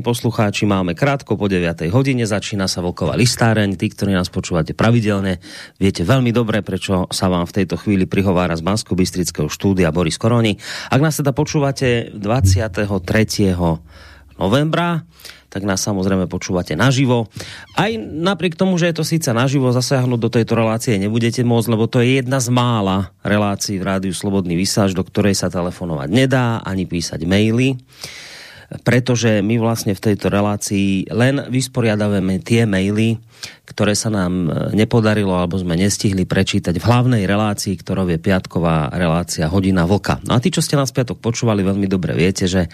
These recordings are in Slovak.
vážení poslucháči, máme krátko po 9. hodine, začína sa Vlková listáreň. Tí, ktorí nás počúvate pravidelne, viete veľmi dobre, prečo sa vám v tejto chvíli prihovára z bansko bystrického štúdia Boris Koroni. Ak nás teda počúvate 23. novembra, tak nás samozrejme počúvate naživo. Aj napriek tomu, že je to síce naživo, zasiahnuť do tejto relácie nebudete môcť, lebo to je jedna z mála relácií v rádiu Slobodný vysáž, do ktorej sa telefonovať nedá, ani písať maily pretože my vlastne v tejto relácii len vysporiadavame tie maily, ktoré sa nám e, nepodarilo alebo sme nestihli prečítať v hlavnej relácii, ktorou je piatková relácia Hodina Vlka. No a tí, čo ste nás piatok počúvali, veľmi dobre viete, že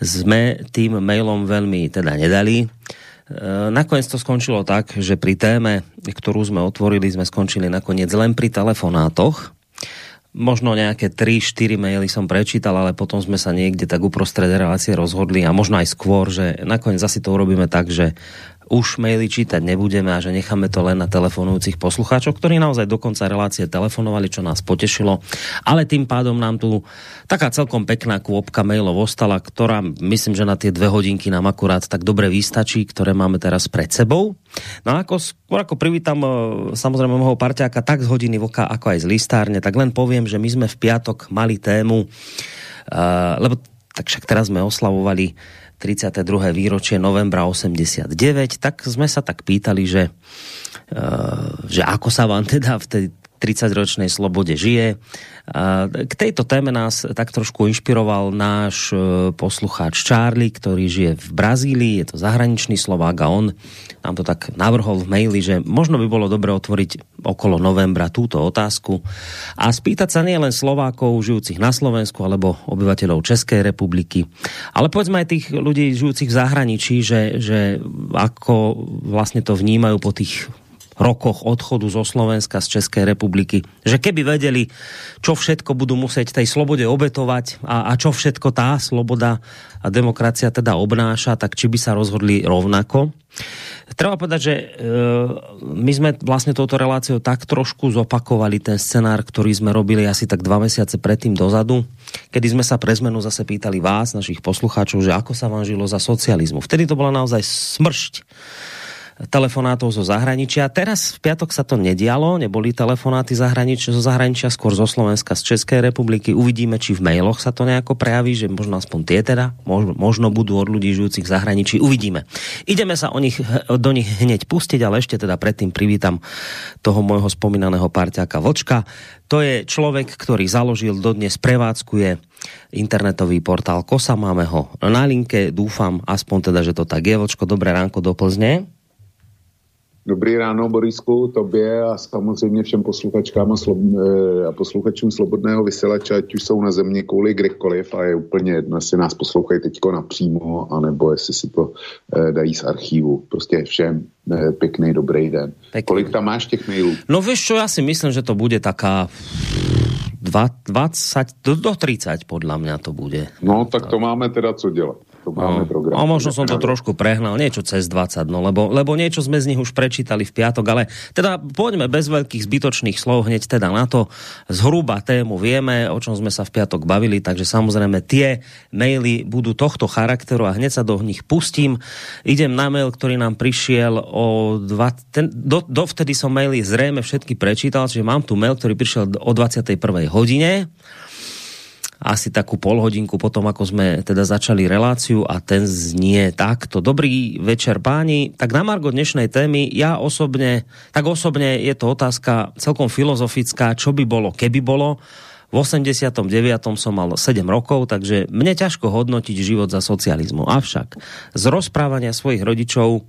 sme tým mailom veľmi teda nedali. E, nakoniec to skončilo tak, že pri téme, ktorú sme otvorili, sme skončili nakoniec len pri telefonátoch, možno nejaké 3-4 maily som prečítal, ale potom sme sa niekde tak uprostred relácie rozhodli a možno aj skôr, že nakoniec asi to urobíme tak, že už maily čítať nebudeme a že necháme to len na telefonujúcich poslucháčov, ktorí naozaj do konca relácie telefonovali, čo nás potešilo. Ale tým pádom nám tu taká celkom pekná kôpka mailov ostala, ktorá myslím, že na tie dve hodinky nám akurát tak dobre vystačí, ktoré máme teraz pred sebou. No a ako, skôr ako privítam e, samozrejme môjho parťáka tak z hodiny voka, ako aj z listárne, tak len poviem, že my sme v piatok mali tému, uh, lebo tak však teraz sme oslavovali 32. výročie novembra 89, tak sme sa tak pýtali, že, uh, že ako sa vám teda v tej 30-ročnej slobode žije. K tejto téme nás tak trošku inšpiroval náš e, poslucháč Charlie, ktorý žije v Brazílii, je to zahraničný Slovák a on nám to tak navrhol v maili, že možno by bolo dobre otvoriť okolo novembra túto otázku a spýtať sa nielen Slovákov žijúcich na Slovensku alebo obyvateľov Českej republiky, ale povedzme aj tých ľudí žijúcich v zahraničí, že, že ako vlastne to vnímajú po tých rokoch odchodu zo Slovenska, z Českej republiky. Že keby vedeli, čo všetko budú musieť tej slobode obetovať a, a čo všetko tá sloboda a demokracia teda obnáša, tak či by sa rozhodli rovnako. Treba povedať, že e, my sme vlastne touto reláciou tak trošku zopakovali ten scenár, ktorý sme robili asi tak dva mesiace predtým dozadu, kedy sme sa pre zmenu zase pýtali vás, našich poslucháčov, že ako sa vám žilo za socializmu. Vtedy to bola naozaj smršť telefonátov zo zahraničia. Teraz v piatok sa to nedialo, neboli telefonáty zahraničia, zo zahraničia, skôr zo Slovenska, z Českej republiky. Uvidíme, či v mailoch sa to nejako prejaví, že možno aspoň tie teda, možno, možno budú od ľudí žijúcich v zahraničí. Uvidíme. Ideme sa o nich, do nich hneď pustiť, ale ešte teda predtým privítam toho môjho spomínaného parťáka Vlčka. To je človek, ktorý založil, dodnes prevádzkuje internetový portál Kosa. Máme ho na linke, dúfam aspoň teda, že to tak je. Vlčko, dobré ránko do Plzne. Dobrý ráno, Borisku, tobě a samozřejmě všem posluchačkám a, slob, eh, a posluchačům Slobodného vysílače, ať už jsou na země kouli kdekoliv a je úplně jedno, jestli nás poslouchají teďko napřímo, anebo jestli si to eh, dají z archívu. Prostě všem eh, pěkný, dobrý den. Pekný. Kolik tam máš těch mailů? No víš čo, já si myslím, že to bude taká 20, do, do 30 podľa mňa to bude. No, tak to máme teda co dělat to máme no. program. A možno som to trošku prehnal, niečo cez 20, no lebo, lebo niečo sme z nich už prečítali v piatok, ale teda poďme bez veľkých zbytočných slov hneď teda na to. Zhruba tému vieme, o čom sme sa v piatok bavili, takže samozrejme tie maily budú tohto charakteru a hneď sa do nich pustím. Idem na mail, ktorý nám prišiel o dva, ten, do, dovtedy som maily zrejme všetky prečítal, čiže mám tu mail, ktorý prišiel o 21. hodine asi takú polhodinku potom, ako sme teda začali reláciu a ten znie takto. Dobrý večer páni. Tak na Margo dnešnej témy, ja osobne, tak osobne je to otázka celkom filozofická, čo by bolo, keby bolo. V 89. som mal 7 rokov, takže mne ťažko hodnotiť život za socializmu. Avšak z rozprávania svojich rodičov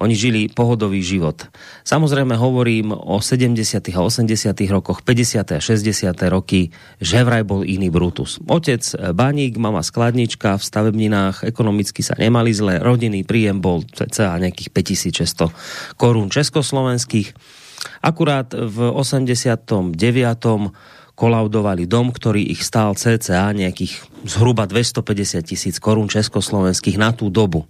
Oni žili pohodový život. Samozrejme hovorím o 70. a 80. rokoch, 50. a 60. roky, že vraj bol iný Brutus. Otec baník, mama skladnička v stavebninách, ekonomicky sa nemali zle, rodinný príjem bol cca nejakých 5600 korún československých. Akurát v 89 kolaudovali dom, ktorý ich stál cca nejakých zhruba 250 tisíc korún československých na tú dobu.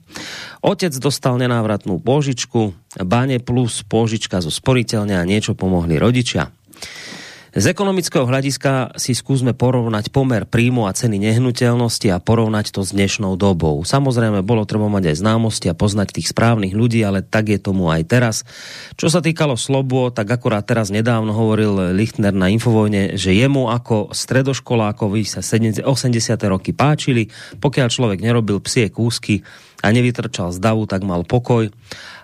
Otec dostal nenávratnú pôžičku, bane plus pôžička zo sporiteľne a niečo pomohli rodičia. Z ekonomického hľadiska si skúsme porovnať pomer príjmu a ceny nehnuteľnosti a porovnať to s dnešnou dobou. Samozrejme, bolo treba mať aj známosti a poznať tých správnych ľudí, ale tak je tomu aj teraz. Čo sa týkalo Slobo, tak akurát teraz nedávno hovoril Lichtner na Infovojne, že jemu ako stredoškolákovi sa 80. roky páčili, pokiaľ človek nerobil psie kúsky a nevytrčal z davu, tak mal pokoj.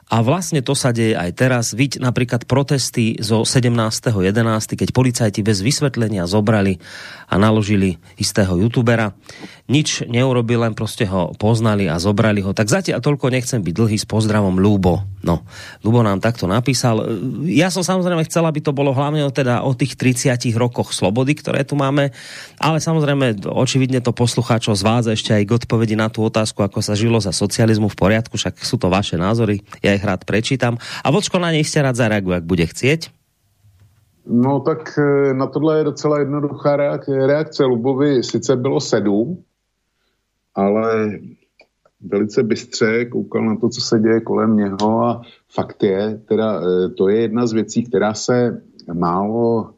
A vlastne to sa deje aj teraz. Viď napríklad protesty zo 17.11., keď policajti bez vysvetlenia zobrali a naložili istého youtubera. Nič neurobil, len proste ho poznali a zobrali ho. Tak zatiaľ toľko nechcem byť dlhý s pozdravom Lubo. No, Lubo nám takto napísal. Ja som samozrejme chcel, aby to bolo hlavne o, teda o tých 30 rokoch slobody, ktoré tu máme, ale samozrejme očividne to poslucháčov zvádza ešte aj k odpovedi na tú otázku, ako sa žilo za socializmu v poriadku, však sú to vaše názory, ja ich rád prečítam. A Vočko na nej ste rád zareaguje, ak bude chcieť. No tak e, na tohle je docela jednoduchá reakce. Lubovi sice bylo sedm, ale velice bystře koukal na to, co se děje kolem něho a fakt je, teda e, to je jedna z věcí, která se málo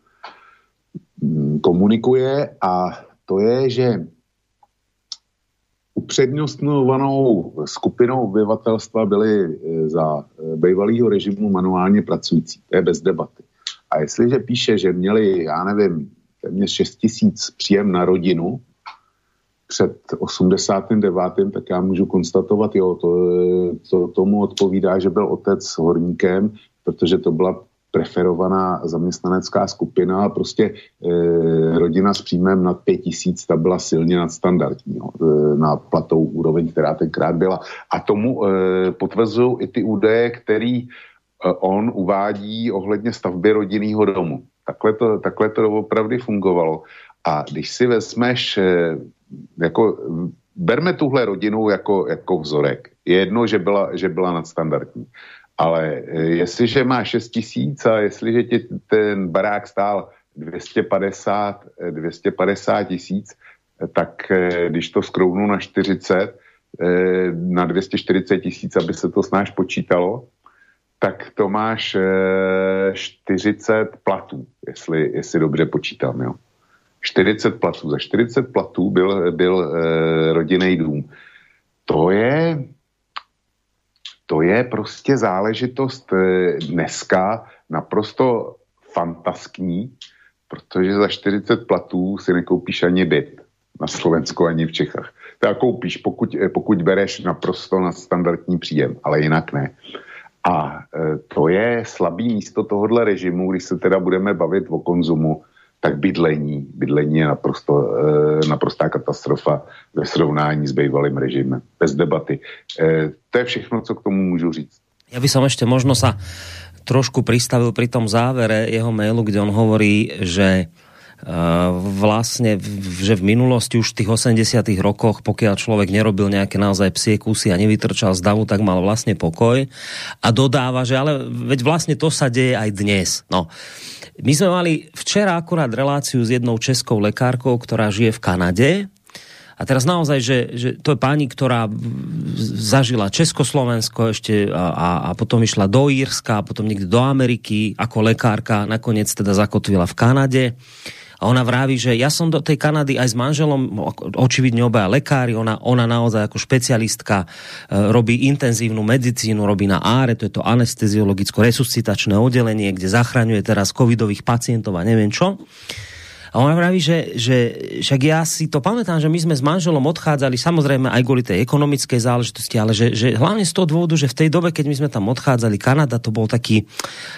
mm, komunikuje a to je, že upřednostňovanou skupinou obyvatelstva byli e, za bývalého režimu manuálně pracující. To je bez debaty. A jestliže píše, že měli, já nevím, téměř 6 tisíc příjem na rodinu před 89., tak já můžu konstatovat, jo, to, to tomu odpovídá, že byl otec horníkem, protože to byla preferovaná zaměstnanecká skupina a prostě e, rodina s příjmem nad 5 tisíc, ta byla silně nadstandardní e, na platou úroveň, která tenkrát byla. A tomu e, potvrzují i ty údaje, který Eh, on uvádí ohledně stavby rodinného domu. Takhle to, takhle to opravdu fungovalo. A když si vezmeš, eh, jako, berme tuhle rodinu jako, jako vzorek. Je jedno, že byla, že byla nadstandardní. Ale eh, jestliže má 6 tisíc a jestliže ti ten barák stál 250, 250 tisíc, tak když to skrounu na 40, na 240 tisíc, aby se to snáš počítalo, tak to máš e, eh, 40 platů, jestli, jestli dobře počítám, jo. 40 platů. Za 40 platů byl, byl e, rodinný dům. To je, to je prostě záležitost e, dneska naprosto fantaskní, protože za 40 platů si nekoupíš ani byt na Slovensku, ani v Čechách. To koupíš, pokud, pokud bereš naprosto na standardní příjem, ale jinak ne. A e, to je slabý místo tohohle režimu, když se teda budeme bavit o konzumu, tak bydlení, bydlení je naprosto, e, naprostá katastrofa ve srovnání s bývalým režimem. Bez debaty. E, to je všechno, co k tomu můžu říct. Ja by som ešte možno sa trošku pristavil pri tom závere jeho mailu, kde on hovorí, že vlastne, že v minulosti už v tých 80 rokoch, pokiaľ človek nerobil nejaké naozaj psie kusy a nevytrčal z davu, tak mal vlastne pokoj. A dodáva, že ale veď vlastne to sa deje aj dnes. No. My sme mali včera akurát reláciu s jednou českou lekárkou, ktorá žije v Kanade a teraz naozaj, že, že to je pani, ktorá zažila Československo ešte a, a potom išla do Írska, a potom niekde do Ameriky ako lekárka, nakoniec teda zakotvila v Kanade. A ona vraví, že ja som do tej Kanady aj s manželom, očividne obaja lekári, ona, ona naozaj ako špecialistka e, robí intenzívnu medicínu, robí na áre, to je to anesteziologicko-resuscitačné oddelenie, kde zachraňuje teraz covidových pacientov a neviem čo. A ona vraví, že, že však ja si to pamätám, že my sme s manželom odchádzali, samozrejme aj kvôli tej ekonomickej záležitosti, ale že, že hlavne z toho dôvodu, že v tej dobe, keď my sme tam odchádzali, Kanada to bol taký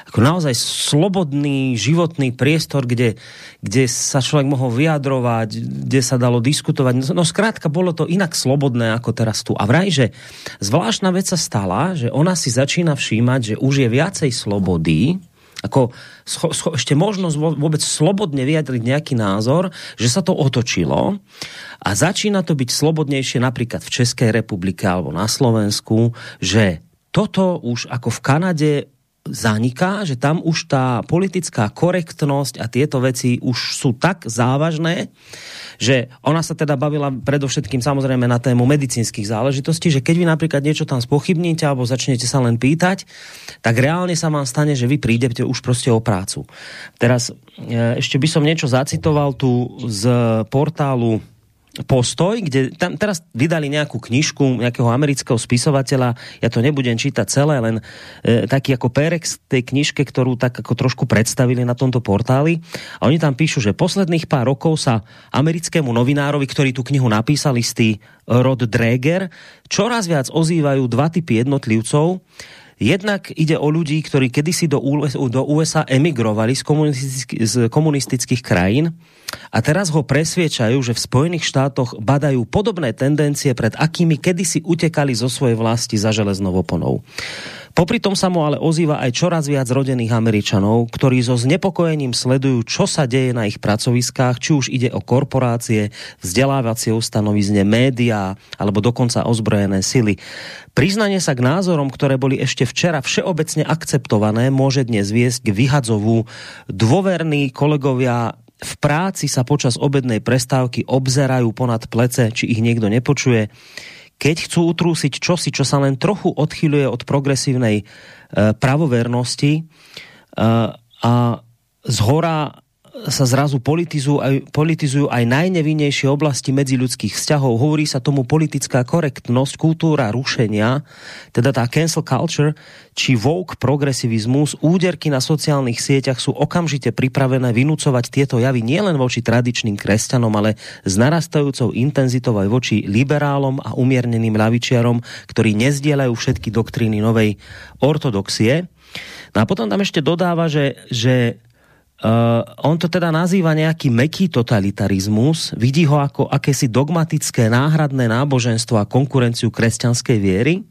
ako naozaj slobodný životný priestor, kde, kde sa človek mohol vyjadrovať, kde sa dalo diskutovať. No, no skrátka, bolo to inak slobodné ako teraz tu. A vraj, že zvláštna vec sa stala, že ona si začína všímať, že už je viacej slobody, ako scho, scho, ešte možnosť vôbec slobodne vyjadriť nejaký názor, že sa to otočilo a začína to byť slobodnejšie napríklad v Českej republike alebo na Slovensku, že toto už ako v Kanade zaniká, že tam už tá politická korektnosť a tieto veci už sú tak závažné, že ona sa teda bavila predovšetkým samozrejme na tému medicínskych záležitostí, že keď vy napríklad niečo tam spochybníte alebo začnete sa len pýtať, tak reálne sa vám stane, že vy prídete už proste o prácu. Teraz e, ešte by som niečo zacitoval tu z portálu postoj, kde tam teraz vydali nejakú knižku nejakého amerického spisovateľa, ja to nebudem čítať celé, len e, taký ako perex tej knižke, ktorú tak ako trošku predstavili na tomto portáli. A oni tam píšu, že posledných pár rokov sa americkému novinárovi, ktorý tú knihu napísal, istý Rod Dreger, čoraz viac ozývajú dva typy jednotlivcov, Jednak ide o ľudí, ktorí kedysi do USA emigrovali z, komunistických, z komunistických krajín a teraz ho presviečajú, že v Spojených štátoch badajú podobné tendencie, pred akými kedysi utekali zo svojej vlasti za železnou oponou. Popri tom sa mu ale ozýva aj čoraz viac rodených Američanov, ktorí so znepokojením sledujú, čo sa deje na ich pracoviskách, či už ide o korporácie, vzdelávacie ustanovizne, médiá alebo dokonca ozbrojené sily. Priznanie sa k názorom, ktoré boli ešte včera všeobecne akceptované, môže dnes viesť k vyhadzovu. Dôverní kolegovia v práci sa počas obednej prestávky obzerajú ponad plece, či ich niekto nepočuje. Keď chcú utrúsiť čosi, čo sa len trochu odchyluje od progresívnej e, pravovernosti e, a z hora sa zrazu politizujú aj, politizujú aj najnevinnejšie oblasti medziľudských vzťahov. Hovorí sa tomu politická korektnosť, kultúra rušenia, teda tá cancel culture, či woke progresivizmus, úderky na sociálnych sieťach sú okamžite pripravené vynúcovať tieto javy nielen voči tradičným kresťanom, ale s narastajúcou intenzitou aj voči liberálom a umierneným ľavičiarom, ktorí nezdielajú všetky doktríny novej ortodoxie. No a potom tam ešte dodáva, že, že Uh, on to teda nazýva nejaký meký totalitarizmus, vidí ho ako akési dogmatické náhradné náboženstvo a konkurenciu kresťanskej viery.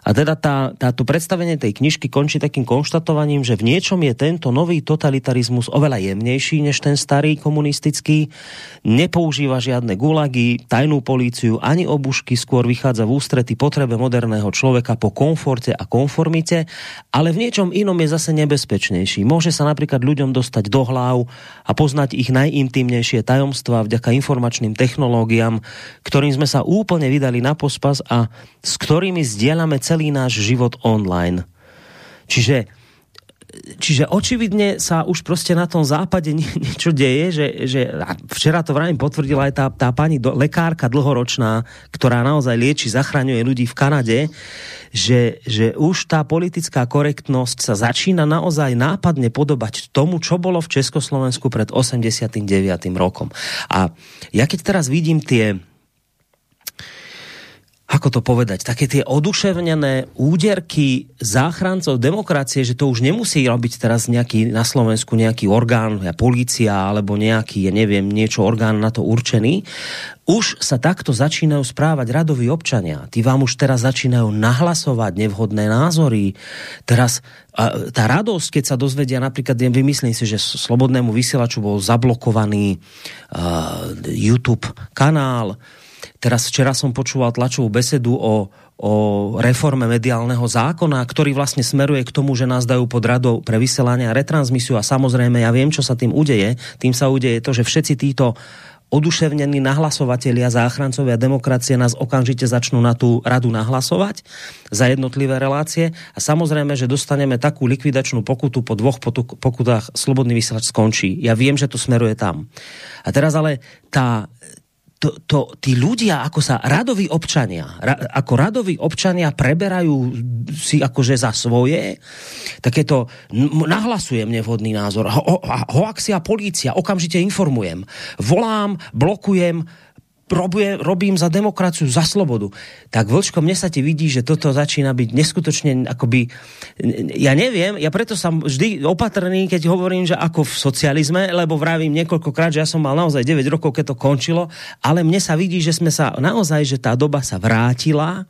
A teda tá, táto predstavenie tej knižky končí takým konštatovaním, že v niečom je tento nový totalitarizmus oveľa jemnejší než ten starý komunistický, nepoužíva žiadne gulagy, tajnú políciu ani obušky, skôr vychádza v ústrety potrebe moderného človeka po komforte a konformite, ale v niečom inom je zase nebezpečnejší. Môže sa napríklad ľuďom dostať do hlav a poznať ich najintimnejšie tajomstvá vďaka informačným technológiám, ktorým sme sa úplne vydali na pospas a s ktorými zdieľame celý náš život online. Čiže čiže očividne sa už prostě na tom západe nie, niečo deje, že, že včera to vrajím potvrdila aj tá, tá pani do, lekárka dlhoročná, ktorá naozaj lieči, zachraňuje ľudí v Kanade, že, že už tá politická korektnosť sa začína naozaj nápadne podobať tomu, čo bolo v Československu pred 89. rokom. A ja keď teraz vidím tie ako to povedať, také tie oduševnené úderky záchrancov demokracie, že to už nemusí robiť teraz nejaký na Slovensku nejaký orgán, ja, policia alebo nejaký, ja neviem, niečo orgán na to určený. Už sa takto začínajú správať radoví občania. Tí vám už teraz začínajú nahlasovať nevhodné názory. Teraz tá radosť, keď sa dozvedia, napríklad, ja vymyslím si, že slobodnému vysielaču bol zablokovaný uh, YouTube kanál, Teraz včera som počúval tlačovú besedu o, o reforme mediálneho zákona, ktorý vlastne smeruje k tomu, že nás dajú pod radou pre vyselanie a retransmisiu a samozrejme ja viem, čo sa tým udeje. Tým sa udeje to, že všetci títo oduševnení nahlasovatelia, záchrancovia demokracie nás okamžite začnú na tú radu nahlasovať za jednotlivé relácie a samozrejme, že dostaneme takú likvidačnú pokutu po dvoch pokutách slobodný vysielač skončí. Ja viem, že to smeruje tam. A teraz ale tá, to, to, tí ľudia, ako sa radoví občania, ra, ako radoví občania preberajú si akože za svoje, takéto nahlasujem nevhodný názor. Ho, ho, hoaxia polícia, okamžite informujem. Volám, blokujem, robuje, robím za demokraciu, za slobodu. Tak Vlčko, mne sa ti vidí, že toto začína byť neskutočne akoby, ja neviem, ja preto som vždy opatrný, keď hovorím, že ako v socializme, lebo vravím niekoľkokrát, že ja som mal naozaj 9 rokov, keď to končilo, ale mne sa vidí, že sme sa naozaj, že tá doba sa vrátila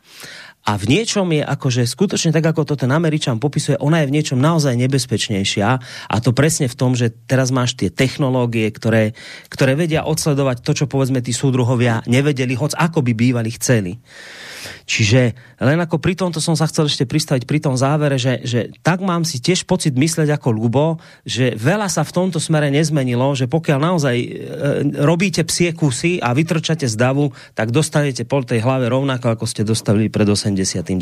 a v niečom je akože skutočne tak, ako to ten Američan popisuje, ona je v niečom naozaj nebezpečnejšia a to presne v tom, že teraz máš tie technológie, ktoré, ktoré vedia odsledovať to, čo povedzme tí súdruhovia nevedeli, hoc ako by bývali chceli. Čiže len ako pri tomto som sa chcel ešte pristaviť pri tom závere, že, že tak mám si tiež pocit mysleť ako Lubo, že veľa sa v tomto smere nezmenilo, že pokiaľ naozaj e, robíte psie kusy a vytrčate z davu, tak dostanete po tej hlave rovnako, ako ste dostavili pred 89.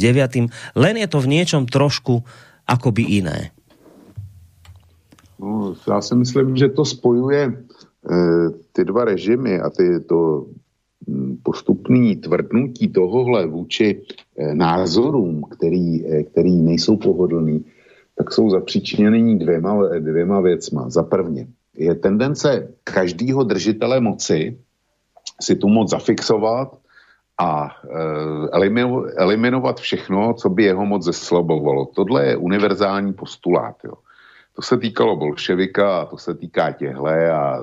Len je to v niečom trošku akoby iné. No, já si myslím, že to spojuje e, ty dva režimy a ty, to postupný tvrdnutí tohohle vůči eh, názorům, který, eh, který nejsou pohodlný, tak jsou zapříčiněný dvěma, dvěma věcma. Za prvně je tendence každého držitele moci si tu moc zafixovat a e, eliminovat všechno, co by jeho moc zeslabovalo. Tohle je univerzální postulát. Jo. To se týkalo bolševika a to se týká těhle a e,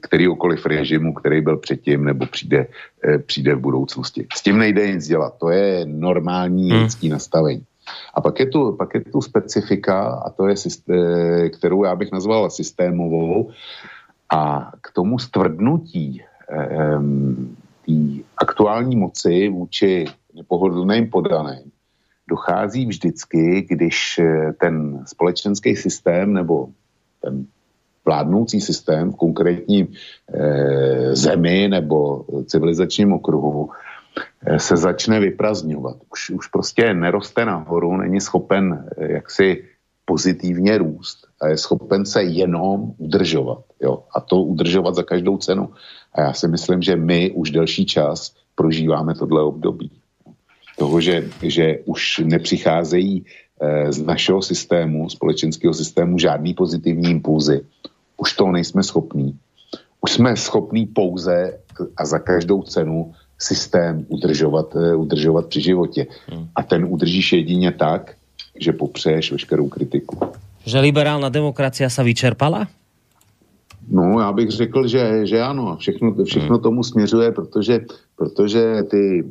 kterýkoliv režimu, který byl předtím nebo přijde, e, přijde v budoucnosti. S tím nejde nic dělat. To je normální hmm. lidský nastavení. A pak je, tu, pak je tu specifika, a to je, systém, e, kterou já bych nazval systémovou, a k tomu stvrdnutí e, té aktuální moci vůči nepohodlným podaným dochází vždycky, když eh, ten společenský systém nebo ten vládnoucí systém v konkrétní e, zemi nebo civilizačním okruhu e, se začne vyprazňovat. Už, už prostě neroste nahoru, není schopen e, jaksi pozitivně růst a je schopen se jenom udržovat. Jo? A to udržovat za každou cenu. A já si myslím, že my už delší čas prožíváme tohle období toho, že, že už nepřicházejí eh, z našeho systému, společenského systému, žádný pozitivní impulzy. Už toho nejsme schopní. Už jsme schopní pouze a za každou cenu systém udržovat, eh, udržovat při životě. Hmm. A ten udržíš jedině tak, že popřeješ veškerou kritiku. Že liberálna demokracia sa vyčerpala? No, já bych řekl, že, že ano. Všechno, všechno hmm. tomu směřuje, protože, protože ty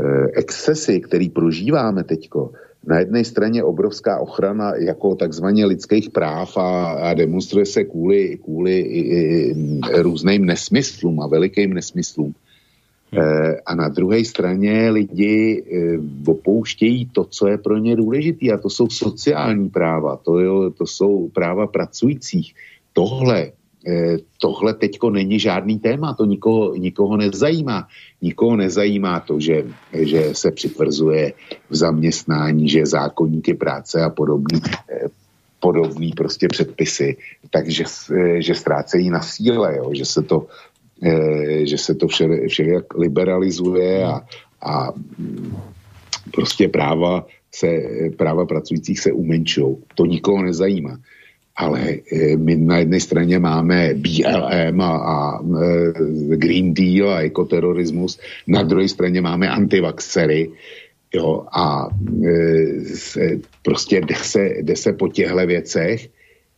Eh, excesy, který prožíváme teďko, na jedné straně obrovská ochrana jako takzvaně lidských práv a, a demonstruje se kvůli, kvůli i, i, různým nesmyslům a velikým nesmyslům. E, a na druhé straně lidi e, opouštějí to, co je pro ně důležité, a to jsou sociální práva, to, jo, to jsou práva pracujících. Tohle tohle teďko není žádný téma, to nikoho, nikoho nezajímá. Nikoho nezajímá to, že, že se přitvrzuje v zaměstnání, že zákonníky práce a podobný, eh, podobný prostě předpisy, takže eh, že ztrácejí na síle, jo, že se to, že se to všelijak vše liberalizuje a, a prostě práva se, práva pracujících se umenčují. To nikoho nezajímá ale eh, my na jedné straně máme BLM a, a eh, Green Deal a ekoterorismus, na druhé straně máme antivaxery, jo, a e, prostě jde se, jde se po těchto věcech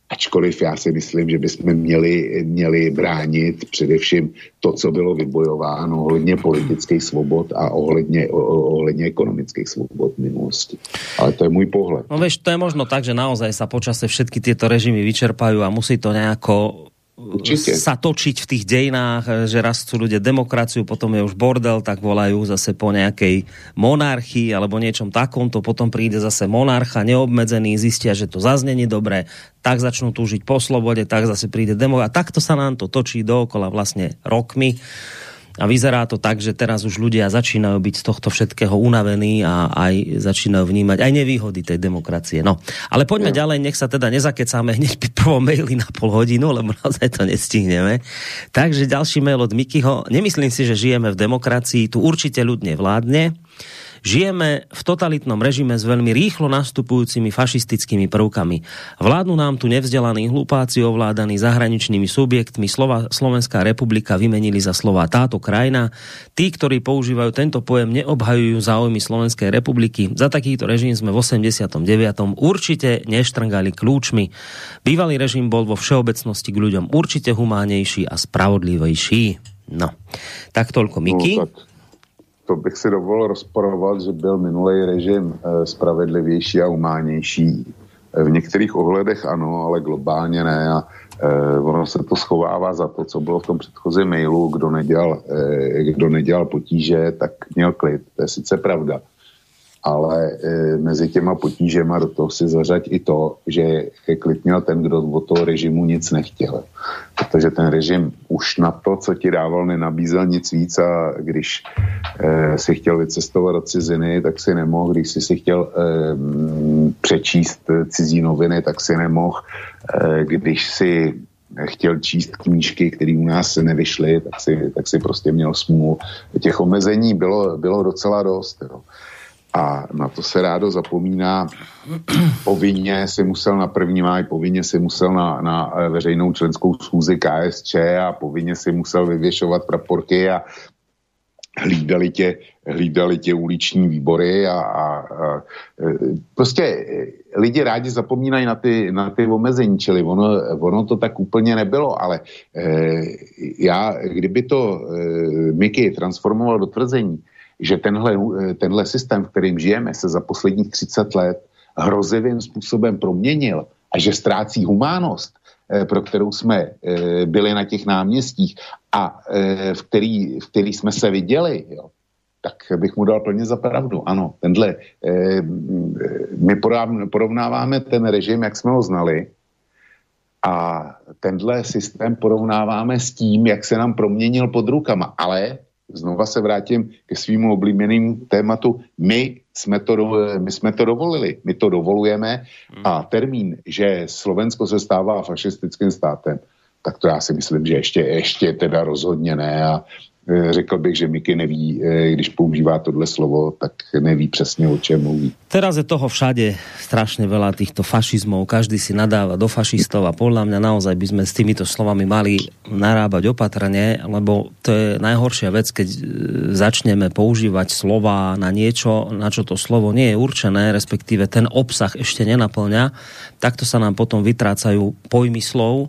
Ačkoliv já si myslím, že bychom měli, měli bránit především to, co bylo vybojováno ohledně politických svobod a ohledně, ohledně ekonomických svobod v minulosti. Ale to je můj pohled. No vieš, to je možno tak, že naozaj sa počase všetky tieto režimy vyčerpajú a musí to nejako Určite. sa točiť v tých dejinách, e, že raz chcú ľudia demokraciu, potom je už bordel, tak volajú zase po nejakej monarchii alebo niečom takomto, potom príde zase monarcha neobmedzený, zistia, že to zaznení dobre, tak začnú túžiť po slobode, tak zase príde demo a takto sa nám to točí dookola vlastne rokmi. A vyzerá to tak, že teraz už ľudia začínajú byť z tohto všetkého unavení a aj začínajú vnímať aj nevýhody tej demokracie. No, ale poďme no. ďalej, nech sa teda nezakecáme hneď pri prvom maili na pol hodinu, lebo naozaj to nestihneme. Takže ďalší mail od Mikyho. Nemyslím si, že žijeme v demokracii, tu určite ľudne vládne Žijeme v totalitnom režime s veľmi rýchlo nastupujúcimi fašistickými prvkami. Vládnu nám tu nevzdelaní hlupáci ovládaní zahraničnými subjektmi. Slova Slovenská republika vymenili za slova táto krajina. Tí, ktorí používajú tento pojem, neobhajujú záujmy Slovenskej republiky. Za takýto režim sme v 89. určite neštrngali kľúčmi. Bývalý režim bol vo všeobecnosti k ľuďom určite humánejší a spravodlivejší. No, tak toľko Miky. No, tak to bych si dovolil rozporovat, že byl minulý režim eh, spravedlivější a umánější. Eh, v některých ohledech ano, ale globálně ne. A eh, ono se to schovává za to, co bylo v tom předchozím mailu. Kdo nedělal, kdo nedělal potíže, tak měl klid. To je sice pravda ale e, mezi těma potížema do toho si zařať i to, že klid měl ten, kdo od toho režimu nic nechtěl. Protože ten režim už na to, co ti dával, nenabízel nic víc a když e, si chtěl vycestovat do ciziny, tak si nemohl. Když si si chtěl e, přečíst cizí noviny, tak si nemohl. E, když si chtěl číst knížky, které u nás nevyšly, tak si, tak si prostě měl smůlu. Těch omezení bylo, bylo docela dost. Jo. A na to se rádo zapomíná. Povinně si musel na první máj, povinně si musel na, na eh, veřejnou členskou schůzi KSČ a povinně si musel vyvěšovat praporky a hlídali tě, hlídali tě uliční výbory a, a, a eh, prostě eh, lidi rádi zapomínají na ty, na ty omezení, čili ono, ono to tak úplně nebylo, ale e, já, kdyby to e, Miky transformoval do tvrzení, že tenhle, tenhle systém, v kterým žijeme, se za posledních 30 let hrozivým způsobem proměnil a že ztrácí humánost, eh, pro kterou jsme eh, byli na těch náměstích a eh, v který, v který jsme se viděli, jo, tak bych mu dal plně za pravdu. Ano, tenhle, my porovnáváme ten režim, jak jsme ho znali, a tenhle systém porovnáváme s tím, jak se nám proměnil pod rukama. Ale znova se vrátím ke svým oblíbeným tématu. My jsme, to, my jsme to dovolili, my to dovolujeme. A termín, že Slovensko se stává fašistickým státem, tak to já si myslím, že ještě, ještě teda rozhodně ne a řekl bych, že Miky neví, eh, když používá tohle slovo, tak neví přesně, o čem mluví. Teraz je toho všade strašne veľa týchto fašizmov, každý si nadáva do fašistov a podľa mňa naozaj by sme s týmito slovami mali narábať opatrne, lebo to je najhoršia vec, keď eh, začneme používať slova na niečo, na čo to slovo nie je určené, respektíve ten obsah ešte nenaplňa, takto sa nám potom vytrácajú pojmy slov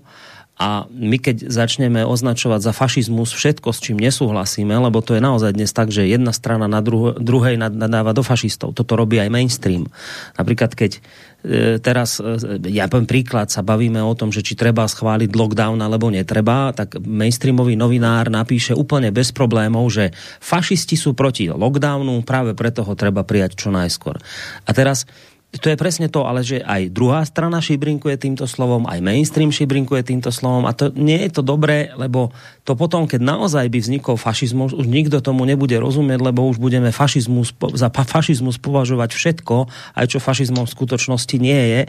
a my keď začneme označovať za fašizmus všetko, s čím nesúhlasíme, lebo to je naozaj dnes tak, že jedna strana na druh- druhej nadáva do fašistov. Toto robí aj mainstream. Napríklad keď e, teraz, e, ja poviem príklad, sa bavíme o tom, že či treba schváliť lockdown alebo netreba, tak mainstreamový novinár napíše úplne bez problémov, že fašisti sú proti lockdownu, práve preto ho treba prijať čo najskôr. A teraz to je presne to, ale že aj druhá strana šibrinkuje týmto slovom, aj mainstream šibrinkuje týmto slovom a to nie je to dobré, lebo to potom, keď naozaj by vznikol fašizmus, už nikto tomu nebude rozumieť, lebo už budeme fašizmus, za fašizmus považovať všetko, aj čo fašizmom v skutočnosti nie je.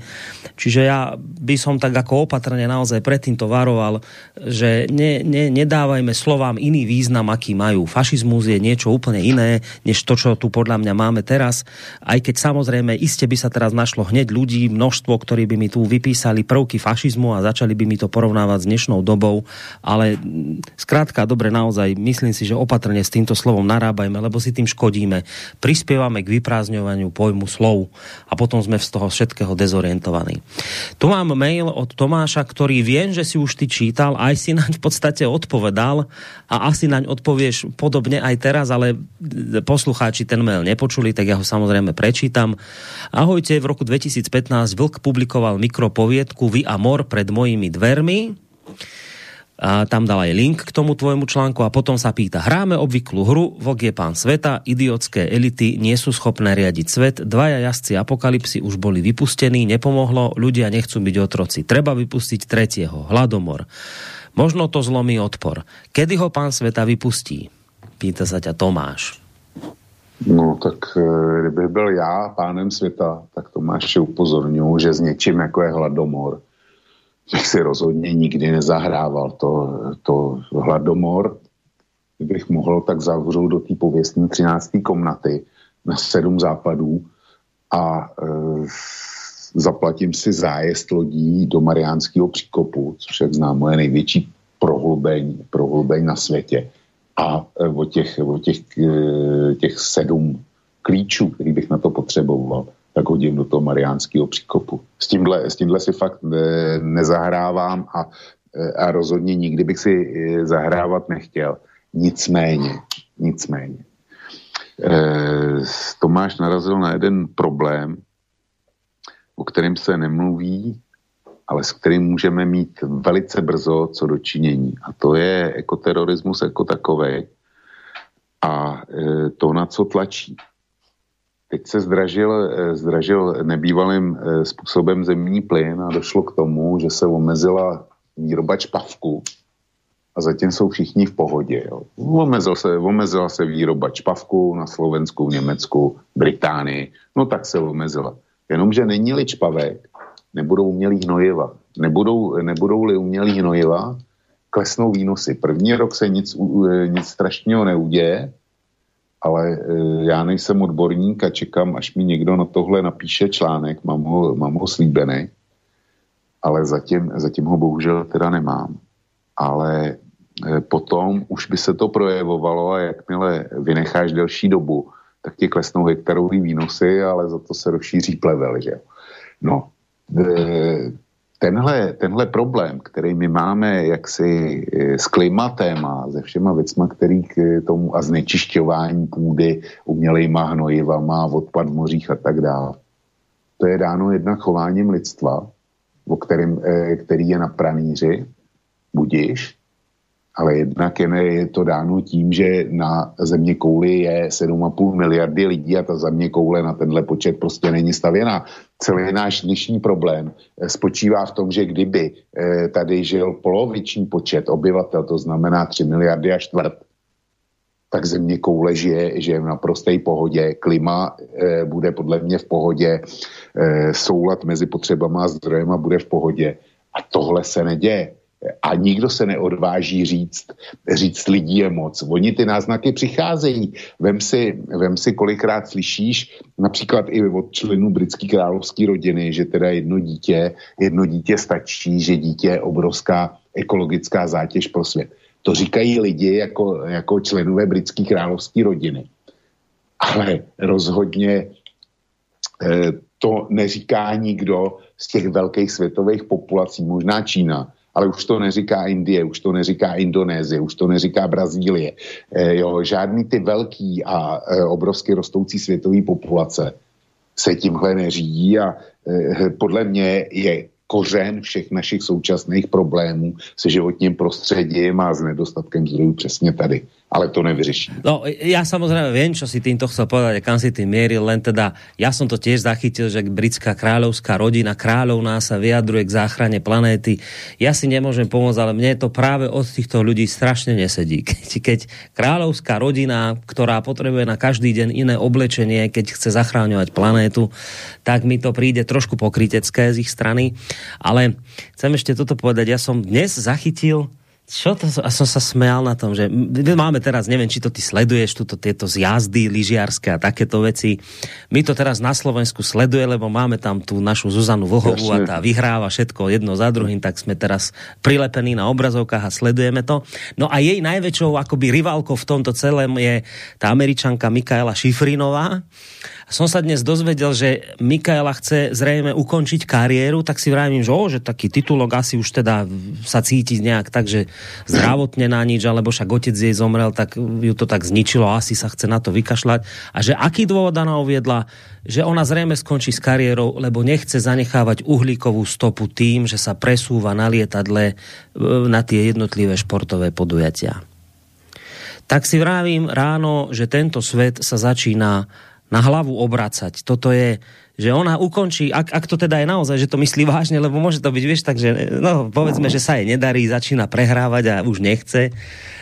Čiže ja by som tak ako opatrne naozaj predtým to varoval, že ne, ne, nedávajme slovám iný význam, aký majú. Fašizmus je niečo úplne iné, než to, čo tu podľa mňa máme teraz, aj keď samozrejme iste by sa teraz našlo hneď ľudí, množstvo, ktorí by mi tu vypísali prvky fašizmu a začali by mi to porovnávať s dnešnou dobou, ale skrátka, dobre, naozaj, myslím si, že opatrne s týmto slovom narábajme, lebo si tým škodíme. Prispievame k vyprázdňovaniu pojmu slov a potom sme z toho všetkého dezorientovaní. Tu mám mail od Tomáša, ktorý viem, že si už ty čítal, aj si naň v podstate odpovedal a asi naň odpovieš podobne aj teraz, ale poslucháči ten mail nepočuli, tak ja ho samozrejme prečítam. Ahoj, Ahojte, v roku 2015 Vlk publikoval mikropoviedku Vy a mor pred mojimi dvermi. A tam dal aj link k tomu tvojmu článku a potom sa pýta, hráme obvyklú hru, Vlk je pán sveta, idiotské elity nie sú schopné riadiť svet, dvaja jazdci apokalipsy už boli vypustení, nepomohlo, ľudia nechcú byť otroci, treba vypustiť tretieho, hladomor. Možno to zlomí odpor. Kedy ho pán sveta vypustí? Pýta sa ťa Tomáš. No tak e, kdyby byl já pánem světa, tak Tomáše upozorňuji, že s něčím jako je hladomor, bych si rozhodně nikdy nezahrával to, to hladomor. Kdybych mohl, tak zavřu do té pověstní 13. komnaty na sedm západů a e, zaplatím si zájezd lodí do Mariánského příkopu, což jak známo je největší prohlubeň, prohlubeň na světě. A e, o těch, o těch, e, těch sedm klíčů, který bych na to potřeboval, tak hodím do toho Mariánského příkopu. S tímhle, s tímhle si fakt ne, nezahrávám a, e, a rozhodně nikdy bych si zahrávat nechtěl. Nicméně, nicméně. E, Tomáš narazil na jeden problém, o kterém se nemluví, ale s kterým můžeme mít velice brzo co dočinění. A to je ekoterorismus jako takový a e, to, na co tlačí. Teď se zdražil, e, zdražil nebývalým e, způsobem zemní plyn a došlo k tomu, že se omezila výroba čpavku a zatím jsou všichni v pohodě. Jo. Omezil se, omezila se výroba čpavku na Slovensku, Německu, Británii, no tak se omezila. Jenomže není-li čpavek, nebudou umělý hnojiva. Nebudou, nebudou-li umělý hnojiva, klesnou výnosy. První rok se nic, nic strašného neuděje, ale e, já nejsem odborník a čekám, až mi někdo na tohle napíše článek, mám ho, mám ho slíbený, ale zatím, zatím ho bohužel teda nemám. Ale e, potom už by se to projevovalo a jakmile vynecháš delší dobu, tak ti klesnou hektarový výnosy, ale za to se rozšíří plevel, že No, tenhle, tenhle problém, který my máme jaksi e, s klimatem a se všema věcma, který k tomu a znečišťování půdy umělejma hnojivama, odpad v mořích a tak dále, to je dáno jednak chováním lidstva, o kterým, e, který je na praníři, budiš, ale jednak je, je to dáno tím, že na země kouli je 7,5 miliardy lidí a ta země koule na tenhle počet prostě není stavěná. Celý náš dnešní problém eh, spočívá v tom, že kdyby eh, tady žil poloviční počet obyvatel, to znamená 3 miliardy a čtvrt, tak země koule žije, žije v naprosté pohodě, klima e, bude podle mě v pohodě, e, soulad mezi potřebama a zdrojema bude v pohodě. A tohle se neděje a nikdo se neodváží říct, říct lidí je moc. Oni ty náznaky přicházejí. Vem si, vem si kolikrát slyšíš, například i od členů britské královské rodiny, že teda jedno dítě, jedno dítě stačí, že dítě je obrovská ekologická zátěž pro svět. To říkají lidi jako, jako členové britské královské rodiny. Ale rozhodně eh, to neříká nikdo z těch velkých světových populací, možná Čína, ale už to neříká Indie, už to neříká Indonésie, už to neříká Brazílie. E, jo, žádný ty velký a e, obrovsky rostoucí světové populace se tímhle neřídí a e, podle mě je kořen všech našich současných problémů se životním prostředím a s nedostatkem zdrojů přesně tady ale to nevyřeší. No, ja samozrejme viem, čo si týmto chcel povedať kam si tým mieril, len teda ja som to tiež zachytil, že britská kráľovská rodina kráľovná sa vyjadruje k záchrane planéty. Ja si nemôžem pomôcť, ale mne to práve od týchto ľudí strašne nesedí. Keď, keď kráľovská rodina, ktorá potrebuje na každý deň iné oblečenie, keď chce zachráňovať planétu, tak mi to príde trošku pokrytecké z ich strany. Ale chcem ešte toto povedať, ja som dnes zachytil čo to, a som sa smial na tom, že máme teraz, neviem, či to ty sleduješ, tuto tieto zjazdy lyžiarské a takéto veci. My to teraz na Slovensku sleduje, lebo máme tam tú našu Zuzanu Vohovú a tá vyhráva všetko jedno za druhým, tak sme teraz prilepení na obrazovkách a sledujeme to. No a jej najväčšou akoby rivalkou v tomto celém je tá američanka Mikaela Šifrinová, som sa dnes dozvedel, že Mikaela chce zrejme ukončiť kariéru, tak si vravím, že, o, že taký titulok asi už teda sa cíti nejak tak, že zdravotne na nič, alebo však otec jej zomrel, tak ju to tak zničilo, asi sa chce na to vykašľať. A že aký dôvod Dana uviedla, že ona zrejme skončí s kariérou, lebo nechce zanechávať uhlíkovú stopu tým, že sa presúva na lietadle e, na tie jednotlivé športové podujatia. Tak si vravím ráno, že tento svet sa začína na hlavu obracať. Toto je že ona ukončí, ak, ak to teda je naozaj, že to myslí vážne, lebo môže to byť, vieš, takže no, povedzme, že sa jej nedarí, začína prehrávať a už nechce,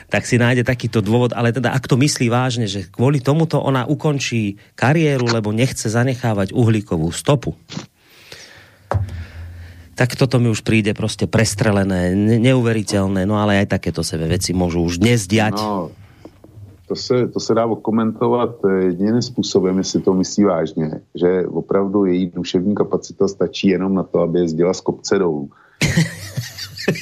tak si nájde takýto dôvod, ale teda ak to myslí vážne, že kvôli tomuto ona ukončí kariéru, lebo nechce zanechávať uhlíkovú stopu, tak toto mi už príde proste prestrelené, neuveriteľné, no ale aj takéto sebe veci môžu už dnes diať. No to se, to se dá komentovat eh, jediným způsobem, jestli to myslí vážně, že opravdu její duševní kapacita stačí jenom na to, aby jezdila z kopce dolů.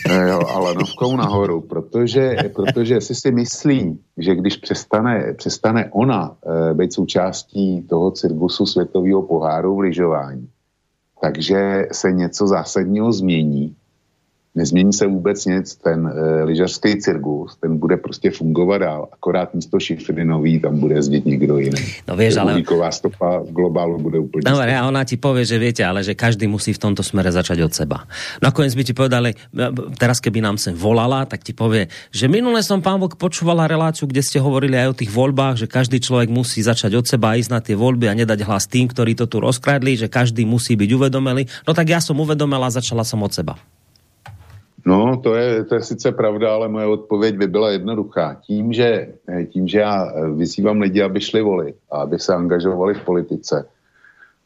Eh, jo, ale novkou nahoru, protože, protože jestli si myslí, že když přestane, přestane ona e, být součástí toho cirkusu světového poháru v lyžování, takže se něco zásadního změní, nezmění se vůbec nic, ten e, lyžařský cirkus, ten bude prostě fungovat dál, akorát místo šifrinový tam bude jezdit někdo jiný. No vieš, ale... stopa v globálu bude úplně... No, a ona ti povie, že viete, ale že každý musí v tomto smere začať od seba. Nakoniec by ti povedali, teraz keby nám sem volala, tak ti povie, že minule som pán Vok počúvala reláciu, kde ste hovorili aj o tých voľbách, že každý človek musí začať od seba a ísť na tie voľby a nedať hlas tým, ktorí to tu rozkradli, že každý musí byť uvedomelý. No tak ja som uvedomila a začala som od seba. No, to je, to je sice pravda, ale moje odpověď by byla jednoduchá. Tím, že, tím, že já vyzývám lidi, aby šli volit a aby se angažovali v politice,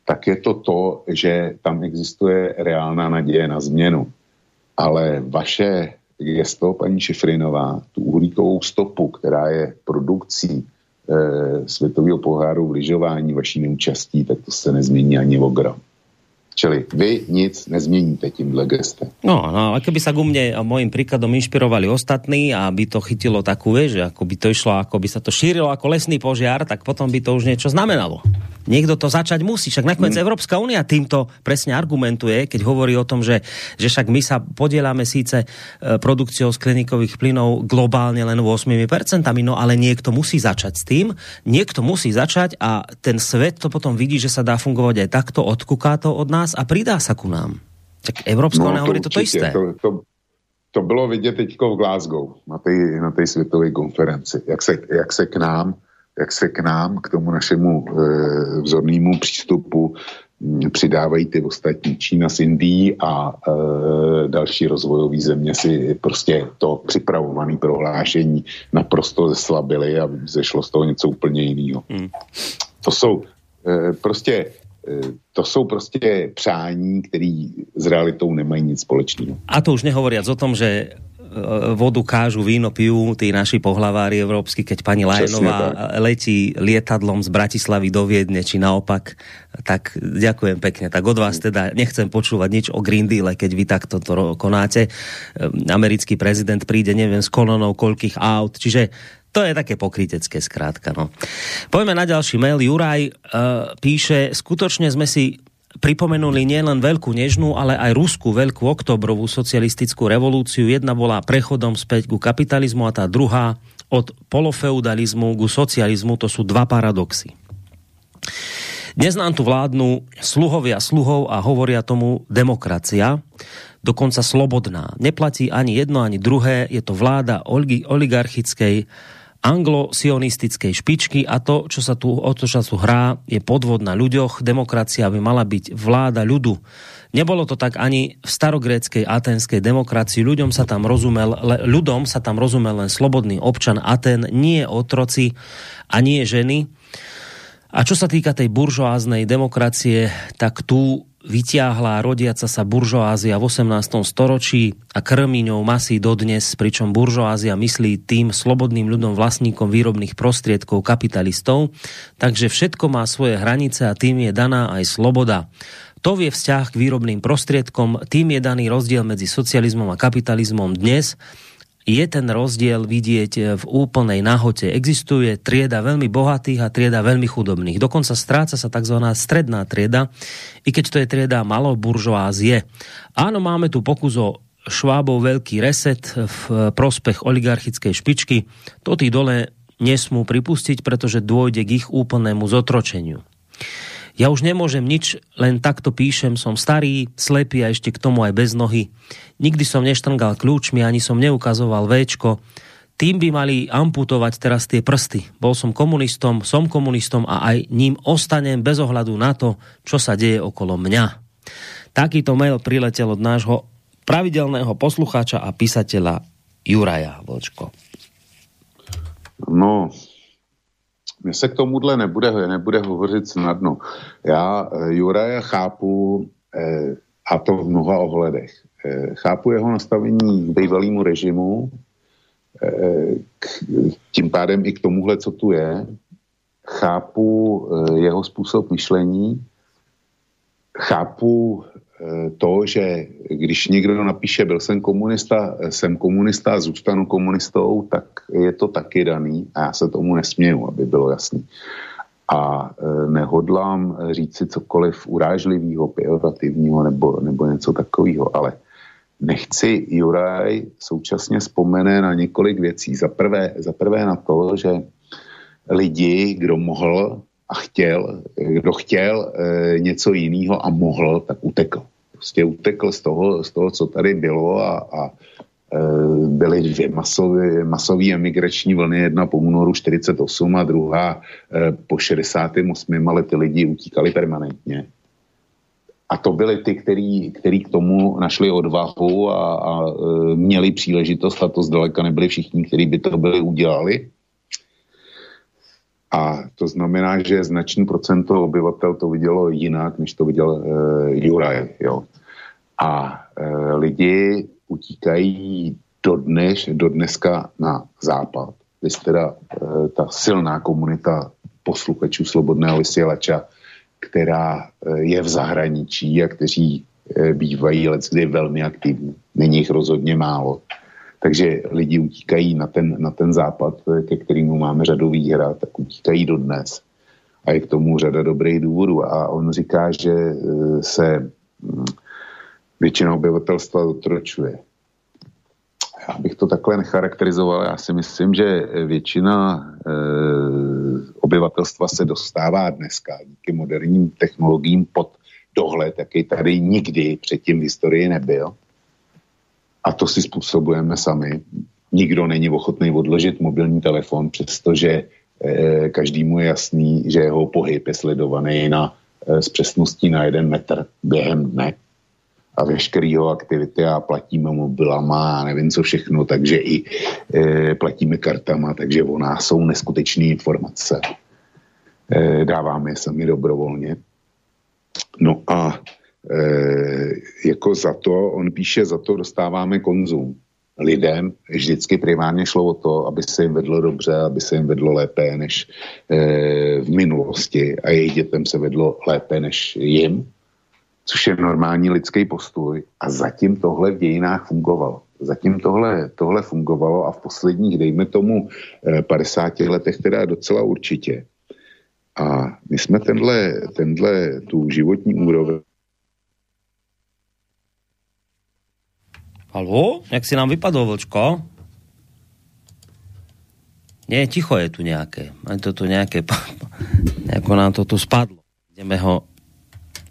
tak je to to, že tam existuje reálná naděje na změnu. Ale vaše gesto, paní Šifrinová, tu uhlíkovou stopu, která je produkcí e, světového poháru v lyžování vaší neúčastí, tak to se nezmění ani v gram. Čili vy nic nezměníte tímhle gestem. No, no, ale keby sa ku mne a môjim príkladom inšpirovali ostatní a by to chytilo takú, že ako by to išlo, ako by sa to šírilo ako lesný požiar, tak potom by to už niečo znamenalo. Niekto to začať musí. Však nakoniec mm. Európska únia týmto presne argumentuje, keď hovorí o tom, že, že však my sa podielame síce e, produkciou skleníkových plynov globálne len 8%, no ale niekto musí začať s tým, niekto musí začať a ten svet to potom vidí, že sa dá fungovať aj takto, odkúká to od nás a pridá sa ku nám. Tak Európska no, únia hovorí to toto isté. To, to, to bylo vidět teďko v Glasgow na té na světové konferenci, jak se, jak se k nám jak se k nám, k tomu našemu e, vzornému přístupu m, přidávají ty ostatní Čína s Indií a e, další rozvojové země si prostě to připravované prohlášení naprosto zeslabili a zešlo z toho něco úplně jiného. Hmm. To jsou e, prostě to jsou prostě přání, které s realitou nemají nic společného. A to už nehovoriac o tom, že vodu kážu, víno pijú tí naši pohlavári európsky, keď pani Lajenová letí lietadlom z Bratislavy do Viedne, či naopak, tak ďakujem pekne. Tak od vás teda nechcem počúvať nič o Green Deal, keď vy takto to konáte. E, americký prezident príde, neviem, s kolonou koľkých aut, čiže to je také pokrytecké skrátka. No. Poďme na ďalší mail. Juraj uh, píše, skutočne sme si pripomenuli nielen veľkú nežnú, ale aj ruskú veľkú oktobrovú socialistickú revolúciu. Jedna bola prechodom späť ku kapitalizmu a tá druhá od polofeudalizmu ku socializmu. To sú dva paradoxy. Dnes nám tu vládnu sluhovia sluhov a hovoria tomu demokracia, dokonca slobodná. Neplatí ani jedno, ani druhé. Je to vláda oligarchickej anglo-sionistickej špičky a to, čo sa tu, o to, čo sa tu hrá, je podvod na ľuďoch. Demokracia by mala byť vláda ľudu. Nebolo to tak ani v starogréckej atenskej demokracii. Ľuďom sa tam rozumel, ľudom sa tam rozumel len slobodný občan Aten, nie otroci a nie ženy. A čo sa týka tej buržoáznej demokracie, tak tu vytiahla rodiaca sa buržoázia v 18. storočí a krmí ňou masy dodnes, pričom buržoázia myslí tým slobodným ľudom vlastníkom výrobných prostriedkov kapitalistov, takže všetko má svoje hranice a tým je daná aj sloboda. To je vzťah k výrobným prostriedkom, tým je daný rozdiel medzi socializmom a kapitalizmom dnes, je ten rozdiel vidieť eh, v úplnej nahote. Existuje trieda veľmi bohatých a trieda veľmi chudobných. Dokonca stráca sa tzv. stredná trieda, i keď to je trieda maloburžoázie. Áno, máme tu pokus o švábov veľký reset v eh, prospech oligarchickej špičky. To tí dole nesmú pripustiť, pretože dôjde k ich úplnému zotročeniu. Ja už nemôžem nič, len takto píšem, som starý, slepý a ešte k tomu aj bez nohy. Nikdy som neštrngal kľúčmi, ani som neukazoval Včko. tým by mali amputovať teraz tie prsty. Bol som komunistom, som komunistom a aj ním ostanem bez ohľadu na to, čo sa deje okolo mňa. Takýto mail priletel od nášho pravidelného poslucháča a písateľa Juraja Vlčko. No, mě se k tomuhle nebude, nebude hovořit snadno. Já eh, Juraja chápu, eh, a to v mnoha ohledech. Eh, chápu jeho nastavení k bývalému režimu, k, tím pádem i k tomuhle, co tu je. Chápu eh, jeho způsob myšlení, chápu to, že když někdo napíše, byl jsem komunista, jsem komunista zůstanu komunistou, tak je to taky daný a já se tomu nesměju, aby bylo jasný. A eh, nehodlám říct si cokoliv urážlivého, pejorativního nebo, nebo něco takového, ale nechci Juraj současně vzpomene na několik věcí. Za prvé, za prvé na to, že lidi, kdo mohl, a chtěl, kdo chtěl e, něco jiného a mohl, tak utekl. Prostě utekl z toho, z toho co tady bylo a, a e, byly dvě masové, emigrační vlny, jedna po únoru 48 a druhá e, po 68, ale ty lidi utíkali permanentně. A to byly ty, který, který k tomu našli odvahu a, a e, měli příležitost, a to zdaleka nebyli všichni, kteří by to byli udělali. A to znamená, že značný procento obyvatel to vidělo jinak, než to viděl e, Juraj. Jo. A e, lidi utíkají do, dneš, do dneska na západ. Vy teda e, ta silná komunita posluchačů Slobodného vysílača, která e, je v zahraničí a kteří e, bývají leckdy velmi aktivní. Není jich rozhodně málo. Takže lidi utíkají na ten, na ten západ, ke kterému máme řadu výhrad, tak utíkají do dnes. A je k tomu řada dobrých důvodů. A on říká, že e, se mm, většina obyvatelstva otročuje. Já bych to takhle necharakterizoval. Já si myslím, že většina e, obyvatelstva se dostává dneska díky moderním technologiím pod dohled, jaký tady nikdy předtím v historii nebyl a to si způsobujeme sami. Nikdo není ochotný odložit mobilní telefon, přestože eh, každému je jasný, že jeho pohyb je sledovaný na, eh, s přesností na jeden metr během dne a veškerýho aktivity a platíme mobilama a nevím co všechno, takže i e, platíme kartama, takže o nás jsou neskutečné informace. E, dáváme je sami dobrovolně. No a e, jako za to, on píše, za to dostáváme konzum. Lidem vždycky primárně šlo o to, aby se jim vedlo dobře, aby se jim vedlo lépe než e, v minulosti a jejich dětem se vedlo lépe než jim, což je normální lidský postoj a zatím tohle v dějinách fungovalo. Zatím tohle, tohle fungovalo a v posledních, dejme tomu, 50 letech teda docela určitě. A my jsme tenhle, tenhle tu životní úroveň Haló? Jak si nám vypadol, Vlčko? Nie, ticho je tu nejaké. Aj to tu nejaké... Nejako nám to tu spadlo. Ideme ho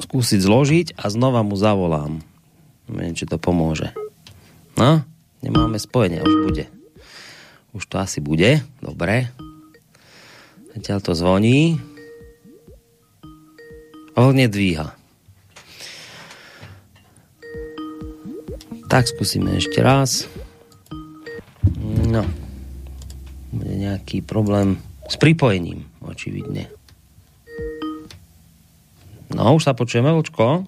skúsiť zložiť a znova mu zavolám. Neviem, či to pomôže. No, nemáme spojenie, už bude. Už to asi bude, dobre. Zatiaľ to zvoní. On nedvíha. Tak skúsime ešte raz. No. Bude nejaký problém s pripojením, očividne. No, už sa počujeme, Vlčko?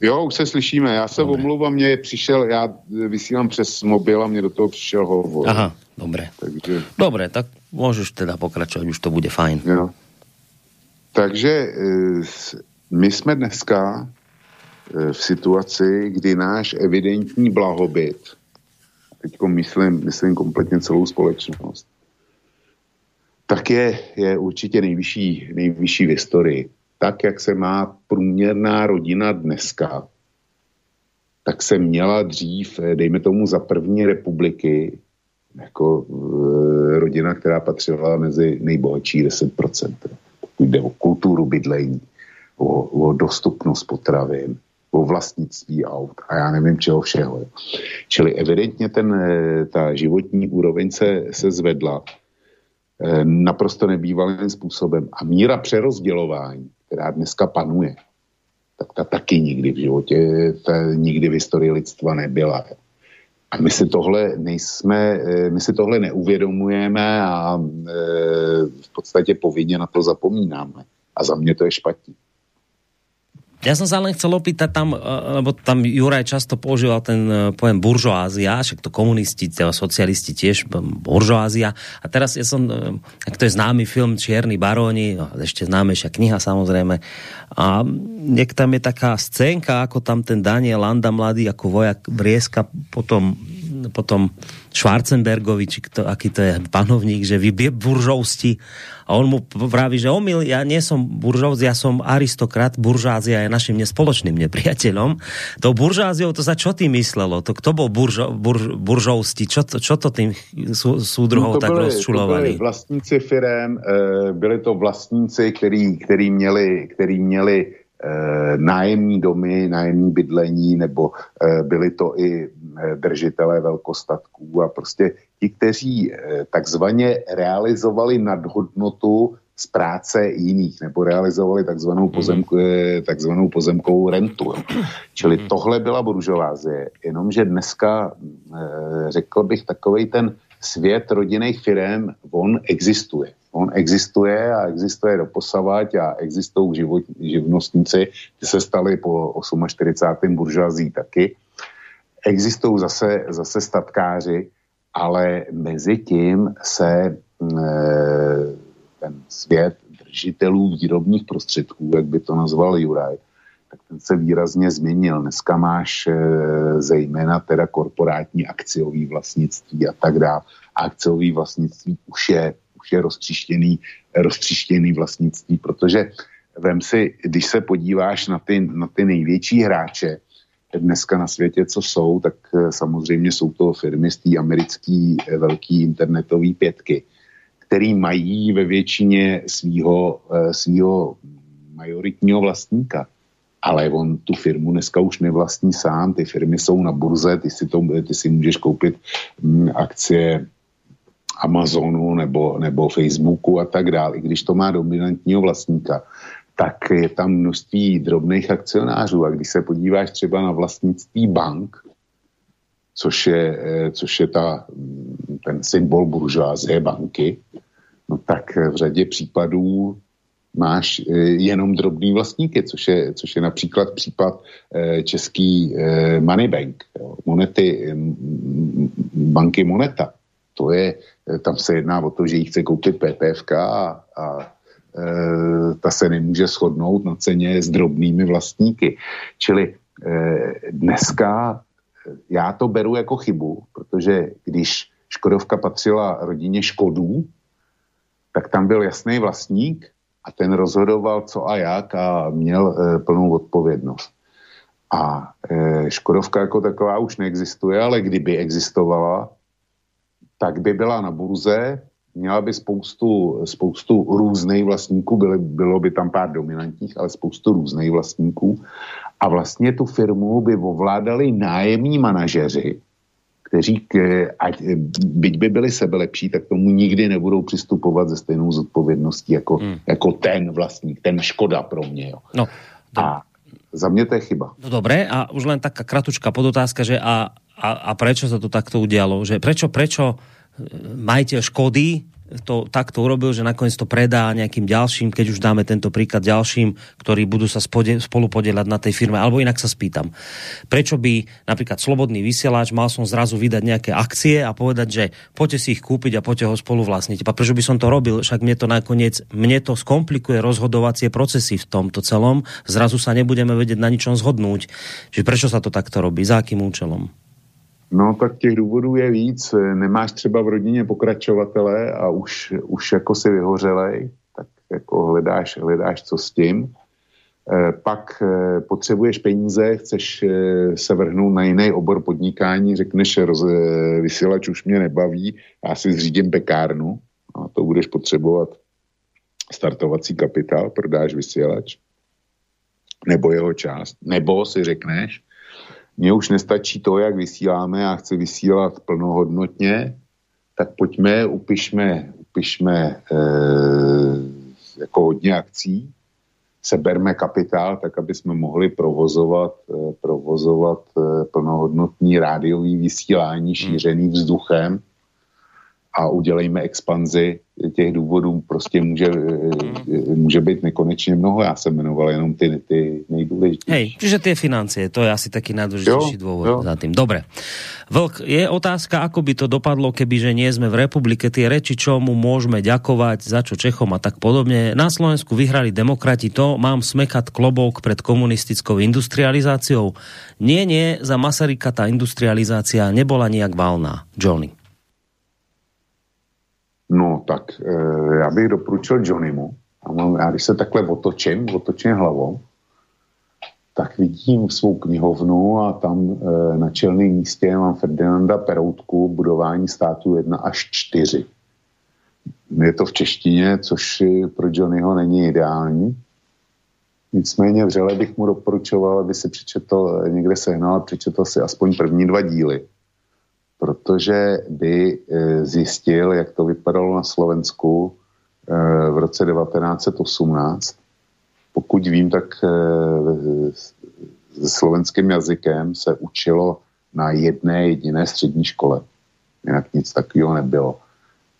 Jo, už se slyšíme. Já se omluvám, mě přišel, já vysílám přes mobil a mě do toho přišel hovor. Aha, dobre. Takže... Dobre, tak môžeš teda pokračovať, už to bude fajn. Jo. Takže eh, my jsme dneska v situaci, kdy náš evidentní blahobyt, teď myslím, myslím kompletně celou společnost, tak je, je určitě nejvyšší, nejvyšší v historii. Tak, jak se má průměrná rodina dneska, tak se měla dřív, dejme tomu za první republiky, jako e, rodina, která patřila mezi nejbohatší 10%. Pokud jde o kulturu bydlení, o, o dostupnost potravin, o vlastnictví aut a já nevím čeho všeho. Čili evidentně ten, eh, ta životní úroveň se, se zvedla eh, naprosto nebývalým způsobem. A míra přerozdělování, která dneska panuje, tak ta taky nikdy v životě, ta nikdy v historii lidstva nebyla. A my si tohle nejsme, eh, my si tohle neuvědomujeme a v podstatě povinně na to zapomínáme. A za mě to je špatně. Ja som sa len chcel opýtať tam, eh, lebo tam Juraj často používal ten eh, pojem buržoázia, však to komunisti, socialisti tiež, buržoázia. A teraz ja som, ak to je známy film Čierny baróni, no, ešte známejšia kniha samozrejme, a niek tam je taká scénka, ako tam ten Daniel Landa mladý, ako vojak Brieska potom potom Schwarzenbergovi, či kto, aký to je panovník, že vy buržovsti a on mu praví, že omyl, ja nie som buržovc, ja som aristokrat, buržázia je našim nespoločným nepriateľom. To buržáziou, to za čo tým myslelo? To kto bol buržo, burž, buržovsti? Čo to, čo to tým sú, súdruhov no tak byli, rozčulovali? To byli vlastníci firem, e, byli to vlastníci, který, který měli, který měli nájemní domy, nájemní bydlení, nebo e, byli to i držitelé velkostatků a prostě ti, kteří eh, takzvaně realizovali nadhodnotu z práce jiných, nebo realizovali takzvanou, mhm. pozemku, eh, takzvanou pozemkovou rentu. Čili mhm. tohle byla buržovázie, jenomže dneska, eh, řekl bych, takový ten svět rodinných firm, on existuje. On existuje a existuje doposavať a existují život, živnostníci, ty se stali po 48. buržoazí taky existují zase, zase statkáři, ale mezi tím se mm, e, ten svět držitelů výrobních prostředků, jak by to nazval Juraj, tak ten se výrazně změnil. Dneska máš e, zejména teda korporátní akciový vlastnictví a tak dále. A akciový vlastnictví už je, už je roztříštěný, roztříštěný vlastnictví, protože vem si, když se podíváš na ty, na ty největší hráče, dneska na světě, co jsou, tak eh, samozřejmě jsou to firmy z té americké eh, velký internetové pětky, který mají ve většině svýho, eh, svýho majoritního vlastníka. Ale on tu firmu dneska už nevlastní sám, ty firmy jsou na burze, ty si, to, ty si můžeš koupit mm, akcie Amazonu nebo, nebo Facebooku a tak dále, i když to má dominantního vlastníka tak je tam množství drobných akcionářů. A když se podíváš třeba na vlastnictví bank, což je, eh, což je ta, mm, ten symbol buržoázie banky, no tak v řadě případů máš eh, jenom drobný vlastníky, což je, což je například případ eh, český Moneybank, jo, monety, banky Moneta. To je, tam se jedná o to, že jí chce koupit PPFK a, a Eh, ta se nemůže shodnout na ceně s drobnými vlastníky. Čili eh, dneska eh, já to beru jako chybu, protože když Škodovka patřila rodině Škodů, tak tam byl jasný vlastník a ten rozhodoval co a jak a měl plnou odpovědnost. A Škodovka jako taková už neexistuje, ale kdyby existovala, tak by byla na burze, měla by spoustu, spoustu různých vlastníků, byly, bylo by tam pár dominantních, ale spoustu různých vlastníků a vlastně tu firmu by ovládali nájemní manažeři, kteří, k, ať, byť by byli sebelepší, tak tomu nikdy nebudou přistupovat ze stejnou zodpovědností jako, hmm. jako ten vlastník, ten škoda pro mě. Jo. No, a za mě to je chyba. No dobré, a už len taká kratučka podotázka, že a, a, a prečo sa to takto udialo? Že prečo, prečo majiteľ Škody to takto urobil, že nakoniec to predá nejakým ďalším, keď už dáme tento príklad ďalším, ktorí budú sa spode, spolu podielať na tej firme. Alebo inak sa spýtam, prečo by napríklad Slobodný vysielač mal som zrazu vydať nejaké akcie a povedať, že poďte si ich kúpiť a poďte ho spolu vlastniť. A prečo by som to robil? Však mne to nakoniec, mne to skomplikuje rozhodovacie procesy v tomto celom. Zrazu sa nebudeme vedieť na ničom zhodnúť. Čiže prečo sa to takto robí? Za akým účelom? No tak těch důvodů je víc. Nemáš třeba v rodině pokračovatele a už, už jako si vyhořelej, tak jako hledáš, hledáš co s tím. E, pak e, potřebuješ peníze, chceš e, se vrhnout na jiný obor podnikání, řekneš, roz, vysílač už mě nebaví, já si zřídím pekárnu a to budeš potřebovat startovací kapitál, prodáš vysílač. nebo jeho část. Nebo si řekneš, mně už nestačí to, jak vysíláme a chci vysílat plnohodnotně, tak pojďme, upišme, upišme e, jako hodně akcí, seberme kapitál, tak aby jsme mohli provozovat, e, provozovat e, plnohodnotný rádiový vysílání šířený vzduchem a udělejme expanzi těch důvodů prostě může, eh, může být nekonečně mnoho. Já jsem jmenoval jenom ty, ty nejdůležitější. Hej, čiže tie financie, to je asi taký najdôležitejší dôvod jo. za tým. Dobre. Vlk, je otázka, ako by to dopadlo, keby že nie sme v republike. Tie reči, čo mu môžeme ďakovať, za čo Čechom a tak podobne. Na Slovensku vyhrali demokrati to, mám smekat klobok pred komunistickou industrializáciou. Nie, nie, za Masaryka tá industrializácia nebola nijak valná. Johnny. No tak e, já bych doporučil Johnnymu. A já když se takhle otočím, otočím hlavou, tak vidím svou knihovnu a tam e, na čelném místě mám Ferdinanda Peroutku budování státu 1 až 4. Je to v češtině, což pro Johnnyho není ideální. Nicméně vřele bych mu doporučoval, aby si přečetl, někde sehnal přečetl si aspoň první dva díly protože by eh, zjistil, jak to vypadalo na Slovensku eh, v roce 1918. Pokud vím, tak eh, se slovenským jazykem se učilo na jedné jediné střední škole. Jinak nic takového nebylo.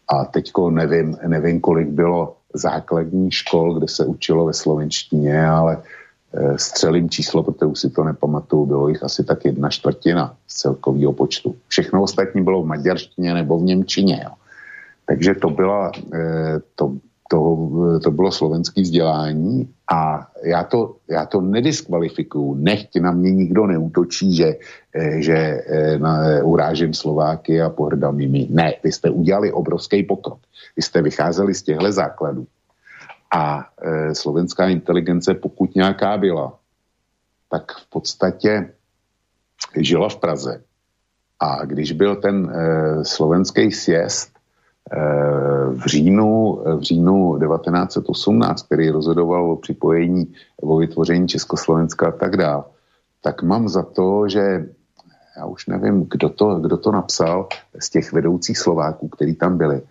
A teďko nevím, nevím, kolik bylo základních škol, kde se učilo ve slovenštině, ale střelím číslo, protože už si to nepamatuju, bylo jich asi tak jedna čtvrtina z celkového počtu. Všechno ostatní bylo v maďarštině nebo v Němčině. Jo. Takže to, byla, eh, to, to, to bylo slovenské vzdělání a já to, já to nediskvalifikuju. Nechť na mě nikdo neútočí, že, eh, že na, urážím Slováky a pohrdám jimi. Ne, vy jste udělali obrovský pokrok. Vy jste vycházeli z těchto základů a e, slovenská inteligence, pokud nějaká byla, tak v podstatě žila v Praze. A když byl ten e, slovenský sjezd e, v, říjnu, v říjnu 1918, který rozhodoval o připojení, o vytvoření Československa a tak dále, tak mám za to, že já už nevím, kdo to, kdo to napsal z těch vedoucích Slováků, kteří tam byli,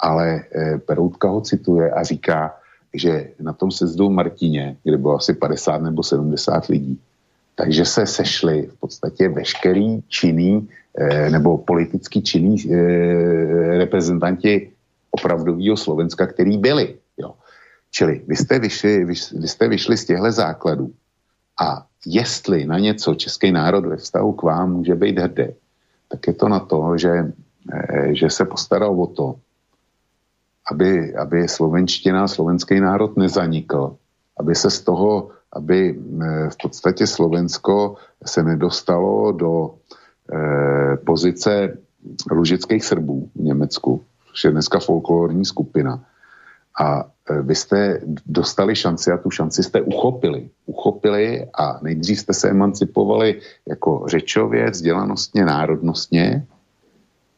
ale e, Peroutka ho cituje a říká, že na tom sezdu v Martině, kde bylo asi 50 nebo 70 lidí, takže se sešli v podstatě veškerý činný eh, nebo politicky činný eh, reprezentanti opravdového Slovenska, který byli. Jo. Čili vy jste, vyšli, vy, vy jste vyšli z těchto základů a jestli na něco český národ ve vztahu k vám může být hrdý, tak je to na to, že, eh, že se postaral o to, aby, aby slovenština, slovenský národ nezanikl, aby se z toho, aby v podstatě Slovensko se nedostalo do eh, pozice lužických Srbů v Německu, což je dneska folklorní skupina. A eh, vy jste dostali šanci a tu šanci jste uchopili. Uchopili a nejdřív jste se emancipovali jako řečově, vzdělanostně, národnostně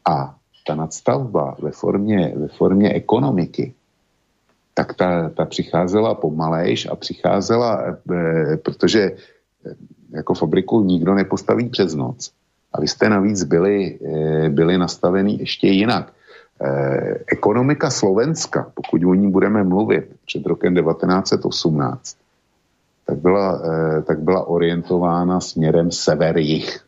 a ta nadstavba ve formě, ve formě ekonomiky, tak ta, ta přicházela pomalejš a přicházela, e, protože e, jako fabriku nikdo nepostaví přes noc. A vy jste navíc byli, e, byli nastavený ještě jinak. E, ekonomika Slovenska, pokud o ní budeme mluvit před rokem 1918, tak byla, e, tak byla orientována směrem sever-jih.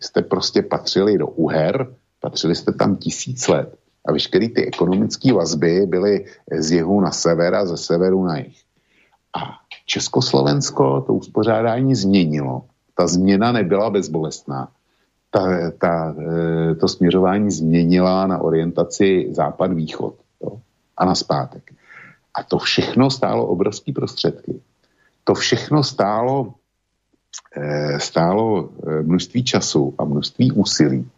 Jste prostě patřili do Uher, Patřili jste tam tisíc let a veškeré ty ekonomické vazby byly z jihu na sever a ze severu na jih. A Československo to uspořádání změnilo. Ta změna nebyla bezbolestná. Ta, ta, e, to směřování změnila na orientaci západ-východ a na zpátek. A to všechno stálo obrovské prostředky. To všechno stálo, e, stálo e, množství času a množství úsilí.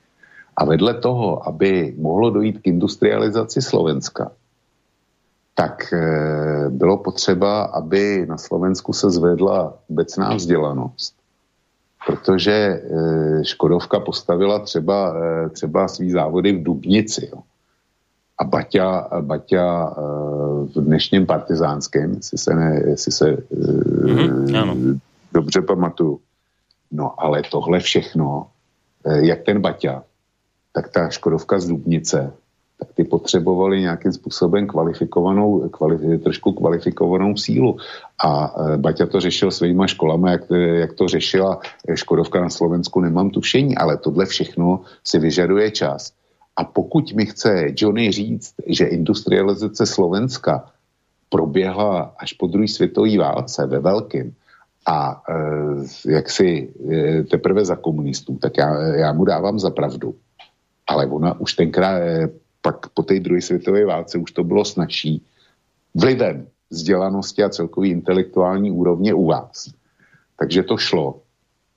A vedle toho, aby mohlo dojít k industrializaci Slovenska, tak e, bylo potřeba, aby na Slovensku se zvedla obecná vzdělanost. Protože e, Škodovka postavila třeba, e, třeba svý závody v Dubnici. Jo. A Baťa, Baťa v dnešním partizánském, jestli se, ne, jestli se mm-hmm, dobře pamatuju. No ale tohle všechno, jak ten Baťa, tak ta Škodovka z Dubnice, tak ty potřebovali nějakým způsobem kvalifikovanou, kvali, trošku kvalifikovanou sílu. A e, Baťa to řešil svýma školama, jak, jak to řešila Škodovka na Slovensku, nemám tušení, ale tohle všechno si vyžaduje čas. A pokud mi chce Johnny říct, že industrializace Slovenska proběhla až po druhé světové válce ve velkém a e, jak si e, teprve za komunistů, tak já, já mu dávám za pravdu. Ale ona už tenkrát, e, pak po té druhé světové válce už to bylo snažší vlivem vzdělanosti a celkový intelektuální úrovně u vás. Takže to šlo.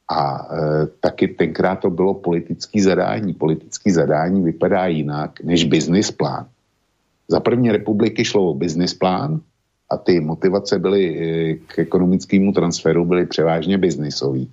A e, taky tenkrát to bylo politický zadání. Politický zadání vypadá jinak než business plán. Za první republiky šlo o business plán a ty motivace byly e, k ekonomickému transferu byly převážně biznisový.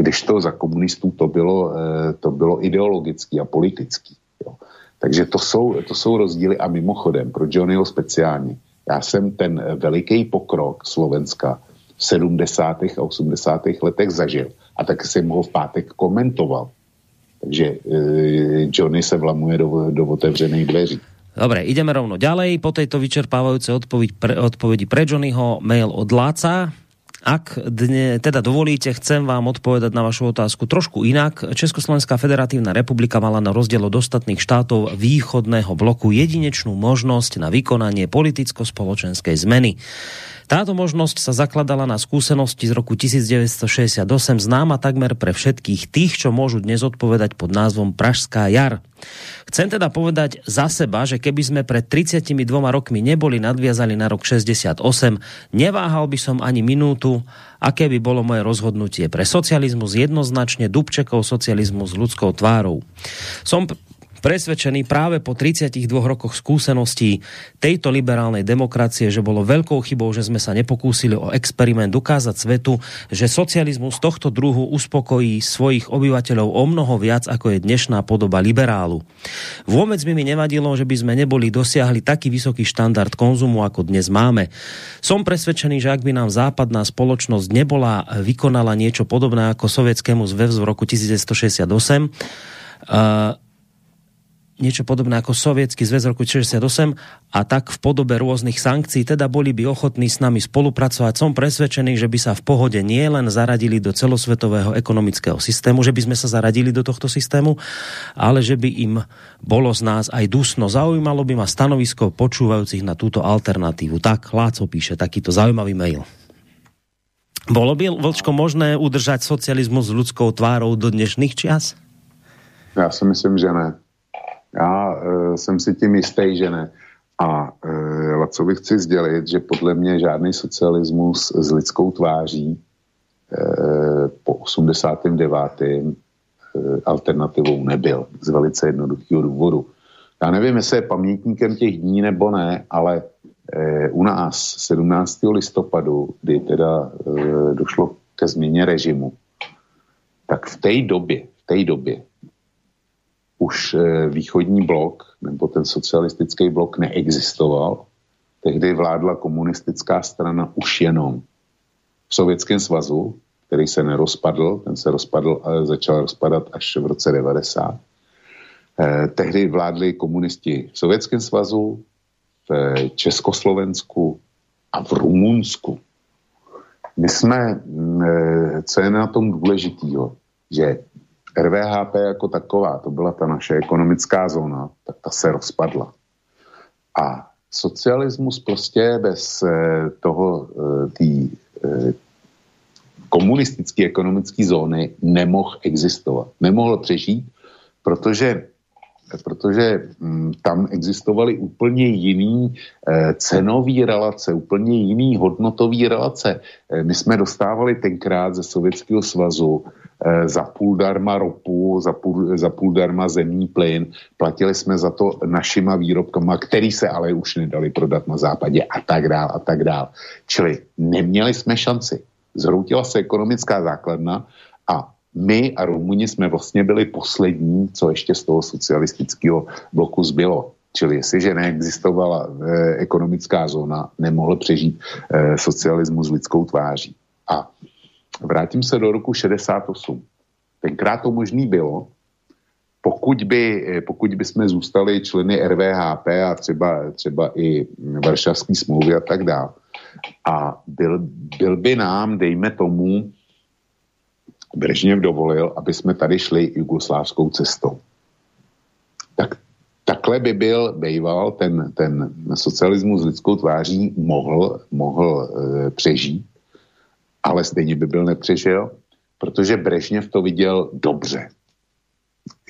Když to za komunistů to bylo, e, to bylo ideologický a politický. Jo. Takže to jsou, to jsou rozdíly a mimochodem pro Johnnyho speciálně. Já jsem ten veliký pokrok Slovenska v 70. a 80. letech zažil a tak jsem ho v pátek komentoval. Takže e, Johnny se vlamuje do, do otevřených dveří. Dobre, ideme rovno ďalej. Po tejto vyčerpávajúcej odpovedi pre, odpovedi pre Johnnyho mail od Láca. Ak dne, teda dovolíte, chcem vám odpovedať na vašu otázku trošku inak. Československá federatívna republika mala na rozdiel od ostatných štátov východného bloku jedinečnú možnosť na vykonanie politicko-spoločenskej zmeny. Táto možnosť sa zakladala na skúsenosti z roku 1968, známa takmer pre všetkých tých, čo môžu dnes odpovedať pod názvom Pražská jar. Chcem teda povedať za seba, že keby sme pred 32 rokmi neboli nadviazali na rok 68, neváhal by som ani minútu, aké by bolo moje rozhodnutie pre socializmus jednoznačne Dubčekov socializmus s ľudskou tvárou. Som presvedčený práve po 32 rokoch skúseností tejto liberálnej demokracie, že bolo veľkou chybou, že sme sa nepokúsili o experiment ukázať svetu, že socializmus tohto druhu uspokojí svojich obyvateľov o mnoho viac, ako je dnešná podoba liberálu. Vôbec by mi nevadilo, že by sme neboli dosiahli taký vysoký štandard konzumu, ako dnes máme. Som presvedčený, že ak by nám západná spoločnosť nebola vykonala niečo podobné ako sovietskému zväzu v roku 1968, uh, niečo podobné ako Sovietský zväz roku 68 a tak v podobe rôznych sankcií, teda boli by ochotní s nami spolupracovať. Som presvedčený, že by sa v pohode nie len zaradili do celosvetového ekonomického systému, že by sme sa zaradili do tohto systému, ale že by im bolo z nás aj dusno. Zaujímalo by ma stanovisko počúvajúcich na túto alternatívu. Tak Láco píše takýto zaujímavý mail. Bolo by, Vlčko, možné udržať socializmus s ľudskou tvárou do dnešných čias? Já si myslím, že ne. Já e, jsem si tím jistý, že ne. A e, bych chci sdělit, že podle mě žádný socialismus s lidskou tváří e, po 89. E, alternativou nebyl. Z velice jednoduchého důvodu. Já nevím, jestli je pamětníkem těch dní nebo ne, ale e, u nás 17. listopadu, kdy teda e, došlo ke změně režimu, tak v té době, v té době už eh, východní blok nebo ten socialistický blok neexistoval. Tehdy vládla komunistická strana už jenom v Sovětském svazu, který se nerozpadl, ten se rozpadl a začal rozpadat až v roce 90. Eh, tehdy vládli komunisti v Sovětském svazu, v Československu a v Rumunsku. My jsme, eh, co je na tom důležitého, že RVHP jako taková, to byla ta naše ekonomická zóna, tak ta se rozpadla. A socialismus prostě bez eh, toho, eh, tý eh, komunistické ekonomické zóny nemohl existovat. Nemohl přežít, protože protože hm, tam existovaly úplně jiný eh, cenový relace, úplně jiný hodnotový relace. Eh, my jsme dostávali tenkrát ze Sovětského svazu Eh, za půl darma ropu, za půl, za půl darma zemní plyn. Platili jsme za to našima výrobkama, který se ale už nedali prodat na západě a tak dál a tak dál. Čili neměli jsme šanci. Zhroutila se ekonomická základna a my a Rumuni jsme vlastně byli poslední, co ještě z toho socialistického bloku zbylo. Čili jestliže neexistovala eh, ekonomická zóna, nemohl přežít eh, socialismus s lidskou tváří. A vrátím se do roku 68. Tenkrát to možný bylo, pokud by, eh, pokud by jsme zůstali členy RVHP a třeba, třeba i Varšavský smlouvy a tak dále. A byl, byl by nám, dejme tomu, Brežněv dovolil, aby jsme tady šli jugoslávskou cestou. Tak takhle by byl bejval ten, ten socialismus s lidskou tváří mohl, mohl e, přežít, ale stejně by byl nepřežil, protože Brežněv to viděl dobře.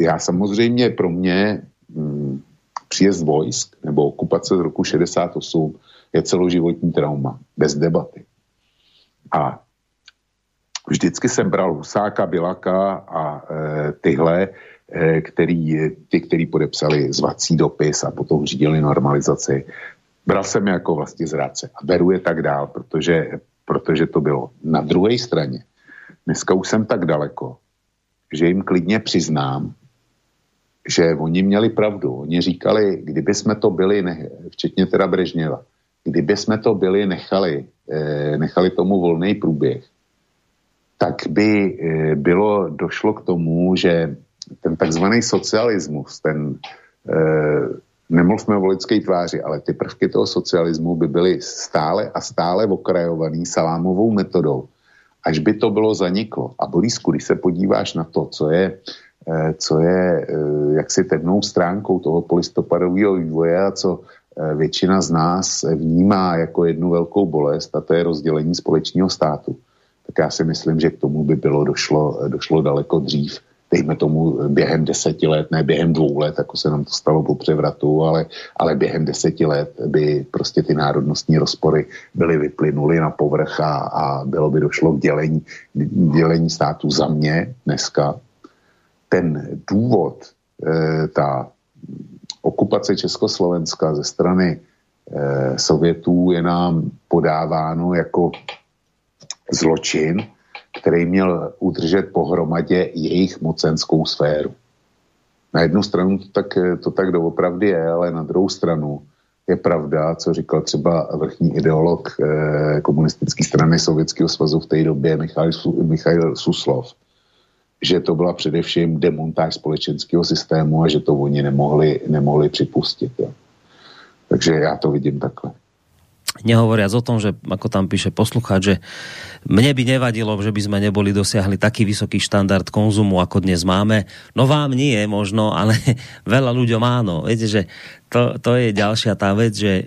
Já samozřejmě pro mě mm, příjezd vojsk nebo okupace z roku 68 je celoživotní trauma, bez debaty. A vždycky jsem bral Husáka, Bilaka a e, tyhle, e, který, ty, který podepsali zvací dopis a potom řídili normalizaci. Bral jsem je jako vlastně zrádce a beru je tak dál, protože, protože to bylo. Na druhé straně, dneska už jsem tak daleko, že jim klidně přiznám, že oni měli pravdu. Oni říkali, kdyby jsme to byli, ne, včetně teda Brežněva, kdyby jsme to byli nechali, eh, nechali tomu volný průběh, tak by eh, bylo, došlo k tomu, že ten takzvaný socialismus, ten, eh, nemluvme o lidské tváři, ale ty prvky toho socialismu by byly stále a stále okrajovaný salámovou metodou, až by to bylo zaniklo. A Borisku, když se podíváš na to, co je, eh, co je jaksi temnou stránkou toho polistopadového vývoje a co většina z nás vnímá jako jednu velkou bolest, a to je rozdělení společného státu, tak já si myslím, že k tomu by bylo došlo, došlo daleko dřív. Dejme tomu během deseti let, ne během dvou let, jako se nám to stalo po převratu, ale, ale během deseti let by prostě ty národnostní rozpory byly vyplynuly na povrch a, a bylo by došlo k dělení, dělení státu za mě dneska. Ten důvod, e, ta okupace Československa ze strany e, Sovětů je nám podáváno jako zločin, který měl udržet pohromadě jejich mocenskou sféru. Na jednu stranu to tak, to tak doopravdy je, ale na druhou stranu je pravda, co říkal třeba vrchní ideolog eh, komunistické strany Sovětského svazu v té době Michail, Michail Suslov, že to byla především demontáž společenského systému a že to oni nemohli, nemohli připustit. Jo. Takže já to vidím takhle. Nehovoriac o tom, že ako tam píše poslucháč, že mne by nevadilo, že by sme neboli dosiahli taký vysoký štandard konzumu, ako dnes máme. No vám nie možno, ale veľa ľuďom áno. Viete, že to, to je ďalšia tá vec, že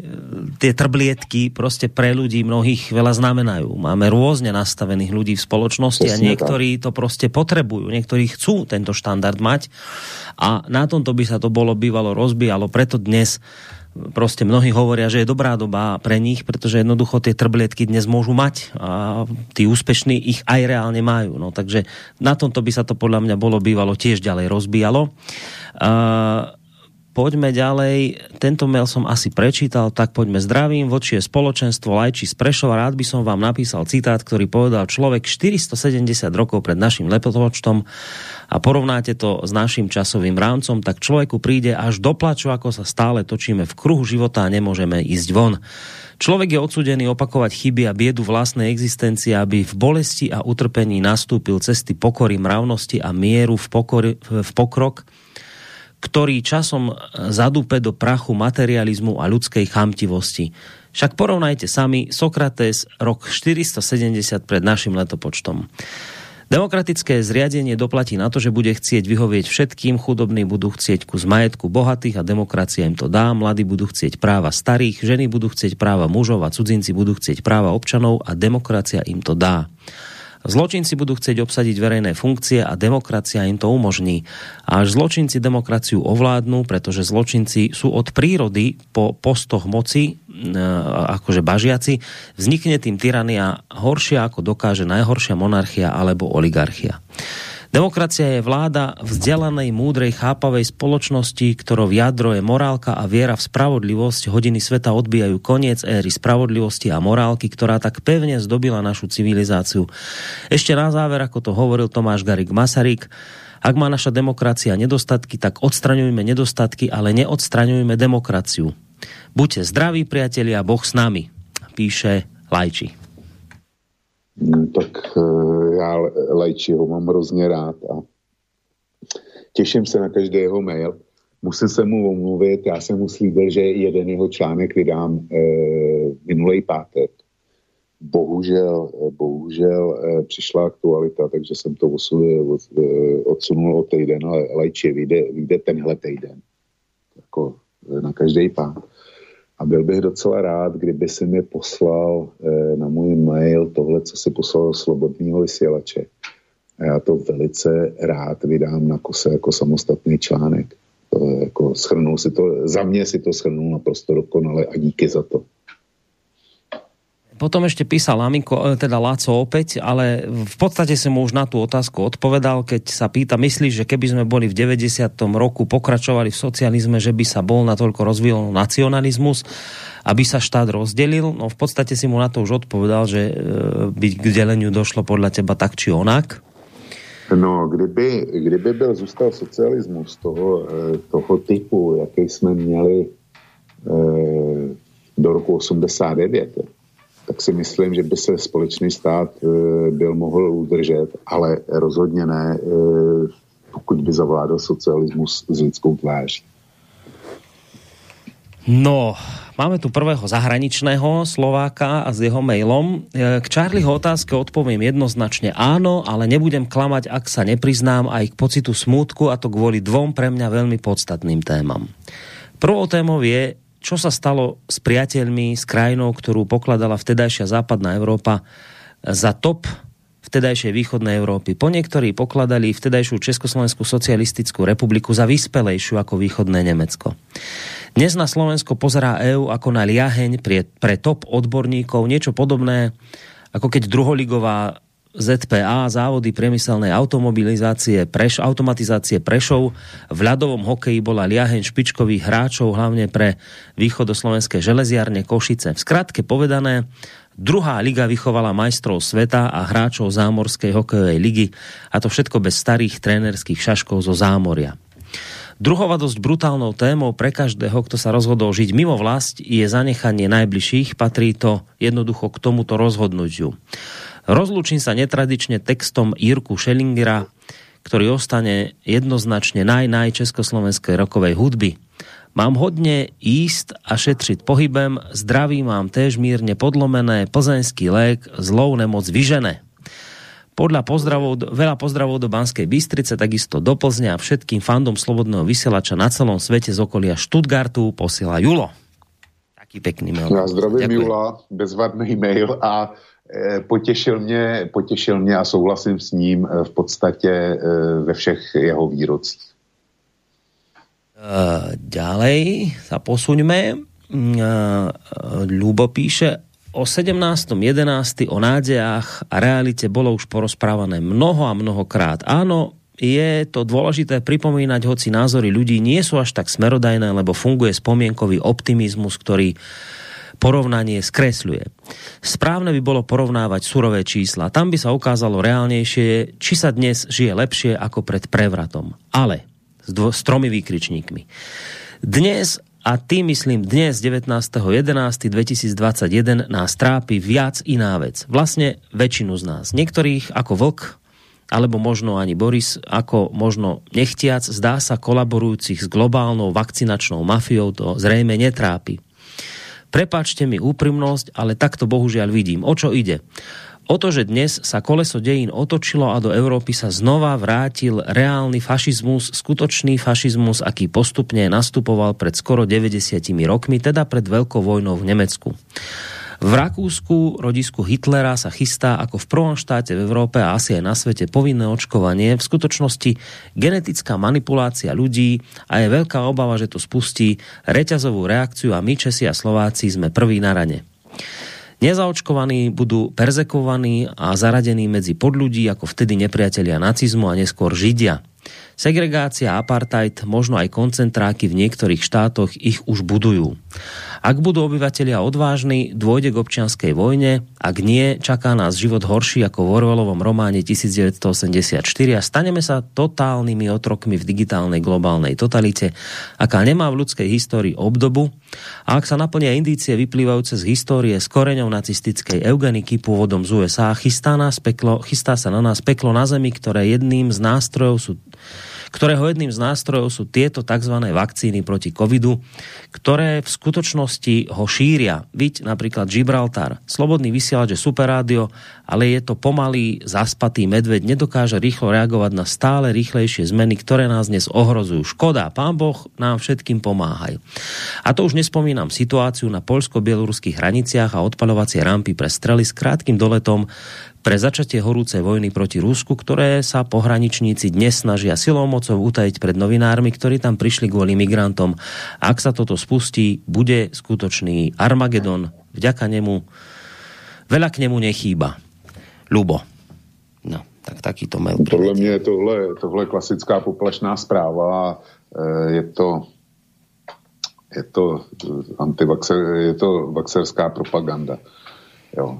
tie trblietky prostě pre ľudí mnohých veľa znamenajú. Máme rôzne nastavených ľudí v spoločnosti a niektorí to prostě potrebujú, niektorí chcú tento štandard mať a na tomto by sa to bolo bývalo rozbíjalo, preto dnes prostě mnohí hovoria, že je dobrá doba pre nich, pretože jednoducho tie trblietky dnes môžu mať a tí úspešní ich aj reálne majú. No, takže na tomto by sa to podľa mňa bolo bývalo tiež ďalej rozbíjalo. Uh, Poďme ďalej. Tento mail som asi prečítal, tak poďme zdravím. Voči je spoločenstvo Lajči z Prešova. Rád by som vám napísal citát, ktorý povedal človek 470 rokov pred našim lepotočtom a porovnáte to s našim časovým rámcom, tak človeku príde až do plaču, ako sa stále točíme v kruhu života a nemôžeme ísť von. Človek je odsudený opakovať chyby a biedu vlastnej existencie, aby v bolesti a utrpení nastúpil cesty pokory, mravnosti a mieru v, pokory, v pokrok, ktorý časom zadúpe do prachu materializmu a ľudskej chamtivosti. Však porovnajte sami Sokrates rok 470 pred našim letopočtom. Demokratické zriadenie doplatí na to, že bude chcieť vyhovieť všetkým, chudobní budú chcieť kus majetku bohatých a demokracia im to dá, mladí budú chcieť práva starých, ženy budú chcieť práva mužov a cudzinci budú chcieť práva občanov a demokracia im to dá. Zločinci budú chcieť obsadiť verejné funkcie a demokracia im to umožní. A až zločinci demokraciu ovládnu, pretože zločinci sú od prírody po postoch moci, e, akože bažiaci, vznikne tým tyrania horšia, ako dokáže najhoršia monarchia alebo oligarchia. Demokracia je vláda vzdelanej, múdrej, chápavej spoločnosti, ktorou jadro je morálka a viera v spravodlivosť. Hodiny sveta odbijajú koniec éry spravodlivosti a morálky, ktorá tak pevne zdobila našu civilizáciu. Ešte na záver, ako to hovoril Tomáš Garik Masaryk, Ak má naša demokracia nedostatky, tak odstraňujme nedostatky, ale neodstraňujme demokraciu. Buďte zdraví, priatelia, Boh s nami, píše Lajči. No, tak uh, já Lajčiho mám hrozně rád a těším se na každý jeho mail. Musím se mu omluvit, já jsem mu slíbil, že jeden jeho článek vydám uh, minulý pátek. Bohužel, bohužel uh, přišla aktualita, takže jsem to odsunul, od, odsunul o týden, ale Lajči vyjde, vyjde tenhle týden. Jako na každý pán. A byl bych docela rád, kdyby si mi poslal eh, na můj mail tohle, co si poslal do slobodného vysílače. A já to velice rád vydám na kose jako samostatný článek. To jako si to, za mě si to schrnul naprosto dokonale a díky za to. Potom ešte písal Lamiko, e, teda Láco opäť, ale v podstate som mu už na tú otázku odpovedal, keď sa pýta, myslíš, že keby sme boli v 90. roku pokračovali v socializme, že by sa bol natoľko rozvíjal nacionalizmus, aby sa štát rozdelil? No v podstate si mu na to už odpovedal, že e, by k deleniu došlo podľa teba tak či onak. No, kdyby, kdyby byl zůstal socialismus toho, e, toho typu, jaký jsme měli do roku 89, tak si myslím, že by se společný stát e, byl mohl udržet, ale rozhodně ne, e, pokud by zavládal socialismus s lidskou tváří. No, máme tu prvého zahraničného Slováka a s jeho mailom. E, k Charlieho otázke odpoviem jednoznačne áno, ale nebudem klamať, ak sa nepriznám aj k pocitu smútku a to kvôli dvom pre mňa veľmi podstatným témam. Prvou témou je čo sa stalo s priateľmi, s krajinou, ktorú pokladala vtedajšia západná Európa za top vtedajšej východnej Európy. Po niektorí pokladali vtedajšiu Československú socialistickú republiku za vyspelejšiu ako východné Nemecko. Dnes na Slovensko pozerá EÚ ako na liaheň pre, pre top odborníkov, niečo podobné ako keď druholigová ZPA, závody priemyselnej automobilizácie, preš, automatizácie Prešov. V ľadovom hokeji bola liaheň špičkových hráčov, hlavne pre východoslovenské železiarne Košice. V skratke povedané, druhá liga vychovala majstrov sveta a hráčov zámorskej hokejovej ligy a to všetko bez starých trénerských šaškov zo zámoria. Druhova dosť brutálnou témou pre každého, kto sa rozhodol žiť mimo vlast, je zanechanie najbližších. Patrí to jednoducho k tomuto rozhodnutiu. Rozlúčim sa netradične textom Jirku Schellingera, ktorý ostane jednoznačne naj-naj československej rokovej hudby. Mám hodne ísť a šetriť pohybem, zdraví mám též mírne podlomené, plzeňský lék, zlou nemoc vyžené. Podľa pozdravov, veľa pozdravov do Banskej Bystrice, takisto do Plzne a všetkým fandom Slobodného vysielača na celom svete z okolia Stuttgartu posiela Julo. Taký pekný mail. Ja zdravím Jula, bezvadný mail a potěšil mě, potěšil mě a souhlasím s ním eh, v podstatě eh, ve všech jeho výrocích. ďalej sa posuňme. Ľubo píše, o 17.11. o nádejách a realite bolo už porozprávané mnoho a mnohokrát. Áno, je to dôležité pripomínať, hoci názory ľudí nie sú až tak smerodajné, lebo funguje spomienkový optimizmus, ktorý porovnanie skresľuje. Správne by bolo porovnávať surové čísla. Tam by sa ukázalo reálnejšie, či sa dnes žije lepšie ako pred prevratom. Ale s, dvo- s tromi výkričníkmi. Dnes a tým myslím dnes 19.11.2021 nás trápi viac iná vec. Vlastne väčšinu z nás. Niektorých ako vlk, alebo možno ani Boris, ako možno nechtiac, zdá sa kolaborujúcich s globálnou vakcinačnou mafiou to zrejme netrápi. Prepačte mi úprimnosť, ale takto bohužiaľ vidím. O čo ide? O to, že dnes sa koleso dejín otočilo a do Európy sa znova vrátil reálny fašizmus, skutočný fašizmus, aký postupne nastupoval pred skoro 90 rokmi, teda pred veľkou vojnou v Nemecku. V Rakúsku rodisku Hitlera sa chystá ako v prvom štáte v Európe a asi aj na svete povinné očkovanie. V skutočnosti genetická manipulácia ľudí a je veľká obava, že to spustí reťazovú reakciu a my Česi a Slováci sme prví na rane. Nezaočkovaní budú perzekovaní a zaradení medzi podľudí ako vtedy nepriatelia nacizmu a neskôr Židia. Segregácia, apartheid, možno aj koncentráky v niektorých štátoch ich už budujú. Ak budú obyvatelia odvážni, dôjde k občianskej vojne, ak nie, čaká nás život horší ako v Orwellovom románe 1984 a staneme sa totálnymi otrokmi v digitálnej globálnej totalite, aká nemá v ľudskej histórii obdobu a ak sa naplnia indície vyplývajúce z histórie s koreňou nacistickej eugeniky pôvodom z USA, chystá, nás peklo, chystá sa na nás peklo na zemi, ktoré jedným z nástrojov sú ktorého jedným z nástrojov sú tieto tzv. vakcíny proti covidu, ktoré v skutočnosti ho šíria. Viď napríklad Gibraltar. Slobodný vysielač je super rádio, ale je to pomalý, zaspatý medveď, nedokáže rýchlo reagovať na stále rýchlejšie zmeny, ktoré nás dnes ohrozujú. Škoda, pán Boh nám všetkým pomáhaj. A to už nespomínam situáciu na poľsko-bieloruských hraniciach a odpaľovacie rampy pre strely s krátkým doletom pre začatie horúcej vojny proti Rusku, ktoré sa pohraničníci dnes snažia silou mocou utajiť pred novinármi, ktorí tam prišli kvôli migrantom. Ak sa toto spustí, bude skutočný Armagedon. Vďaka nemu veľa k nemu nechýba. Lubo. No, tak takýto mail. Podle mě je tohle, tohle klasická poplašná zpráva. E, je to je to antivaxer, je to vaxerská propaganda. Jo.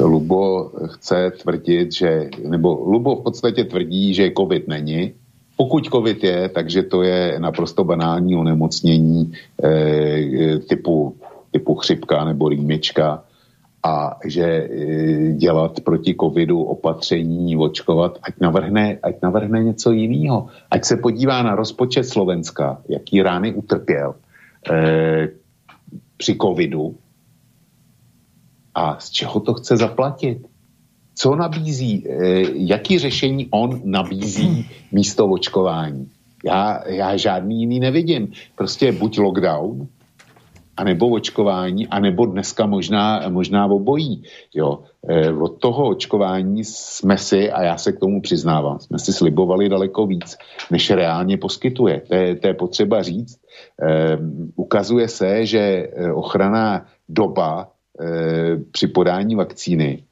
E, Lubo chce tvrdit, že, nebo Lubo v podstatě tvrdí, že COVID není. Pokud COVID je, takže to je naprosto banální onemocnění e, typu, typu chřipka nebo rýmička a že e, dělat proti covidu opatření, očkovat, ať navrhne, ať navrhne něco jiného. Ať se podívá na rozpočet Slovenska, jaký rány utrpěl e, při covidu, a z čeho to chce zaplatit. Co nabízí, eh, jaký řešení on nabízí místo očkování. Já, já žádný jiný nevidím. Prostě buď lockdown, anebo očkování, anebo dneska možná, možná obojí. Jo. E, od toho očkování jsme si, a já se k tomu přiznávám, jsme si slibovali daleko víc, než reálně poskytuje. To je, to je potřeba říct. E, ukazuje se, že ochrana doba při podání vakcíny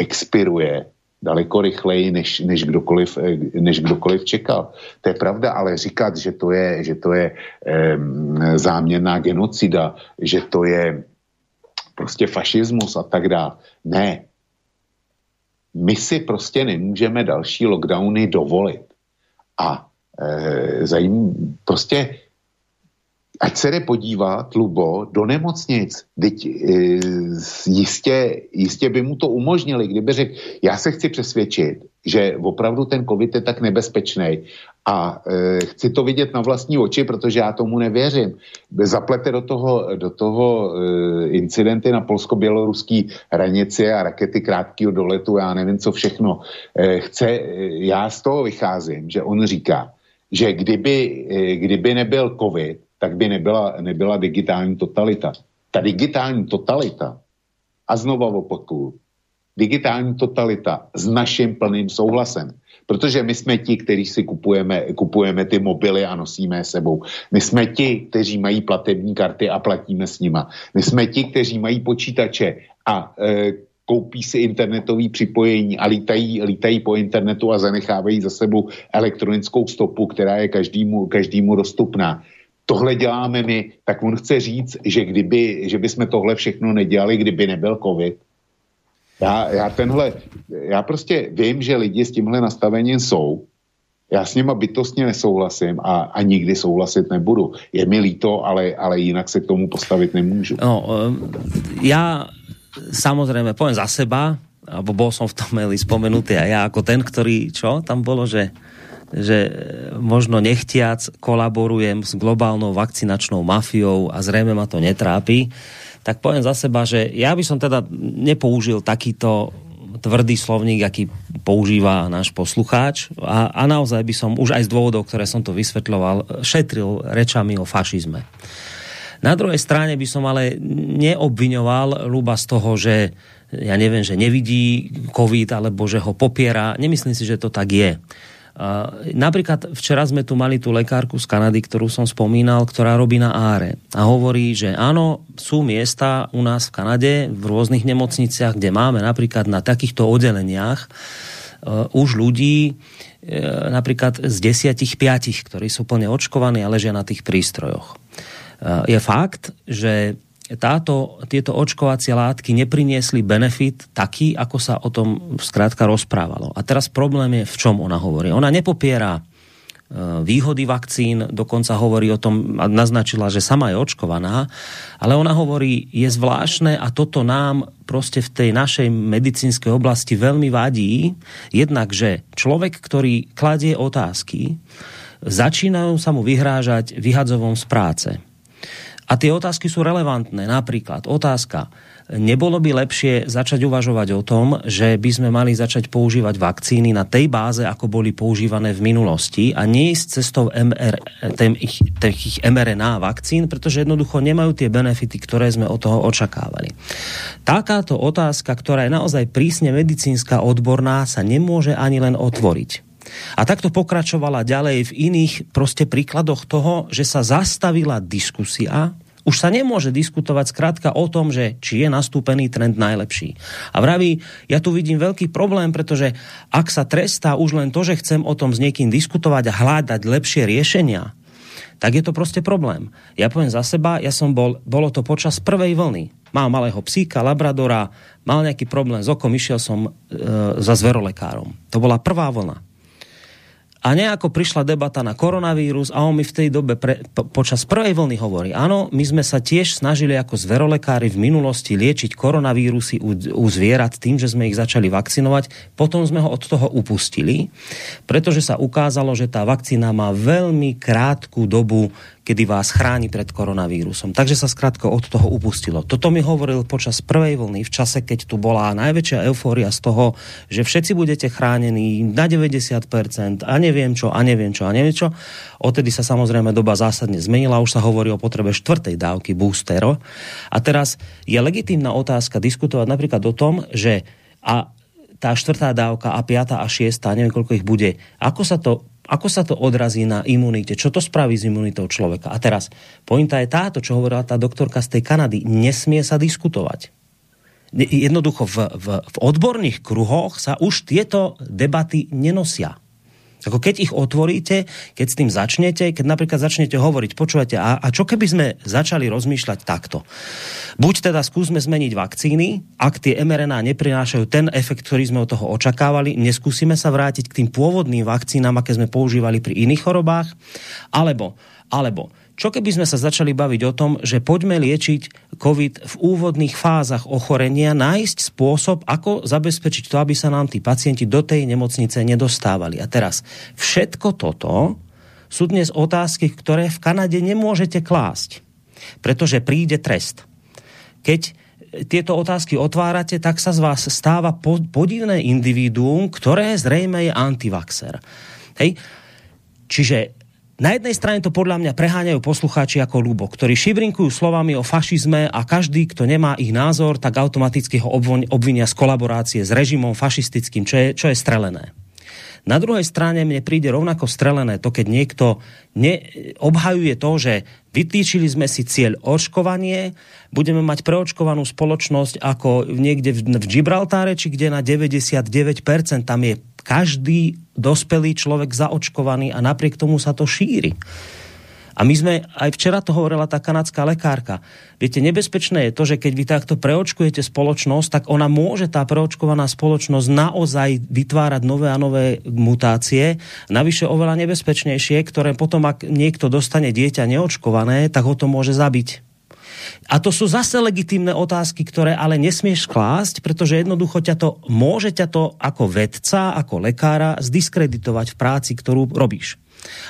expiruje daleko rychleji, než, než, kdokoliv, eh, než kdokoliv čekal. To je pravda, ale říkat, že to je, že to je um, záměrná genocida, že to je prostě fašismus a tak dále. Ne. My si prostě nemůžeme další lockdowny dovolit. A e, zajím, prostě ať se podívat, Lubo, do nemocnic. Teď e, jistě, jistě by mu to umožnili, kdyby řekl, já se chci přesvědčit, že opravdu ten covid je tak nebezpečný a e, chci to vidět na vlastní oči, protože já tomu nevěřím. Zaplete do toho, do toho e, incidenty na polsko-běloruský hranici a rakety krátkého doletu, já nevím, co všechno. E, chce, e, já z toho vycházím, že on říká, že kdyby, e, kdyby nebyl covid, tak by nebyla, nebyla digitální totalita. Ta digitální totalita, a znova opakuju, digitální totalita s naším plným souhlasem. Protože my jsme ti, kteří si kupujeme, kupujeme ty mobily a nosíme je sebou. My jsme ti, kteří mají platební karty a platíme s nima. My jsme ti, kteří mají počítače a e, koupí si internetové připojení a lítají, lítají po internetu a zanechávají za sebou elektronickou stopu, která je každému, každému dostupná tohle děláme my, tak on chce říct, že kdyby, že bychom tohle všechno nedělali, kdyby nebyl covid. Já, já tenhle, já prostě vím, že lidi s tímhle nastavením jsou, já s nima bytostně nesouhlasím a, a nikdy souhlasit nebudu. Je mi líto, ale, ale jinak se k tomu postavit nemůžu. No, já samozřejmě poviem za seba, alebo bol som v tom maili spomenutý a ja ako ten, ktorý, čo tam bolo, že že možno nechtiac kolaborujem s globálnou vakcinačnou mafiou a zrejme ma to netrápi, tak poviem za seba, že ja by som teda nepoužil takýto tvrdý slovník, aký používa náš poslucháč a, a naozaj by som už aj z dôvodov, ktoré som to vysvetľoval, šetril rečami o fašizme. Na druhej strane by som ale neobviňoval Luba z toho, že ja neviem, že nevidí COVID alebo že ho popiera. Nemyslím si, že to tak je. Napríklad včera sme tu mali tú lekárku z Kanady, ktorú som spomínal, ktorá robí na áre a hovorí, že áno, sú miesta u nás v Kanade, v rôznych nemocniciach, kde máme napríklad na takýchto oddeleniach uh, už ľudí, uh, napríklad z desiatich piatich, ktorí sú plne očkovaní a ležia na tých prístrojoch. je fakt, že táto, tieto očkovacie látky nepriniesli benefit taký, ako sa o tom skrátka rozprávalo. A teraz problém je, v čom ona hovorí. Ona nepopiera E, výhody vakcín, dokonca hovorí o tom, a naznačila, že sama je očkovaná, ale ona hovorí, je zvláštne a toto nám proste v tej našej medicínskej oblasti veľmi vadí, jednak, že človek, ktorý kladie otázky, začínajú sa mu vyhrážať vyhadzovom z práce. A tie otázky sú relevantné. Napríklad otázka, Nebolo by lepšie začať uvažovať o tom, že by sme mali začať používať vakcíny na tej báze, ako boli používané v minulosti a nie ísť cestou MR, tém, ich, ich mRNA vakcín, pretože jednoducho nemajú tie benefity, ktoré sme od toho očakávali. Takáto otázka, ktorá je naozaj prísne medicínska odborná, sa nemôže ani len otvoriť. A takto pokračovala ďalej v iných proste príkladoch toho, že sa zastavila diskusia už sa nemôže diskutovať skrátka o tom, že či je nastúpený trend najlepší. A vraví, ja tu vidím veľký problém, pretože ak sa trestá už len to, že chcem o tom s niekým diskutovať a hľadať lepšie riešenia, tak je to proste problém. Ja poviem za seba, ja som bol, bolo to počas prvej vlny. Mal malého psíka, labradora, mal nejaký problém s okom, išiel som e, za zverolekárom. To bola prvá vlna a nejako prišla debata na koronavírus a on mi v tej dobe pre, po, počas prvej vlny hovorí, áno, my sme sa tiež snažili ako zverolekári v minulosti liečiť koronavírusy u, u zvierat tým, že sme ich začali vakcinovať, potom sme ho od toho upustili, pretože sa ukázalo, že tá vakcína má veľmi krátku dobu kedy vás chráni pred koronavírusom. Takže sa skrátka od toho upustilo. Toto mi hovoril počas prvej vlny, v čase, keď tu bola najväčšia eufória z toho, že všetci budete chránení na 90% a neviem čo, a neviem čo, a neviem čo. Odtedy sa samozrejme doba zásadne zmenila, už sa hovorí o potrebe štvrtej dávky boostero. A teraz je legitímna otázka diskutovať napríklad o tom, že a tá štvrtá dávka a piata a šiesta, neviem koľko ich bude, ako sa to ako sa to odrazí na imunite? Čo to spraví s imunitou človeka? A teraz, pointa je táto, čo hovorila tá doktorka z tej Kanady. Nesmie sa diskutovať. Jednoducho v, v, v odborných kruhoch sa už tieto debaty nenosia. Ako keď ich otvoríte, keď s tým začnete, keď napríklad začnete hovoriť, počúvate, a, a čo keby sme začali rozmýšľať takto? Buď teda skúsme zmeniť vakcíny, ak tie mRNA neprinášajú ten efekt, ktorý sme od toho očakávali, neskúsime sa vrátiť k tým pôvodným vakcínám, aké sme používali pri iných chorobách, alebo, alebo čo keby sme sa začali baviť o tom, že poďme liečiť COVID v úvodných fázach ochorenia, nájsť spôsob, ako zabezpečiť to, aby sa nám tí pacienti do tej nemocnice nedostávali. A teraz všetko toto sú dnes otázky, ktoré v Kanade nemôžete klásť, pretože príde trest. Keď tieto otázky otvárate, tak sa z vás stáva podivné individuum, ktoré zrejme je antivaxer. Hej? Čiže na jednej strane to podľa mňa preháňajú poslucháči ako Lubo, ktorí šibrinkujú slovami o fašizme a každý, kto nemá ich názor, tak automaticky ho obvinia z kolaborácie s režimom fašistickým, čo je, čo je strelené. Na druhej strane mne príde rovnako strelené to, keď niekto obhajuje to, že vytýčili sme si cieľ očkovanie, budeme mať preočkovanú spoločnosť ako niekde v, v Gibraltáre, či kde na 99% tam je každý dospelý človek zaočkovaný a napriek tomu sa to šíri. A my sme, aj včera to hovorila tá kanadská lekárka, viete, nebezpečné je to, že keď vy takto preočkujete spoločnosť, tak ona môže, tá preočkovaná spoločnosť, naozaj vytvárať nové a nové mutácie, navyše oveľa nebezpečnejšie, ktoré potom, ak niekto dostane dieťa neočkované, tak ho to môže zabiť. A to sú zase legitímne otázky, ktoré ale nesmieš klásť, pretože jednoducho ťa to, môže ťa to ako vedca, ako lekára zdiskreditovať v práci, ktorú robíš.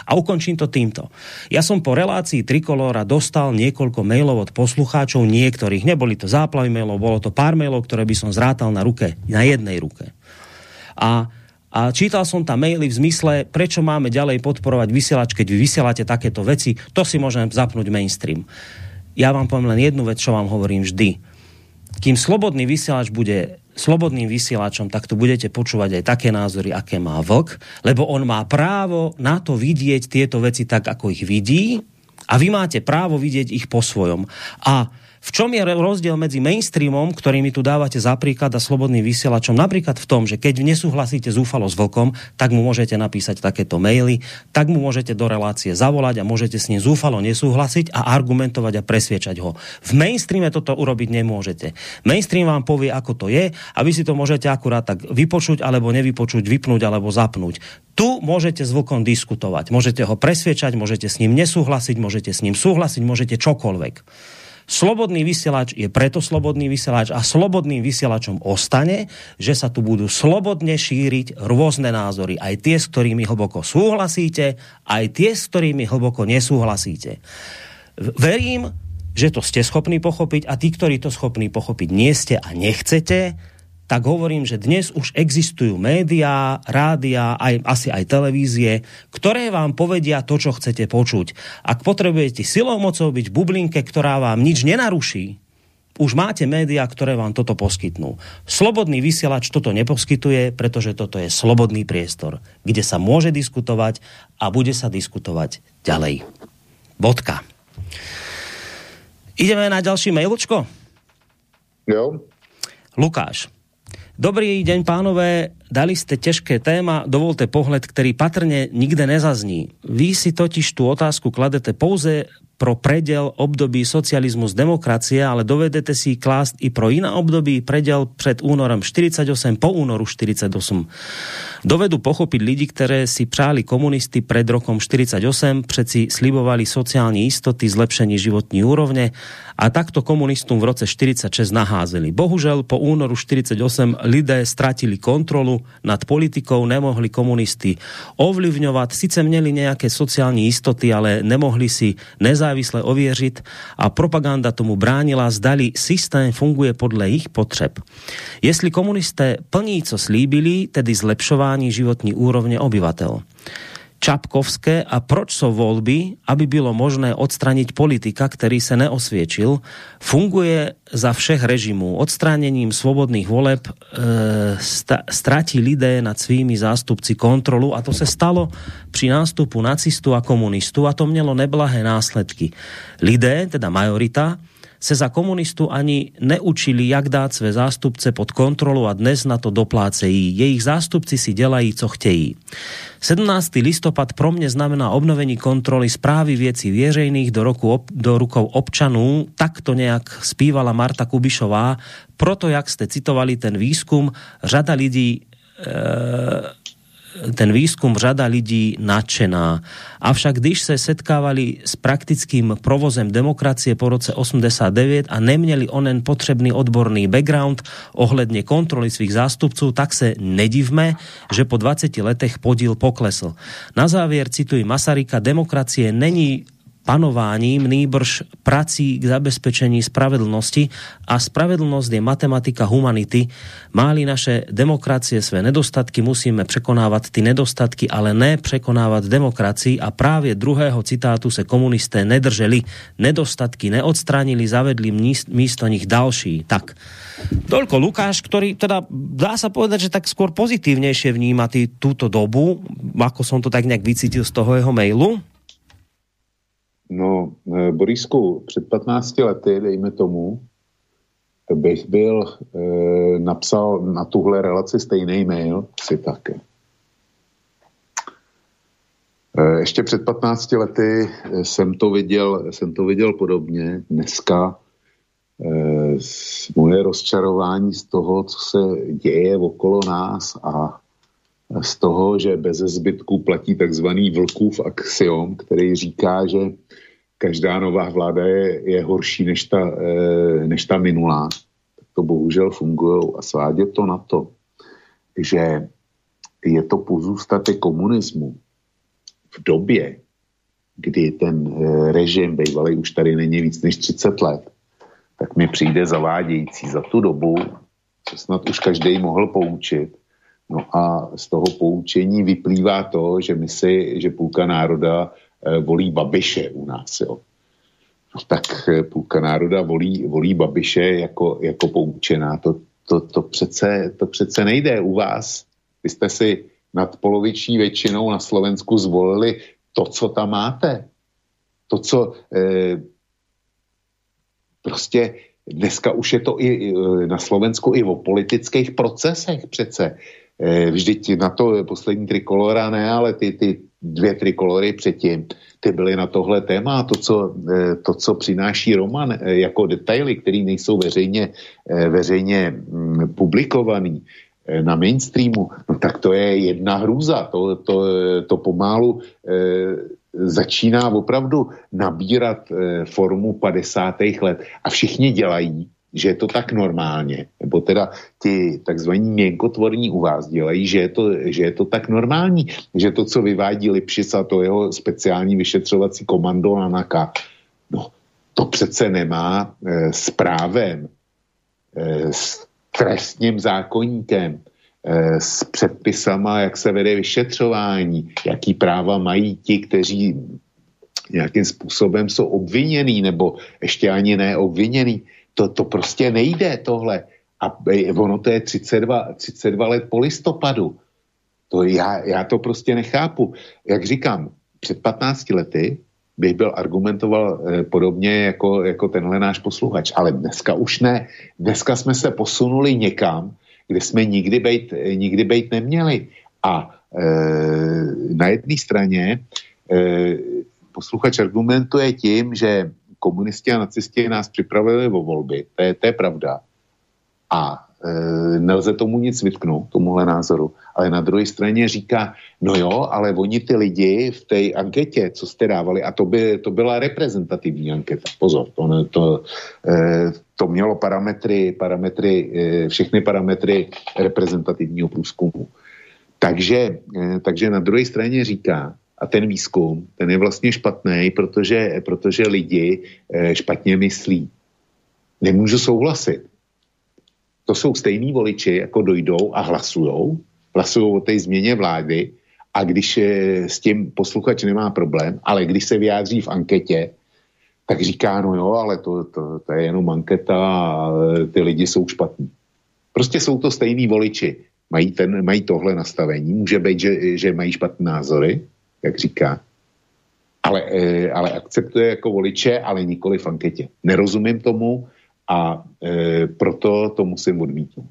A ukončím to týmto. Ja som po relácii Trikolóra dostal niekoľko mailov od poslucháčov, niektorých, neboli to záplavy mailov, bolo to pár mailov, ktoré by som zrátal na ruke, na jednej ruke. A a čítal som tam maily v zmysle, prečo máme ďalej podporovať vysielač, keď vy vysielate takéto veci, to si môžem zapnúť mainstream ja vám poviem len jednu vec, čo vám hovorím vždy. Kým slobodný vysielač bude slobodným vysielačom, tak tu budete počúvať aj také názory, aké má vlk, lebo on má právo na to vidieť tieto veci tak, ako ich vidí a vy máte právo vidieť ich po svojom. A V čom je rozdiel medzi mainstreamom, ktorý mi tu dávate za príklad a slobodným vysielačom? Napríklad v tom, že keď nesúhlasíte zúfalo s vlkom, tak mu môžete napísať takéto maily, tak mu môžete do relácie zavolať a môžete s ním zúfalo nesúhlasiť a argumentovať a presviečať ho. V mainstreame toto urobiť nemôžete. Mainstream vám povie, ako to je a vy si to môžete akurát tak vypočuť alebo nevypočuť, vypnúť alebo zapnúť. Tu môžete s vlkom diskutovať, môžete ho presviečať, môžete s ním nesúhlasiť, môžete s ním súhlasiť, môžete čokoľvek. Slobodný vysielač je preto slobodný vysielač a slobodným vysielačom ostane, že sa tu budú slobodne šíriť rôzne názory. Aj tie, s ktorými hlboko súhlasíte, aj tie, s ktorými hlboko nesúhlasíte. Verím, že to ste schopní pochopiť a tí, ktorí to schopní pochopiť nie ste a nechcete, tak hovorím, že dnes už existujú médiá, rádia, aj, asi aj televízie, ktoré vám povedia to, čo chcete počuť. Ak potrebujete silou mocou byť v bublinke, ktorá vám nič nenaruší, už máte médiá, ktoré vám toto poskytnú. Slobodný vysielač toto neposkytuje, pretože toto je slobodný priestor, kde sa môže diskutovať a bude sa diskutovať ďalej. Bodka. Ideme na ďalší mailočko? Jo. Lukáš. Dobrý deň, pánové. Dali ste ťažké téma, dovolte pohľad, ktorý patrne nikde nezazní. Vy si totiž tú otázku kladete pouze pro predel období socializmus demokracie, ale dovedete si klásť i pro iná období predel pred únorom 48, po únoru 48. Dovedu pochopiť ľudí, ktoré si přáli komunisty pred rokom 48, přeci slibovali sociálne istoty, zlepšenie životní úrovne a takto komunistom v roce 46 naházeli. Bohužel po únoru 48 lidé stratili kontrolu nad politikou, nemohli komunisty ovlivňovať, sice měli nejaké sociálne istoty, ale nemohli si nezávisle ovieřiť a propaganda tomu bránila, zdali systém funguje podle ich potřeb. Jestli komunisté plní, co slíbili, tedy zlepšování životní úrovne obyvateľ. Čapkovské a proč sú voľby, aby bylo možné odstraniť politika, ktorý sa neosviečil, funguje za všech režimů. Odstránením svobodných voleb e, sta, stratí lidé nad svými zástupci kontrolu a to sa stalo pri nástupu nacistu a komunistu a to mělo neblahé následky. Lidé, teda majorita, se za komunistu ani neučili, jak dát své zástupce pod kontrolu a dnes na to doplácejí. Jejich zástupci si dělají, co chtějí. 17. listopad pro mne znamená obnovení kontroly správy věcí věřejných do, roku, do rukou občanů. Tak to nejak spívala Marta Kubišová. Proto, jak ste citovali ten výskum, řada lidí e, ten výskum řada lidí nadšená. Avšak když se setkávali s praktickým provozem demokracie po roce 89 a neměli onen potřebný odborný background ohledně kontroly svých zástupců, tak se nedivme, že po 20 letech podíl poklesl. Na závěr cituji Masaryka, demokracie není panováním, nýbrž prací k zabezpečení spravedlnosti a spravedlnosť je matematika humanity. Máli naše demokracie své nedostatky, musíme překonávať ty nedostatky, ale ne překonávať demokracii a právě druhého citátu se komunisté nedrželi. Nedostatky neodstránili, zavedli místo nich další. Tak, Toľko Lukáš, ktorý teda dá sa povedať, že tak skôr pozitívnejšie vníma túto dobu, ako som to tak nejak vycítil z toho jeho mailu. No, eh, Borisku, před 15 lety, dejme tomu, bych byl, e, napsal na tuhle relaci stejný mail, si také. E, ještě před 15 lety jsem to viděl, jsem to viděl podobně. Dneska e, moje rozčarování z toho, co se děje okolo nás a z toho, že bez zbytku platí takzvaný vlkův axiom, který říká, že každá nová vláda je, je horší než ta, e, než ta minulá. Tak to bohužel funguje a svádě to na to, že je to pozůstatek komunismu v době, kdy ten e, režim bývalý už tady není víc než 30 let, tak mi přijde zavádějící za tu dobu, co snad už každý mohl poučit, No a z toho poučení vyplývá to, že my si, že půlka národa e, volí Babiše u nás, jo. No, tak e, půlka národa volí, volí Babiše jako, jako poučená. To, to, to, přece, to přece nejde u vás. Vy jste si nad poloviční většinou na Slovensku zvolili to, co tam máte. To, co... E, prostě dneska už je to i na Slovensku i o politických procesech přece. Vždyť na to poslední trikolora ne, ale ty, ty dvě trikolory předtím, ty byly na tohle téma. To, co, to, co přináší Roman jako detaily, které nejsou veřejně, veřejně mm, publikovaný, Eh, na mainstreamu, no tak to je jedna hrůza. To, to, to pomálu začíná opravdu nabírat formu 50. let a všichni dělají, že je to tak normálně, nebo teda ti takzvaní měnkotvorní u vás dělají, že je, to, že je to tak normální, že to, co vyvádí Lipšis a to jeho speciální vyšetřovací komando na NAKA, no to přece nemá e, s právem, e, s trestním zákonníkem, eh, s předpisama, jak se vede vyšetřování, jaký práva mají ti, kteří nějakým způsobem jsou obviněný nebo ještě ani neobviněný. To, to prostě nejde tohle. A ono to je 32, 32 let po listopadu. To já, já to prostě nechápu. Jak říkám, před 15 lety bych byl argumentoval eh, podobně jako, jako tenhle náš posluchač. Ale dneska už ne. Dneska jsme se posunuli někam, kde jsme nikdy bejt, nikdy bejt neměli. A e, na jedné straně e, posluchač argumentuje tím, že komunisti a nacisti nás připravili o volby. To je, to je pravda. A e, nelze tomu nic vytknout, tomuhle názoru. Ale na druhé straně říká, no jo, ale oni ty lidi v té anketě, co jste dávali, a to, by, to byla reprezentativní anketa, pozor, to, to, e, to mělo parametry, parametry, e, všechny parametry reprezentativního průzkumu. Takže, e, takže na druhé straně říká, a ten výzkum, ten je vlastně špatný, protože, protože lidi špatně myslí. Nemůžu souhlasit to jsou stejní voliči, jako dojdou a hlasujou, hlasují o té změně vlády a když s tím posluchač nemá problém, ale když se vyjádří v anketě, tak říká, no jo, ale to, to, to je jenom anketa a ty lidi jsou špatní. Prostě jsou to stejní voliči. Mají, ten, mají tohle nastavení. Může být, že, že mají špatné názory, jak říká. Ale, eh, ale akceptuje jako voliče, ale nikoli v anketě. Nerozumím tomu, a e, proto to musím odmítnout.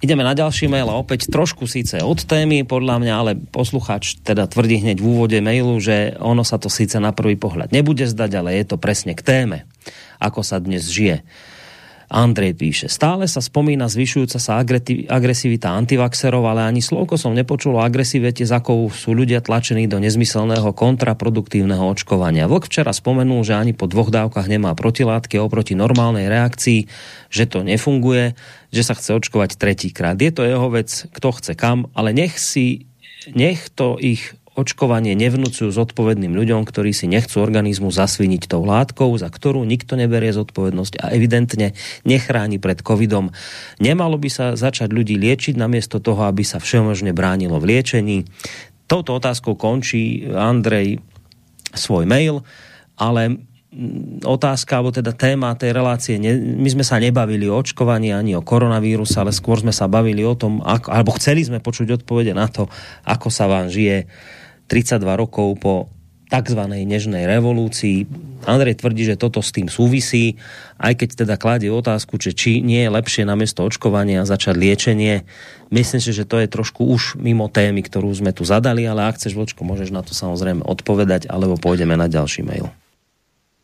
Ideme na ďalší mail a opäť trošku síce od témy, podľa mňa, ale posluchač teda tvrdí hneď v úvode mailu, že ono sa to síce na prvý pohľad nebude zdať, ale je to presne k téme, ako sa dnes žije. Andrej píše, stále sa spomína zvyšujúca sa agresivita antivaxerov, ale ani slovko som nepočul o agresivite, za akou sú ľudia tlačení do nezmyselného kontraproduktívneho očkovania. Vlk včera spomenul, že ani po dvoch dávkach nemá protilátky oproti normálnej reakcii, že to nefunguje, že sa chce očkovať tretíkrát. Je to jeho vec, kto chce kam, ale nech si nech to ich očkovanie nevnúcujú zodpovedným ľuďom, ktorí si nechcú organizmu zasviniť tou látkou, za ktorú nikto neberie zodpovednosť a evidentne nechráni pred covidom. Nemalo by sa začať ľudí liečiť namiesto toho, aby sa všemožne bránilo v liečení. Touto otázkou končí Andrej svoj mail, ale otázka, alebo teda téma tej relácie, my sme sa nebavili o očkovaní ani o koronavírus, ale skôr sme sa bavili o tom, ako, alebo chceli sme počuť odpovede na to, ako sa vám žije 32 rokov po tzv. nežnej revolúcii. Andrej tvrdí, že toto s tým súvisí, aj keď teda kladie otázku, či, či nie je lepšie namiesto očkovania začať liečenie. Myslím si, že to je trošku už mimo témy, ktorú sme tu zadali, ale ak chceš, Vlčko, môžeš na to samozrejme odpovedať, alebo pôjdeme na ďalší mail.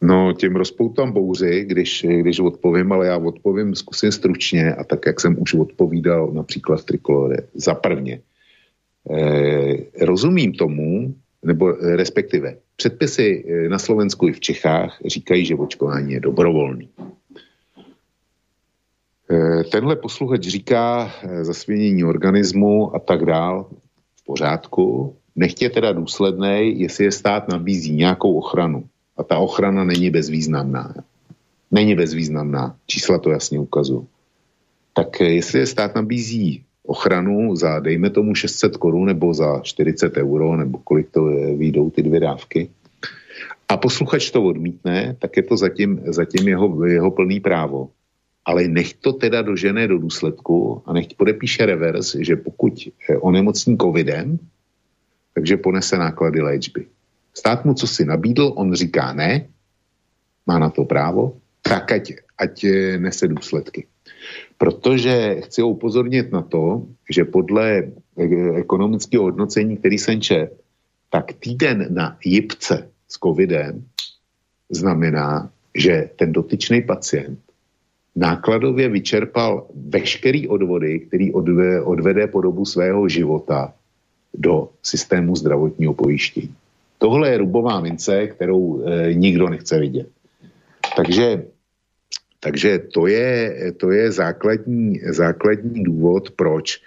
No, tím rozpoutám bouři, když, když odpovím, ale já odpovím zkusím stručně a tak, jak jsem už odpovídal například v Trikolore. Za prvně, rozumím tomu, nebo eh, respektive předpisy eh, na Slovensku i v Čechách říkají, že očkování je dobrovolný. Tenhle posluchač říká zasvěnění organismu a tak dál v pořádku. Nechtě teda důslednej, jestli je stát nabízí nějakou ochranu. A ta ochrana není bezvýznamná. Není bezvýznamná. Čísla to jasně ukazují. Tak jestli je stát nabízí ochranu za, dejme tomu, 600 korun nebo za 40 euro, nebo kolik to výjdou ty dvě dávky, a posluchač to odmítne, tak je to zatím, zatím jeho, jeho plný právo. Ale nech to teda dožené do důsledku a nech podepíše revers, že pokud onemocní covidem, takže ponese náklady léčby. Stát mu co si nabídl, on říká ne, má na to právo, tak ať, ať nese důsledky. Protože chci upozornit na to, že podle ekonomického hodnocení, který jsem čet, tak týden na jipce s covidem znamená, že ten dotyčný pacient nákladově vyčerpal veškerý odvody, který odve, odvede po dobu svého života do systému zdravotního pojištění. Tohle je rubová mince, kterou e, nikdo nechce vidět. Takže, takže to je, to je základní, základní důvod, proč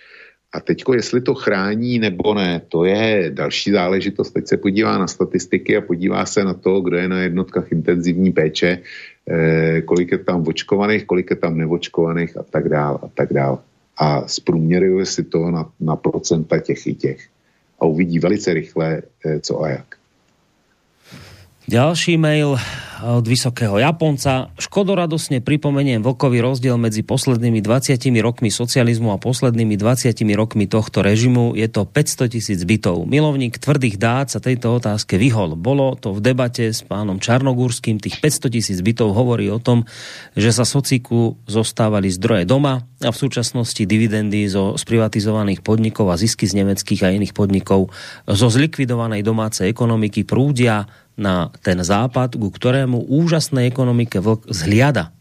a teďko, jestli to chrání nebo ne, to je další záležitost. Teď se podívá na statistiky a podívá se na to, kdo je na jednotkách intenzivní péče, eh, kolik je tam očkovaných, kolik je tam neočkovaných a tak dál a tak dál. A zprůměruje si to na, na procenta těch i těch. A uvidí velice rychle, eh, co a jak. Ďalší mail od vysokého Japonca. Škodoradosne pripomeniem vlkový rozdiel medzi poslednými 20 rokmi socializmu a poslednými 20 rokmi tohto režimu. Je to 500 tisíc bytov. Milovník tvrdých dát sa tejto otázke vyhol. Bolo to v debate s pánom Čarnogórským. Tých 500 tisíc bytov hovorí o tom, že sa sociku zostávali zdroje doma a v súčasnosti dividendy zo sprivatizovaných podnikov a zisky z nemeckých a iných podnikov zo zlikvidovanej domácej ekonomiky prúdia na ten západ, ku ktorému úžasnej ekonomike vlk zhliada.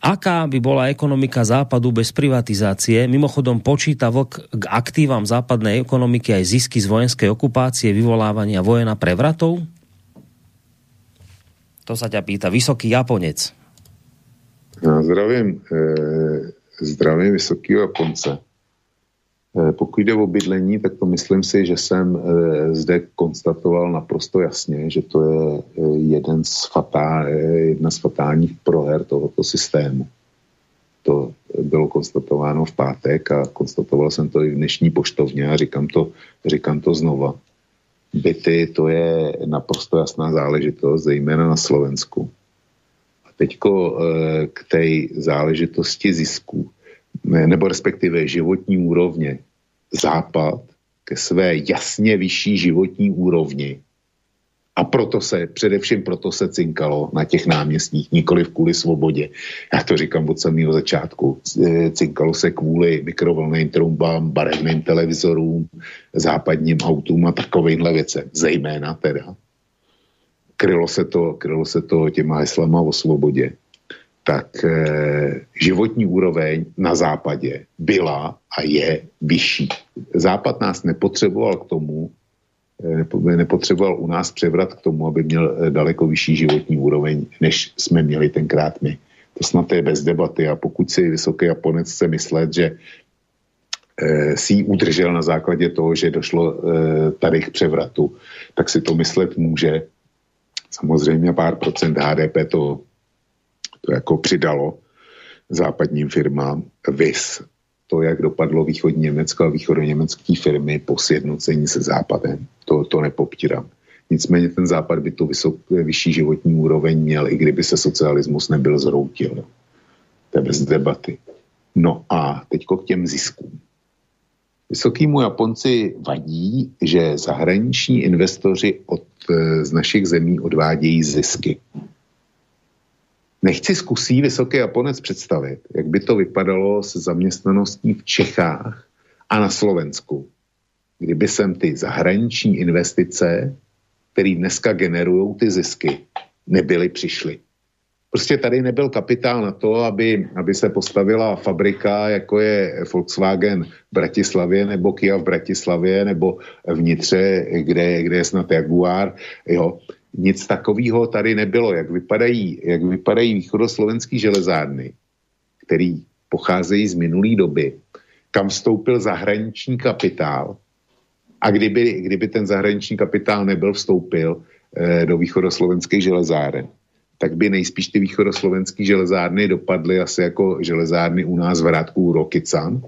Aká by bola ekonomika západu bez privatizácie? Mimochodom počíta vlk k aktívam západnej ekonomiky aj zisky z vojenskej okupácie, vyvolávania vojena prevratov? To sa ťa pýta vysoký Japonec. Ja zdravím, e, zdravím vysoký Japonce. Eh, pokud jde o bydlení, tak to myslím si, že jsem eh, zde konstatoval naprosto jasně, že to je eh, jeden z fatá, jedna z fatálních proher tohoto systému. To bylo konstatováno v pátek a konstatoval jsem to i v dnešní poštovně a říkám to, říkám to znova. Byty to je naprosto jasná záležitost, zejména na Slovensku. A teďko k té záležitosti zisku nebo respektive životní úrovně Západ ke své jasně vyšší životní úrovni. A proto se, především proto se cinkalo na těch náměstích, nikoli v kvůli svobodě. Já to říkám od samého začátku. E, cinkalo se kvůli mikrovlným trumbám, barevným televizorům, západním autům a takovýmhle věcem. Zejména teda. Krylo se to, krylo se to těma heslama o svobodě tak eh, životní úroveň na západě byla a je vyšší. Západ nás nepotřeboval k tomu, eh, nepotřeboval u nás převrat k tomu, aby měl eh, daleko vyšší životní úroveň, než jsme měli tenkrát my. To snad je bez debaty a pokud si vysoký Japonec chce myslet, že si ji udržel na základě toho, že došlo tady k převratu, tak si to myslet může. Samozřejmě pár procent HDP to jako přidalo západním firmám. VIS, to, jak dopadlo východní Německo a východoněmecké firmy po sjednocení se západem. To, to nepopírám. Nicméně ten západ by tu vysok, vyšší životní úroveň měl, i kdyby se socialismus nebyl zroutil. To je bez debaty. No a teďko k těm ziskům. Vysokýmu Japonci vadí, že zahraniční investoři od, z našich zemí odvádějí zisky. Nechci zkusí vysoký Japonec představit, jak by to vypadalo se zaměstnaností v Čechách a na Slovensku, kdyby sem ty zahraniční investice, které dneska generují ty zisky, nebyly přišly. Prostě tady nebyl kapitál na to, aby, aby se postavila fabrika, jako je Volkswagen v Bratislavě, nebo Kia v Bratislavě, nebo vnitře, kde, kde je snad Jaguar. Jo nic takového tady nebylo. Jak vypadají, jak vypadají východoslovenský železárny, který pocházejí z minulé doby, kam vstoupil zahraniční kapitál a kdyby, kdyby ten zahraniční kapitál nebyl vstoupil eh, do východoslovenských železáren, tak by nejspíš ty východoslovenské železárny dopadly asi jako železárny u nás v Hrádku Rokycan,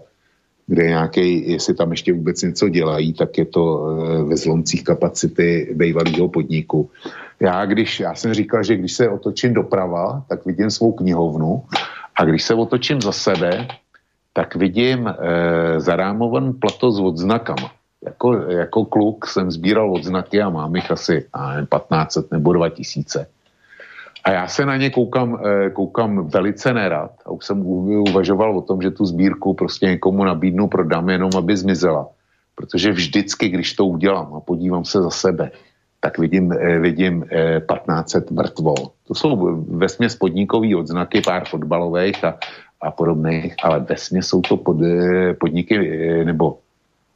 kde nějaký, jestli tam ještě vůbec něco dělají, tak je to eh, ve zlomcích kapacity bývalého podniku. Já, když, já jsem říkal, že když se otočím doprava, tak vidím svou knihovnu a když se otočím za sebe, tak vidím e, zarámovaný plato s odznakama. Jako, jako kluk jsem sbíral odznaky a mám jich asi nevím, 1500 nebo 2000. A já se na ně koukám, eh, koukám velice nerad. A už jsem uvažoval o tom, že tu sbírku prostě někomu nabídnu, prodám jenom, aby zmizela. Protože vždycky, když to udělám a podívám se za sebe, tak vidím, eh, vidím 1500 mrtvol. To jsou vesměs podnikový odznaky, pár fotbalových a, a podobných, ale vesměs jsou to pod, podniky nebo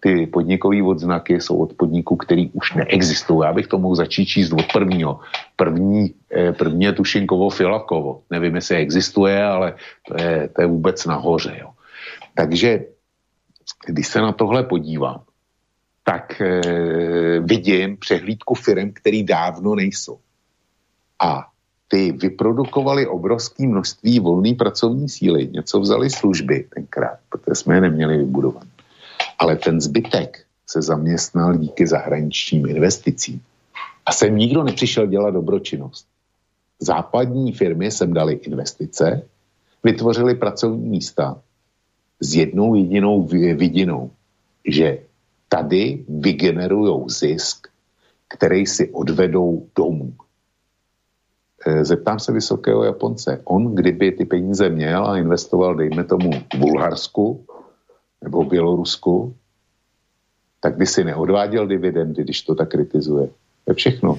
ty podnikové odznaky jsou od podniků, který už neexistují. Já bych to mohl začít číst od prvního. První, eh, první je Tušinkovo Filakovo. Nevím, jestli existuje, ale to je, to je vůbec nahoře. Jo. Takže když se na tohle podívám, tak e, vidím přehlídku firm, který dávno nejsou. A ty vyprodukovali obrovské množství volné pracovní síly, něco vzali služby tenkrát, protože jsme je neměli vybudovat ale ten zbytek se zaměstnal díky zahraničním investicím. A sem nikdo nepřišel dělat dobročinnost. Západní firmy sem dali investice, vytvořili pracovní místa s jednou jedinou vidinou, že tady vygenerují zisk, který si odvedou domů. E, zeptám se vysokého Japonce. On, kdyby ty peníze měl a investoval, dejme tomu, v Bulharsku, nebo Bělorusku, tak by si neodváděl dividendy, když to tak kritizuje. Všechno.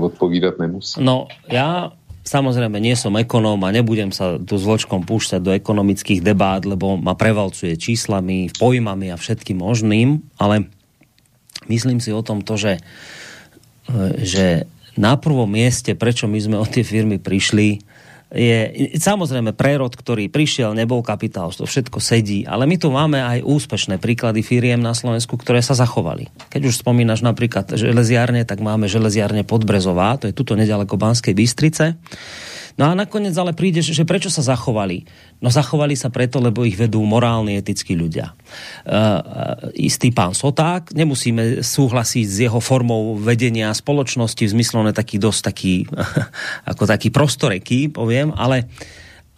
Odpovídat nemusí. No, já Samozrejme, nie som ekonóm a nebudem sa tu s vočkom púšťať do ekonomických debát, lebo ma prevalcuje číslami, pojmami a všetkým možným, ale myslím si o tom to, že, že na prvom mieste, prečo my sme o tie firmy prišli, je samozrejme prerod, ktorý prišiel, nebol kapitál, to všetko sedí, ale my tu máme aj úspešné príklady firiem na Slovensku, ktoré sa zachovali. Keď už spomínaš napríklad železiárne, tak máme železiárne Podbrezová, to je tuto nedaleko Banskej Bystrice. No a nakoniec ale príde, že prečo sa zachovali? No zachovali sa preto, lebo ich vedú morálni, etickí ľudia. Uh, istý pán Soták, nemusíme súhlasiť s jeho formou vedenia spoločnosti v zmysle taký dosť taký, ako taký prostoreký, poviem, ale,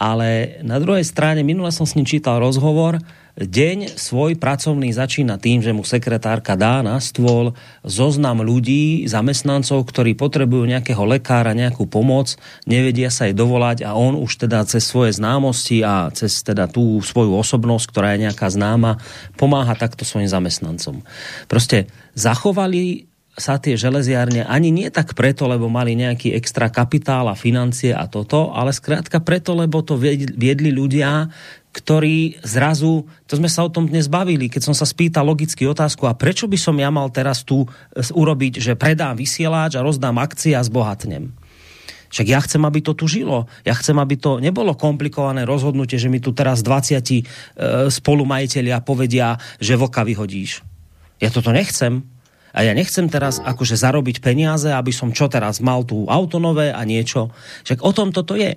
ale na druhej strane, minule som s ním čítal rozhovor, deň svoj pracovný začína tým, že mu sekretárka dá na stôl zoznam ľudí, zamestnancov, ktorí potrebujú nejakého lekára, nejakú pomoc, nevedia sa jej dovolať a on už teda cez svoje známosti a cez teda tú svoju osobnosť, ktorá je nejaká známa, pomáha takto svojim zamestnancom. Proste zachovali sa tie železiárne ani nie tak preto, lebo mali nejaký extra kapitál a financie a toto, ale skrátka preto, lebo to viedli ľudia, ktorí zrazu, to sme sa o tom dnes bavili, keď som sa spýtal logicky otázku, a prečo by som ja mal teraz tu urobiť, že predám vysielač a rozdám akcie a zbohatnem? Však ja chcem, aby to tu žilo. Ja chcem, aby to nebolo komplikované rozhodnutie, že mi tu teraz 20 e, spolumajiteľia povedia, že voka vyhodíš. Ja toto nechcem. A ja nechcem teraz akože zarobiť peniaze, aby som čo teraz mal tu autonové a niečo. Však o tom toto je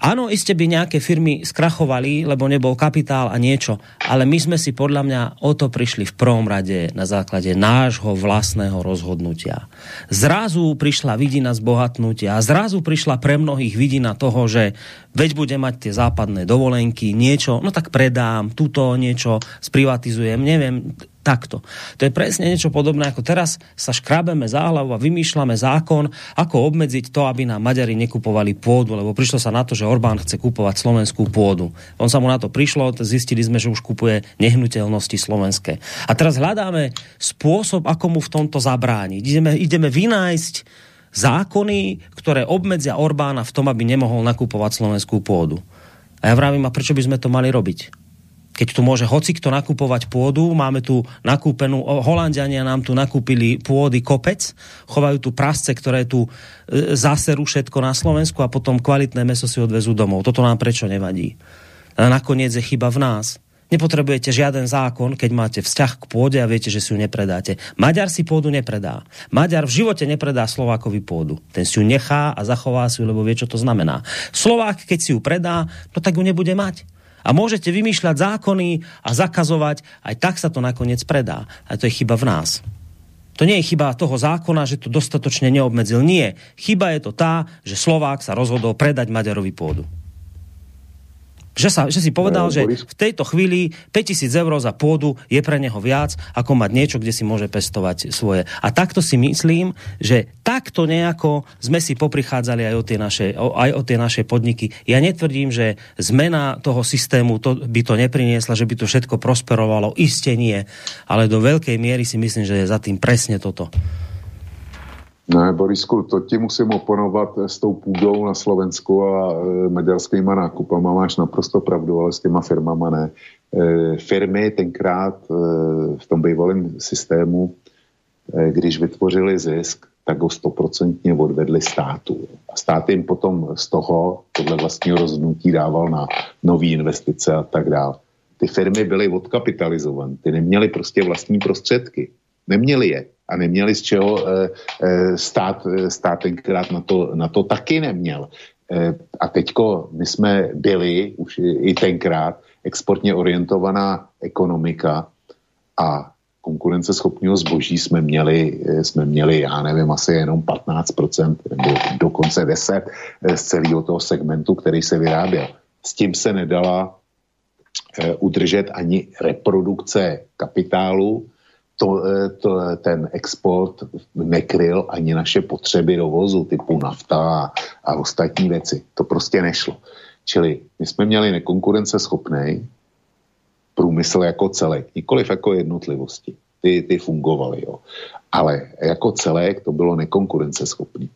áno, iste by nejaké firmy skrachovali, lebo nebol kapitál a niečo, ale my sme si podľa mňa o to prišli v prvom rade na základe nášho vlastného rozhodnutia. Zrazu prišla vidina zbohatnutia zrazu prišla pre mnohých vidina toho, že veď bude mať tie západné dovolenky, niečo, no tak predám, tuto niečo sprivatizujem, neviem, Takto. To je presne niečo podobné, ako teraz sa škrabeme za hlavu a vymýšľame zákon, ako obmedziť to, aby nám Maďari nekupovali pôdu, lebo prišlo sa na to, že Orbán chce kupovať slovenskú pôdu. On sa mu na to prišlo, zistili sme, že už kupuje nehnuteľnosti slovenské. A teraz hľadáme spôsob, ako mu v tomto zabrániť. Ideme, ideme vynájsť zákony, ktoré obmedzia Orbána v tom, aby nemohol nakupovať slovenskú pôdu. A ja vravím, a prečo by sme to mali robiť? Keď tu môže hocikto nakupovať pôdu, máme tu nakúpenú, Holandiania nám tu nakúpili pôdy kopec, chovajú tu prasce, ktoré tu e, zaserú všetko na Slovensku a potom kvalitné meso si odvezú domov. Toto nám prečo nevadí? A nakoniec je chyba v nás. Nepotrebujete žiaden zákon, keď máte vzťah k pôde a viete, že si ju nepredáte. Maďar si pôdu nepredá. Maďar v živote nepredá Slovákovi pôdu. Ten si ju nechá a zachová si ju, lebo vie, čo to znamená. Slovák, keď si ju predá, no tak ju nebude mať a môžete vymýšľať zákony a zakazovať, aj tak sa to nakoniec predá. A to je chyba v nás. To nie je chyba toho zákona, že to dostatočne neobmedzil. Nie. Chyba je to tá, že Slovák sa rozhodol predať Maďarovi pôdu. Že, sa, že si povedal, že v tejto chvíli 5000 eur za pôdu je pre neho viac, ako mať niečo, kde si môže pestovať svoje. A takto si myslím, že takto nejako sme si poprichádzali aj o tie naše, aj o tie naše podniky. Ja netvrdím, že zmena toho systému to by to nepriniesla, že by to všetko prosperovalo. Isté nie. Ale do veľkej miery si myslím, že je za tým presne toto. Ne, Borisku, to ti musím oponovat s tou půdou na Slovensku a e, maďarskýma nákupama. Máš naprosto pravdu, ale s těma firmama ne. E, firmy tenkrát e, v tom bývalém systému, e, když vytvořili zisk, tak ho stoprocentně odvedli státu. A stát jim potom z toho, podle vlastního rozhodnutí, dával na nové investice a tak dále. Ty firmy byly odkapitalizované, ty neměly prostě vlastní prostředky. Neměli je a neměli z čeho eh, eh, stát, eh, stát tenkrát na to, na to taky neměl. A teďko my jsme byli už i tenkrát exportně orientovaná ekonomika a konkurenceschopného zboží jsme měli, jsme měli, já nevím, asi jenom 15% nebo dokonce 10% z celého toho segmentu, který se vyráběl. S tím se nedala udržet ani reprodukce kapitálu, to, eh, to, ten export nekryl ani naše potřeby dovozu typu nafta a ostatní věci. To prostě nešlo. Čili my jsme měli nekonkurenceschopný průmysl jako celek, nikoliv jako jednotlivosti. Ty, ty fungovaly, jo. Ale jako celek to bylo nekonkurenceschopný.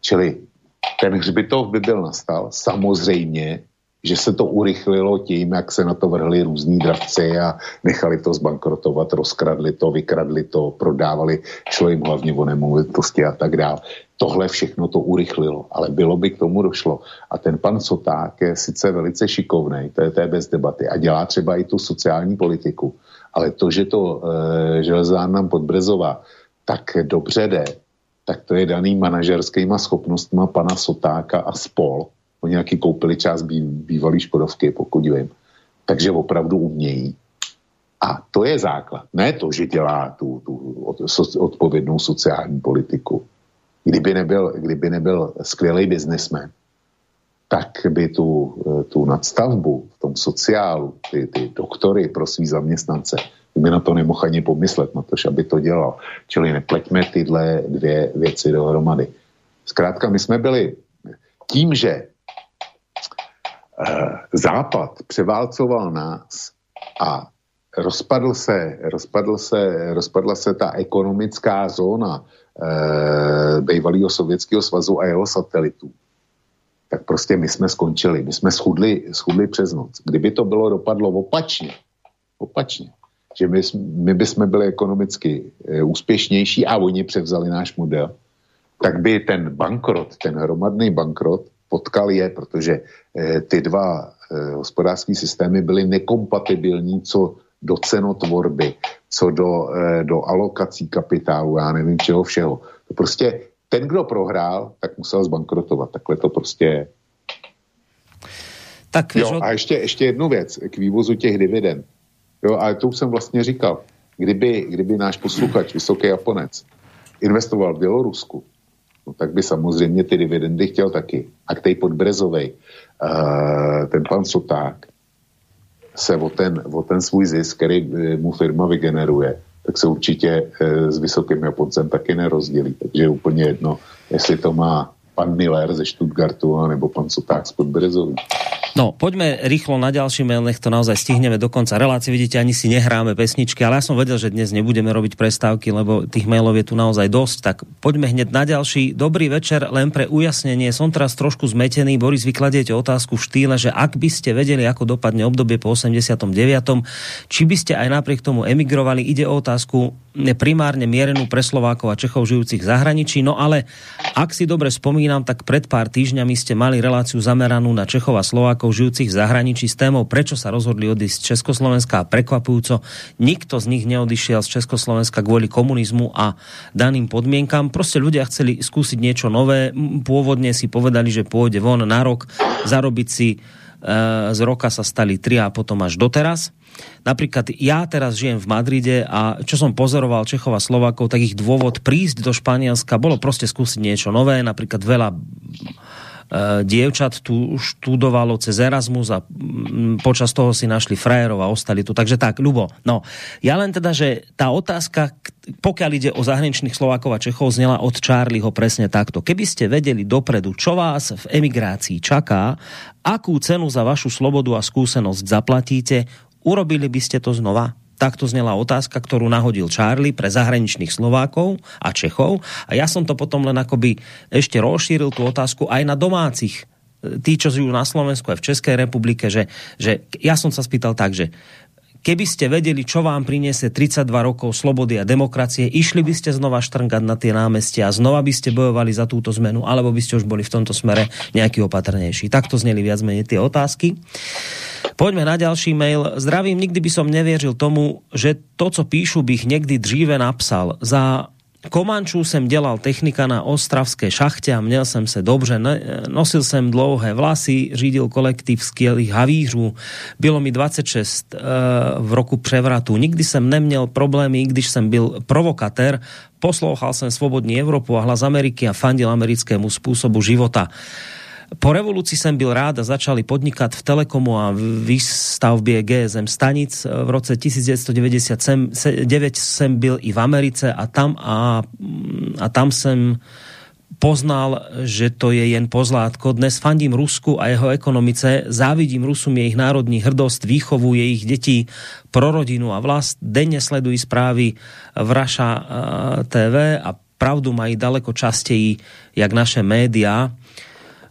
Čili ten hřbitov by byl nastal, samozřejmě že se to urychlilo tím, jak se na to vrhli různí dravci a nechali to zbankrotovat, rozkradli to, vykradli to, prodávali, jim hlavně o nemovitosti a tak dále. Tohle všechno to urychlilo, ale bylo by k tomu došlo. A ten pan Soták je sice velice šikovný, to je, to je bez debaty, a dělá třeba i tu sociální politiku, ale to, že to e, železárna Podbrezová tak dobře jde, tak to je daný manažerskýma schopnostma pana Sotáka a spol, Oni nějaký koupili část bý, bývalý Škodovky, pokud vím. Takže opravdu umějí. A to je základ. Ne to, že dělá tu, tu odpovědnou sociální politiku. Kdyby nebyl, kdyby nebyl skvělý biznesmen, tak by tu, tu nadstavbu v tom sociálu, ty, ty doktory pro svý zaměstnance, by na to nemohl ani pomyslet, na to, aby to dělal. Čili nepleťme tyhle dvě věci dohromady. Zkrátka, my jsme byli tím, že Eh, Západ převálcoval nás a rozpadl se, rozpadl se, rozpadla se ta ekonomická zóna e, bývalého Sovětského svazu a jeho satelitů, tak prostě my jsme skončili, my jsme schudli, schudli přes noc. Kdyby to bylo dopadlo opačně, opačně, že my, my bychom byli ekonomicky e, úspěšnější a oni převzali náš model, tak by ten bankrot, ten hromadný bankrot potkal je, protože eh, ty dva eh, hospodářské systémy byly nekompatibilní co do cenotvorby, co do, eh, do alokací kapitálu, já nevím čeho všeho. To prostě ten, kdo prohrál, tak musel zbankrotovat. Takhle to prostě je. Tak, jo, a ještě, ještě jednu věc k vývozu těch dividend. Jo, ale to už jsem vlastně říkal. Kdyby, kdyby náš posluchač, vysoký Japonec, investoval v Bělorusku, no tak by samozřejmě ty dividendy chtěl taky. A k té podbrezovej, uh, ten pan Soták se o ten, o ten svůj zisk, který eh, mu firma vygeneruje, tak se určitě uh, s vysokým Japoncem taky nerozdělí. Takže je úplně jedno, jestli to má pan Miller ze Stuttgartu nebo pan Soták z Podbrezový. No, poďme rýchlo na ďalší mail, nech to naozaj stihneme do konca relácie. Vidíte, ani si nehráme pesničky, ale ja som vedel, že dnes nebudeme robiť prestávky, lebo tých mailov je tu naozaj dosť. Tak poďme hneď na ďalší. Dobrý večer, len pre ujasnenie. Som teraz trošku zmetený. Boris, vykladiete otázku v štýle, že ak by ste vedeli, ako dopadne obdobie po 89., či by ste aj napriek tomu emigrovali, ide o otázku primárne mierenú pre Slovákov a Čechov žijúcich v zahraničí. No ale ak si dobre spomínam, tak pred pár týždňami ste mali reláciu zameranú na Čechov a Slovákov žijúcich v zahraničí s témou, prečo sa rozhodli odísť z Československa a prekvapujúco nikto z nich neodišiel z Československa kvôli komunizmu a daným podmienkam. Proste ľudia chceli skúsiť niečo nové. Pôvodne si povedali, že pôjde von na rok, zarobiť si z roka sa stali tri a potom až doteraz. Napríklad ja teraz žijem v Madride a čo som pozoroval Čechov a Slovakov, tak ich dôvod prísť do Španielska bolo proste skúsiť niečo nové, napríklad veľa dievčat tu študovalo cez Erasmus a počas toho si našli frajerov a ostali tu. Takže tak, Ľubo, no, ja len teda, že tá otázka, pokiaľ ide o zahraničných Slovákov a Čechov, znela od Charlieho presne takto. Keby ste vedeli dopredu, čo vás v emigrácii čaká, akú cenu za vašu slobodu a skúsenosť zaplatíte, urobili by ste to znova? Takto znela otázka, ktorú nahodil Charlie pre zahraničných Slovákov a Čechov. A ja som to potom len akoby ešte rozšíril tú otázku aj na domácich tí, čo žijú na Slovensku aj v Českej republike, že, že ja som sa spýtal tak, že keby ste vedeli, čo vám priniesie 32 rokov slobody a demokracie, išli by ste znova štrngať na tie námestia a znova by ste bojovali za túto zmenu, alebo by ste už boli v tomto smere nejaký opatrnejší. Takto zneli viac menej tie otázky. Poďme na ďalší mail. Zdravím, nikdy by som nevieril tomu, že to, co píšu, bych někdy dříve napsal. Za Komančů jsem dělal technika na ostravské šachte a měl jsem se dobře, nosil jsem dlouhé vlasy, řídil kolektiv skvělých havířů, bylo mi 26 uh, eh, v roku převratu. Nikdy jsem neměl problémy, když jsem byl provokatér, poslouchal jsem Svobodní Evropu a hlas Ameriky a fandil americkému způsobu života. Po revoluci jsem byl rád a začali podnikat v Telekomu a výstavbě GSM stanic. V roce 1999 jsem byl i v Americe a tam, a, a tam jsem poznal, že to je jen pozlátko. Dnes fandím Rusku a jeho ekonomice, závidím Rusům jejich národní hrdost, výchovu jejich dětí, pro rodinu a vlast. Denne sledují zprávy v Raša TV a pravdu mají daleko častěji, jak naše média.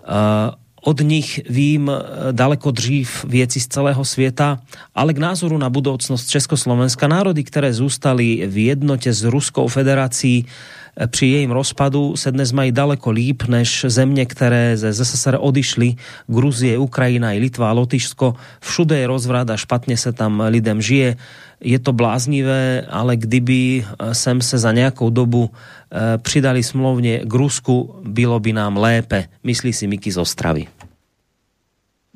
Eh, od nich vím eh, daleko dřív věci z celého světa, ale k názoru na budoucnost Československa národy, které zůstaly v jednotě s Ruskou federací eh, při jejím rozpadu, se dnes mají daleko líp než země, které ze ZSSR odišly, Gruzie, Ukrajina i Litva a Lotyšsko. Všude je rozvrat a špatně se tam lidem žije je to bláznivé, ale kdyby sem se za nějakou dobu Eh, přidali smlovně k Rusku, bylo by nám lépe. Myslí si Miky z Ostravy.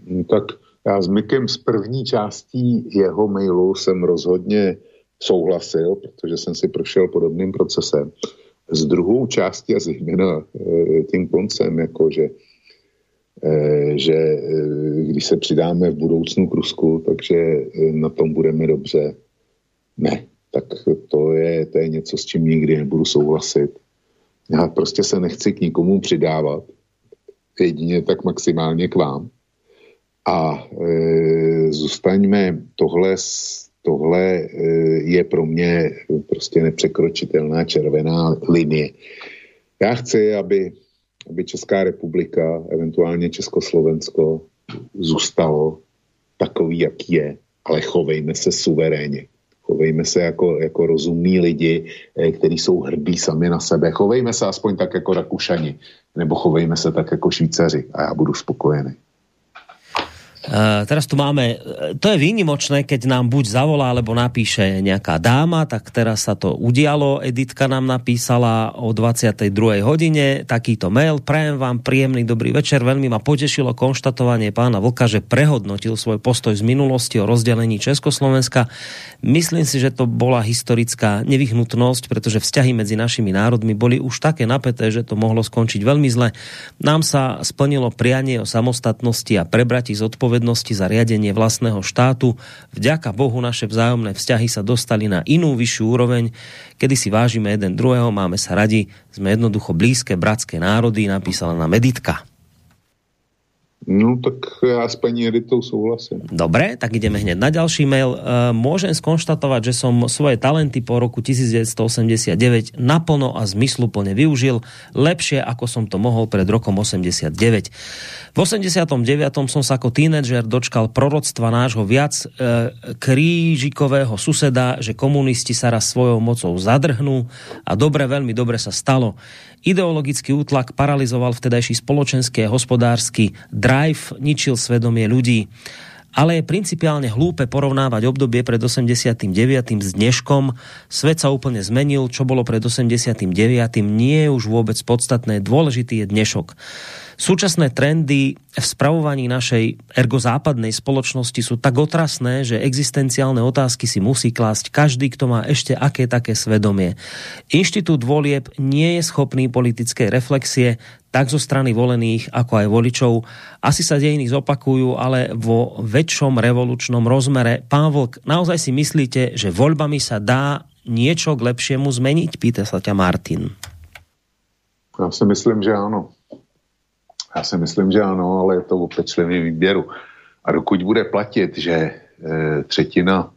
No, tak já s Mikem z první částí jeho mailu jsem rozhodně souhlasil, protože jsem si prošel podobným procesem. S druhou částí a zejména eh, tím koncem, jako že, eh, že když se přidáme v budoucnu k Rusku, takže na tom budeme dobře. Ne, tak to je, to je něco, s čím nikdy nebudu souhlasit. Já prostě se nechci k nikomu přidávat, jedině tak maximálně k vám. A e, zůstaňme, tohle, tohle e, je pro mě prostě nepřekročitelná červená linie. Já chci, aby, aby Česká republika, eventuálně Československo, zůstalo takový, jaký je, ale chovejme se suverénně. Chovejme se jako, jako rozumní lidi, eh, kteří jsou hrdí sami na sebe. Chovejme se aspoň tak jako Rakušani, nebo chovejme se tak jako Švýcaři a já budu spokojený. Uh, teraz tu máme, eh, to je výnimočné, keď nám buď zavolá, alebo napíše nejaká dáma, tak teraz sa to udialo. Editka nám napísala o 22. hodine takýto mail. Prajem vám príjemný dobrý večer. Veľmi ma potešilo konštatovanie pána Vlka, že prehodnotil svoj postoj z minulosti o rozdelení Československa. Myslím si, že to bola historická nevyhnutnosť, pretože vzťahy medzi našimi národmi boli už také napäté, že to mohlo skončiť veľmi zle. Nám sa splnilo prianie o samostatnosti a prebrati zodpovednosti zodpovednosti za riadenie vlastného štátu. Vďaka Bohu naše vzájomné vzťahy sa dostali na inú vyššiu úroveň, kedy si vážime jeden druhého, máme sa radi, sme jednoducho blízke bratské národy, napísala na Meditka. No tak ja s pani Editou súhlasím. Dobre, tak ideme hneď na ďalší mail. E, môžem skonštatovať, že som svoje talenty po roku 1989 naplno a zmysluplne využil, lepšie ako som to mohol pred rokom 89. V 89. som sa ako tínedžer dočkal proroctva nášho viac e, krížikového suseda, že komunisti sa raz svojou mocou zadrhnú a dobre, veľmi dobre sa stalo. Ideologický útlak paralizoval vtedajší spoločenský a hospodársky drive, ničil svedomie ľudí. Ale je principiálne hlúpe porovnávať obdobie pred 89. s dneškom. Svet sa úplne zmenil, čo bolo pred 89. nie je už vôbec podstatné, dôležitý je dnešok. Súčasné trendy v spravovaní našej ergozápadnej spoločnosti sú tak otrasné, že existenciálne otázky si musí klásť každý, kto má ešte aké také svedomie. Inštitút volieb nie je schopný politickej reflexie, tak zo strany volených, ako aj voličov. Asi sa dejiny zopakujú, ale vo väčšom revolučnom rozmere. Pán Vlk, naozaj si myslíte, že voľbami sa dá niečo k lepšiemu zmeniť? Pýta sa ťa Martin. Já si myslím, že ano. Já si myslím, že ano, ale je to o pečlivém výběru. A dokud bude platit, že e, třetina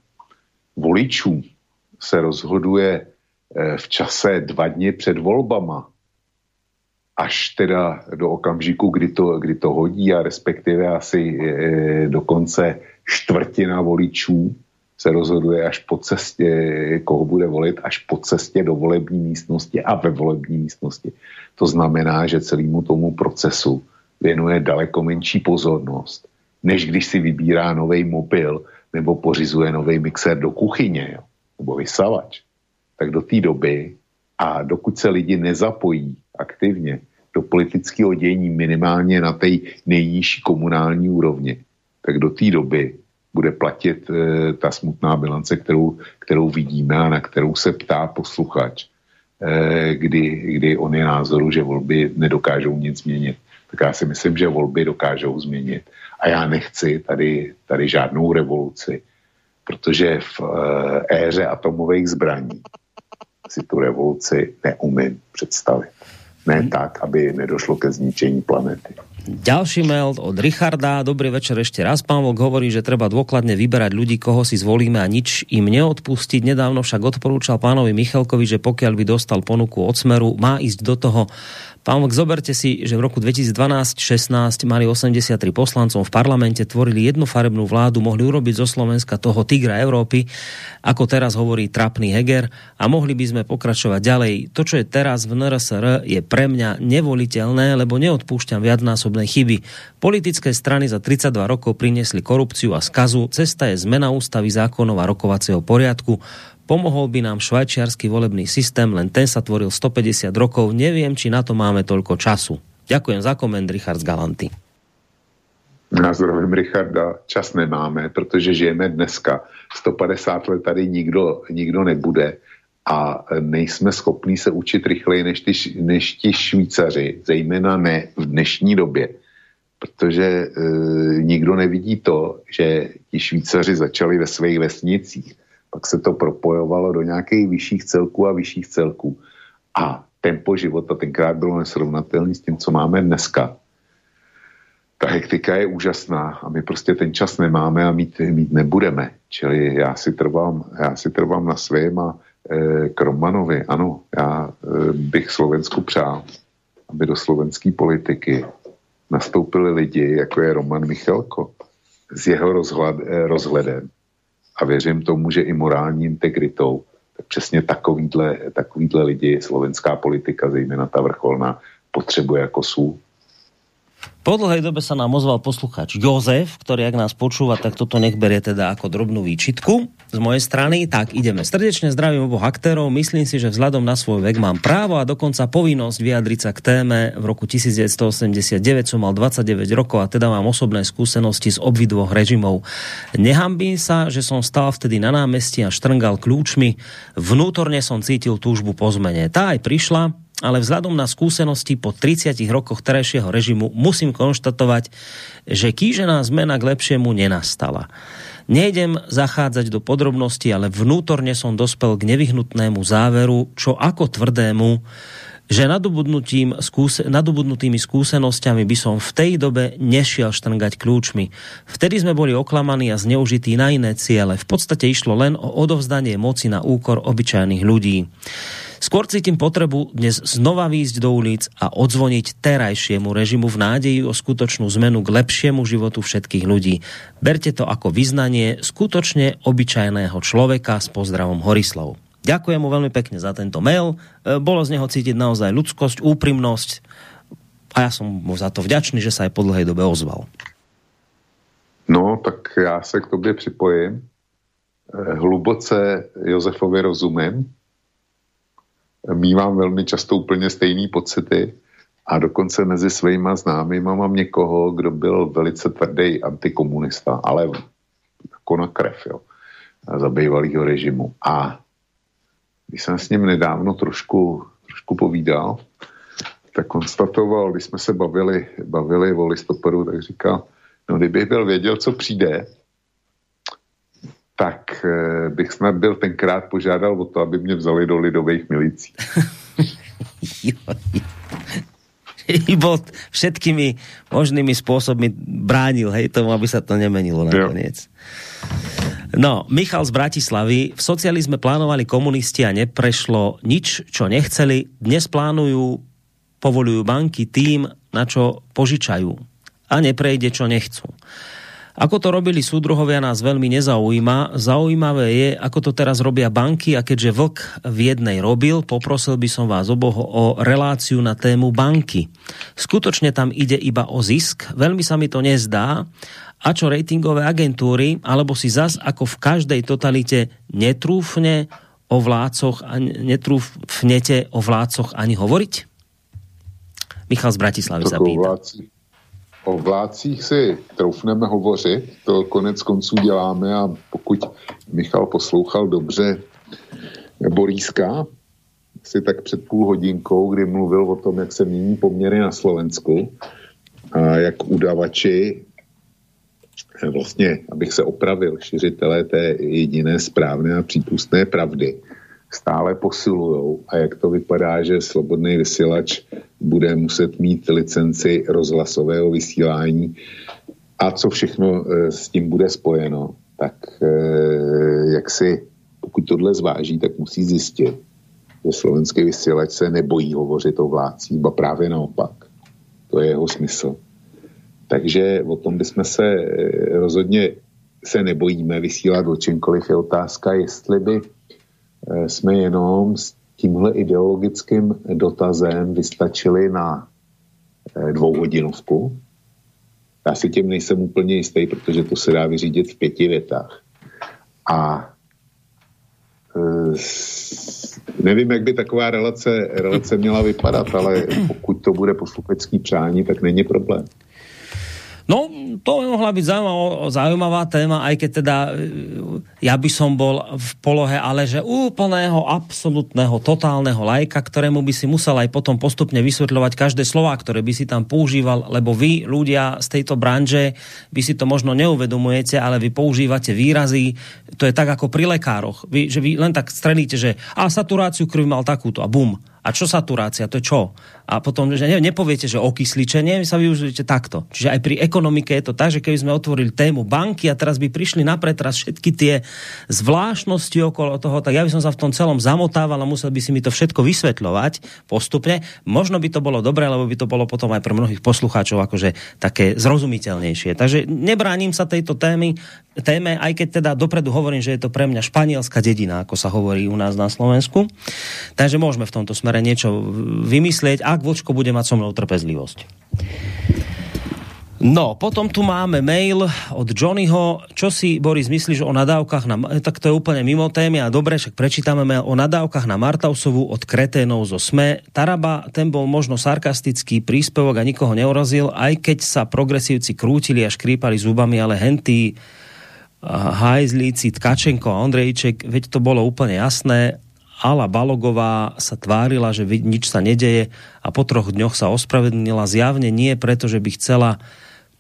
voličů se rozhoduje e, v čase dva dny před volbama, až teda do okamžiku, kdy to, kdy to hodí a respektive asi e, dokonce čtvrtina voličů se rozhoduje až po cestě, koho bude volit, až po cestě do volební místnosti a ve volební místnosti. To znamená, že celému tomu procesu věnuje daleko menší pozornost, než když si vybírá nový mobil nebo pořizuje nový mixer do kuchyně jo, nebo vysavač. Tak do té doby a dokud se lidi nezapojí aktivně do politického dění minimálně na té nejnižší komunální úrovni, tak do té doby bude platit e, ta smutná bilance, kterou, kterou vidíme a na kterou se ptá posluchač, e, kdy, kdy on je názoru, že volby nedokážou nic změnit. Tak já si myslím, že volby dokážou změnit. A já nechci tady, tady žádnou revoluci, protože v e, éře atomových zbraní si tu revoluci neumím představit. Ne tak, aby nedošlo ke zničení planety. Ďalší mail od Richarda. Dobrý večer ešte raz. Pán Vlk hovorí, že treba dôkladne vyberať ľudí, koho si zvolíme a nič im neodpustiť. Nedávno však odporúčal pánovi Michalkovi, že pokiaľ by dostal ponuku od Smeru, má ísť do toho Pán Vlk, zoberte si, že v roku 2012-16 mali 83 poslancov v parlamente, tvorili jednu farebnú vládu, mohli urobiť zo Slovenska toho tigra Európy, ako teraz hovorí trapný Heger a mohli by sme pokračovať ďalej. To, čo je teraz v NRSR, je pre mňa nevoliteľné, lebo neodpúšťam viacnásobné chyby. Politické strany za 32 rokov priniesli korupciu a skazu, cesta je zmena ústavy zákonov a rokovacieho poriadku. Pomohol by nám švajčiarsky volebný systém, len ten sa tvoril 150 rokov. Neviem, či na to máme toľko času. Ďakujem za koment, Richard z Galanty. Zdravím Richarda, čas nemáme, protože žijeme dneska. 150 let tady nikdo, nikdo nebude a nejsme schopní se učit rychleji než, ty, než ti Švýcaři, zejména ne v dnešní době. Protože e, nikdo nevidí to, že ti Švýcaři začali ve svých vesnicích pak se to propojovalo do nějakých vyšších celků a vyšších celků. A tempo života tenkrát bylo nesrovnatelné s tím, co máme dneska. Ta hektika je úžasná a my prostě ten čas nemáme a mít, mít nebudeme. Čili já si trvám, já si trvám na svém a e, k Romanovi, ano, já e, bych Slovensku přál, aby do slovenské politiky nastoupili lidi, jako je Roman Michalko, s jeho rozhled, e, rozhledem, a věřím tomu, že i morální integritou, tak přesně takovýhle, takovýhle lidi slovenská politika, zejména ta vrcholná, potřebuje jako sůl. Po dlhej dobe sa nám ozval posluchač Jozef, ktorý ak nás počúva, tak toto nech berie teda ako drobnú výčitku z mojej strany. Tak ideme. Srdečne zdravím oboch aktérov. Myslím si, že vzhľadom na svoj vek mám právo a dokonca povinnosť vyjadriť sa k téme. V roku 1989 som mal 29 rokov a teda mám osobné skúsenosti z obidvoch režimov. Nehambím sa, že som stal vtedy na námestí a štrngal kľúčmi. Vnútorne som cítil túžbu po zmene. Tá aj prišla, ale vzhľadom na skúsenosti po 30 rokoch terajšieho režimu musím konštatovať, že kýžená zmena k lepšiemu nenastala. Nejdem zachádzať do podrobností, ale vnútorne som dospel k nevyhnutnému záveru, čo ako tvrdému, že nadobudnutým skúse, nadobudnutými skúsenosťami by som v tej dobe nešiel štrngať kľúčmi. Vtedy sme boli oklamaní a zneužití na iné ciele. V podstate išlo len o odovzdanie moci na úkor obyčajných ľudí. Skôr cítim potrebu dnes znova výjsť do ulic a odzvoniť terajšiemu režimu v nádeji o skutočnú zmenu k lepšiemu životu všetkých ľudí. Berte to ako vyznanie skutočne obyčajného človeka s pozdravom Horislav. Ďakujem mu veľmi pekne za tento mail. E, bolo z neho cítiť naozaj ľudskosť, úprimnosť a ja som mu za to vďačný, že sa aj po dlhej dobe ozval. No, tak já se k tobě připojím. E, hluboce Josefovi rozumím mývám velmi často úplně stejné pocity a dokonce mezi svýma známýma mám někoho, kdo byl velice tvrdý antikomunista, ale jako na krev, jo, za bývalého režimu. A když jsem s ním nedávno trošku, trošku povídal, tak konstatoval, když jsme se bavili, bavili o listopadu, tak říkal, no kdybych byl věděl, co přijde, tak eh, bych snad byl tenkrát požádal o to, aby mě vzali do lidových milicí. bol všetkými možnými spôsobmi bránil, hej, tomu, aby sa to nemenilo nakoniec. No, Michal z Bratislavy. V socializme plánovali komunisti a neprešlo nič, čo nechceli. Dnes plánujú, povolujú banky tým, na čo požičajú. A neprejde, čo nechcú. Ako to robili súdruhovia nás veľmi nezaujíma. Zaujímavé je, ako to teraz robia banky a keďže Vlk v jednej robil, poprosil by som vás oboho o reláciu na tému banky. Skutočne tam ide iba o zisk, veľmi sa mi to nezdá, a čo ratingové agentúry, alebo si zas ako v každej totalite netrúfne o vládcoch a netrúfnete o vládcoch ani hovoriť? Michal z Bratislavy sa pýta. Vládci O vládcích si troufneme hovořit, to konec konců děláme a pokud Michal poslouchal dobře Boríska, si tak před půl hodinkou, kdy mluvil o tom, jak se mění poměry na Slovensku a jak udavači vlastně, abych se opravil, šiřitelé té jediné správné a přípustné pravdy, stále posilují a jak to vypadá, že slobodný vysílač bude muset mít licenci rozhlasového vysílání a co všechno e, s tím bude spojeno, tak e, jak si, pokud tohle zváží, tak musí zjistit, že slovenský vysílač se nebojí hovořit o vládcích, ba právě naopak. To je jeho smysl. Takže o tom bychom se e, rozhodně se nebojíme vysílat o čemkoliv. Je otázka, jestli by jsme jenom s tímhle ideologickým dotazem vystačili na eh, dvouhodinovku. Já si tím nejsem úplně jistý, protože to se dá vyřídit v pěti větách. A e, nevím, jak by taková relace, relace měla vypadat, ale pokud to bude posluchačský přání, tak není problém. No, to mohla byť zaujímavá, zaujímavá téma, aj keď teda e, ja by som bol v polohe, ale že úplného, absolútneho, totálneho lajka, ktorému by si musel aj potom postupne vysvetľovať každé slova, ktoré by si tam používal, lebo vy, ľudia z tejto branže, by si to možno neuvedomujete, ale vy používate výrazy, to je tak ako pri lekároch, vy, že vy len tak strelíte, že a saturáciu krvi mal takúto a bum, a čo saturácia, to je čo? A potom, že ne, nepoviete, že okysličenie, sa využijete takto. Čiže aj pri ekonomike je to tak, že keby sme otvorili tému banky a teraz by prišli na pretras všetky tie zvláštnosti okolo toho, tak ja by som sa v tom celom zamotával a musel by si mi to všetko vysvetľovať postupne. Možno by to bolo dobré, lebo by to bolo potom aj pre mnohých poslucháčov akože také zrozumiteľnejšie. Takže nebránim sa tejto témy, téme, aj keď teda dopredu hovorím, že je to pre mňa španielská dedina, ako sa hovorí u nás na Slovensku. Takže môžeme v tomto smere niečo vymyslieť, ak Vočko bude mať so mnou trpezlivosť. No, potom tu máme mail od Johnnyho. Čo si, Boris, myslíš o nadávkach na... Tak to je úplne mimo témy a dobre, však prečítame mail o nadávkach na Martausovú od kreténov zo SME. Taraba, ten bol možno sarkastický príspevok a nikoho neurazil, aj keď sa progresívci krútili a škrípali zubami, ale hentí hajzlíci Tkačenko a Ondrejček, veď to bolo úplne jasné. Ala Balogová sa tvárila, že nič sa nedeje a po troch dňoch sa ospravedlnila zjavne nie preto, že by chcela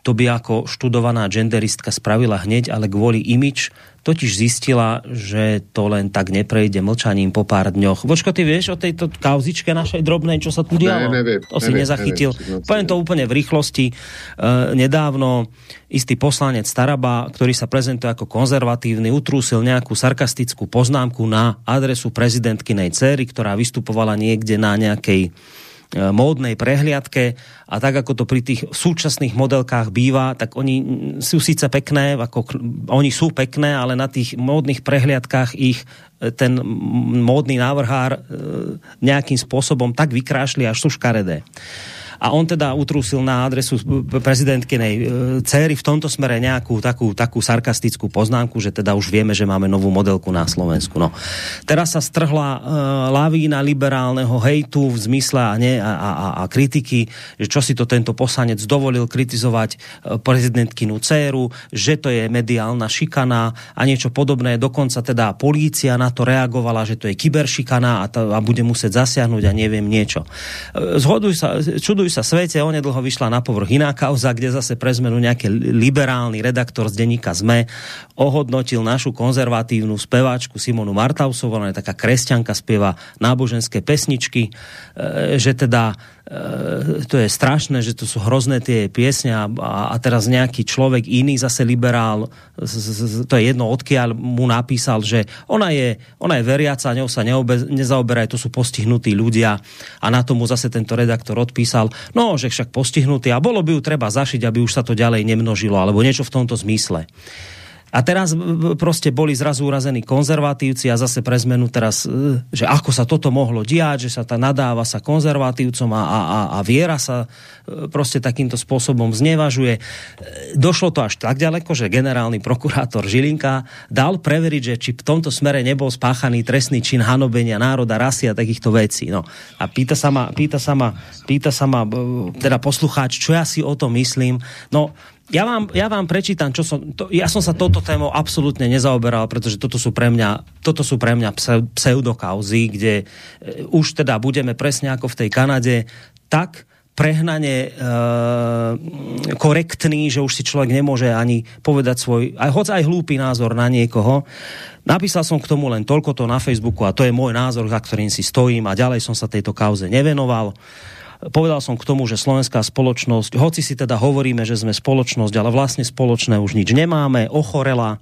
to by ako študovaná genderistka spravila hneď, ale kvôli imič totiž zistila, že to len tak neprejde mlčaním po pár dňoch. Vočko, ty vieš o tejto kauzičke našej drobnej, čo sa tu dialo? Ne, neviem, to si neviem, nezachytil. Neviem, Poviem to úplne v rýchlosti. E, nedávno istý poslanec Staraba, ktorý sa prezentuje ako konzervatívny, utrúsil nejakú sarkastickú poznámku na adresu prezidentkynej cery, ktorá vystupovala niekde na nejakej módnej prehliadke a tak ako to pri tých súčasných modelkách býva, tak oni sú síce pekné, ako oni sú pekné, ale na tých módnych prehliadkách ich e, ten módny návrhár e, nejakým spôsobom tak vykrášli, až sú škaredé. A on teda utrúsil na adresu prezidentkenej e, céry v tomto smere nejakú takú, takú sarkastickú poznámku, že teda už vieme, že máme novú modelku na Slovensku. No. Teraz sa strhla uh, lavína liberálneho hejtu v zmysle a, ne, a, a, a kritiky, že čo si to tento poslanec dovolil kritizovať uh, prezidentkinu céru, že to je mediálna šikana a niečo podobné. Dokonca teda polícia na to reagovala, že to je kyberšikana a, to, a bude musieť zasiahnuť a neviem niečo. Zhoduj sa, čuduj sa svete, onedlho vyšla na povrch iná kauza, kde zase pre zmenu nejaký liberálny redaktor z denníka ZME ohodnotil našu konzervatívnu speváčku Simonu Martausovú, ona je taká kresťanka, spieva náboženské pesničky, e, že teda to je strašné, že to sú hrozné tie piesne a, a teraz nejaký človek iný, zase liberál, to je jedno odkiaľ mu napísal, že ona je, ona je veriaca, ňou sa neobe, nezaoberaj, to sú postihnutí ľudia a na tomu zase tento redaktor odpísal, no, že však postihnutý a bolo by ju treba zašiť, aby už sa to ďalej nemnožilo, alebo niečo v tomto zmysle. A teraz proste boli zrazu urazení konzervatívci a zase pre zmenu teraz, e, že ako sa toto mohlo diať, že sa ta nadáva sa konzervatívcom a, a, a viera sa e, proste takýmto spôsobom znevažuje. E, došlo to až tak ďaleko, že generálny prokurátor Žilinka dal preveriť, že či v tomto smere nebol spáchaný trestný čin hanobenia národa, rasy a takýchto vecí. No. A pýta sa ma, pýta sa ma, pýta sa ma teda poslucháč, čo ja si o tom myslím. No, ja vám, ja vám prečítam, čo som, to, ja som sa touto témou absolútne nezaoberal, pretože toto sú pre mňa, toto sú pre mňa pseudokauzy, kde e, už teda budeme presne ako v tej Kanade tak prehnane e, korektný, že už si človek nemôže ani povedať svoj, aj hoď aj hlúpy názor na niekoho. Napísal som k tomu len toľko to na Facebooku a to je môj názor, za ktorým si stojím a ďalej som sa tejto kauze nevenoval. Povedal som k tomu, že slovenská spoločnosť, hoci si teda hovoríme, že sme spoločnosť, ale vlastne spoločné už nič nemáme, ochorela,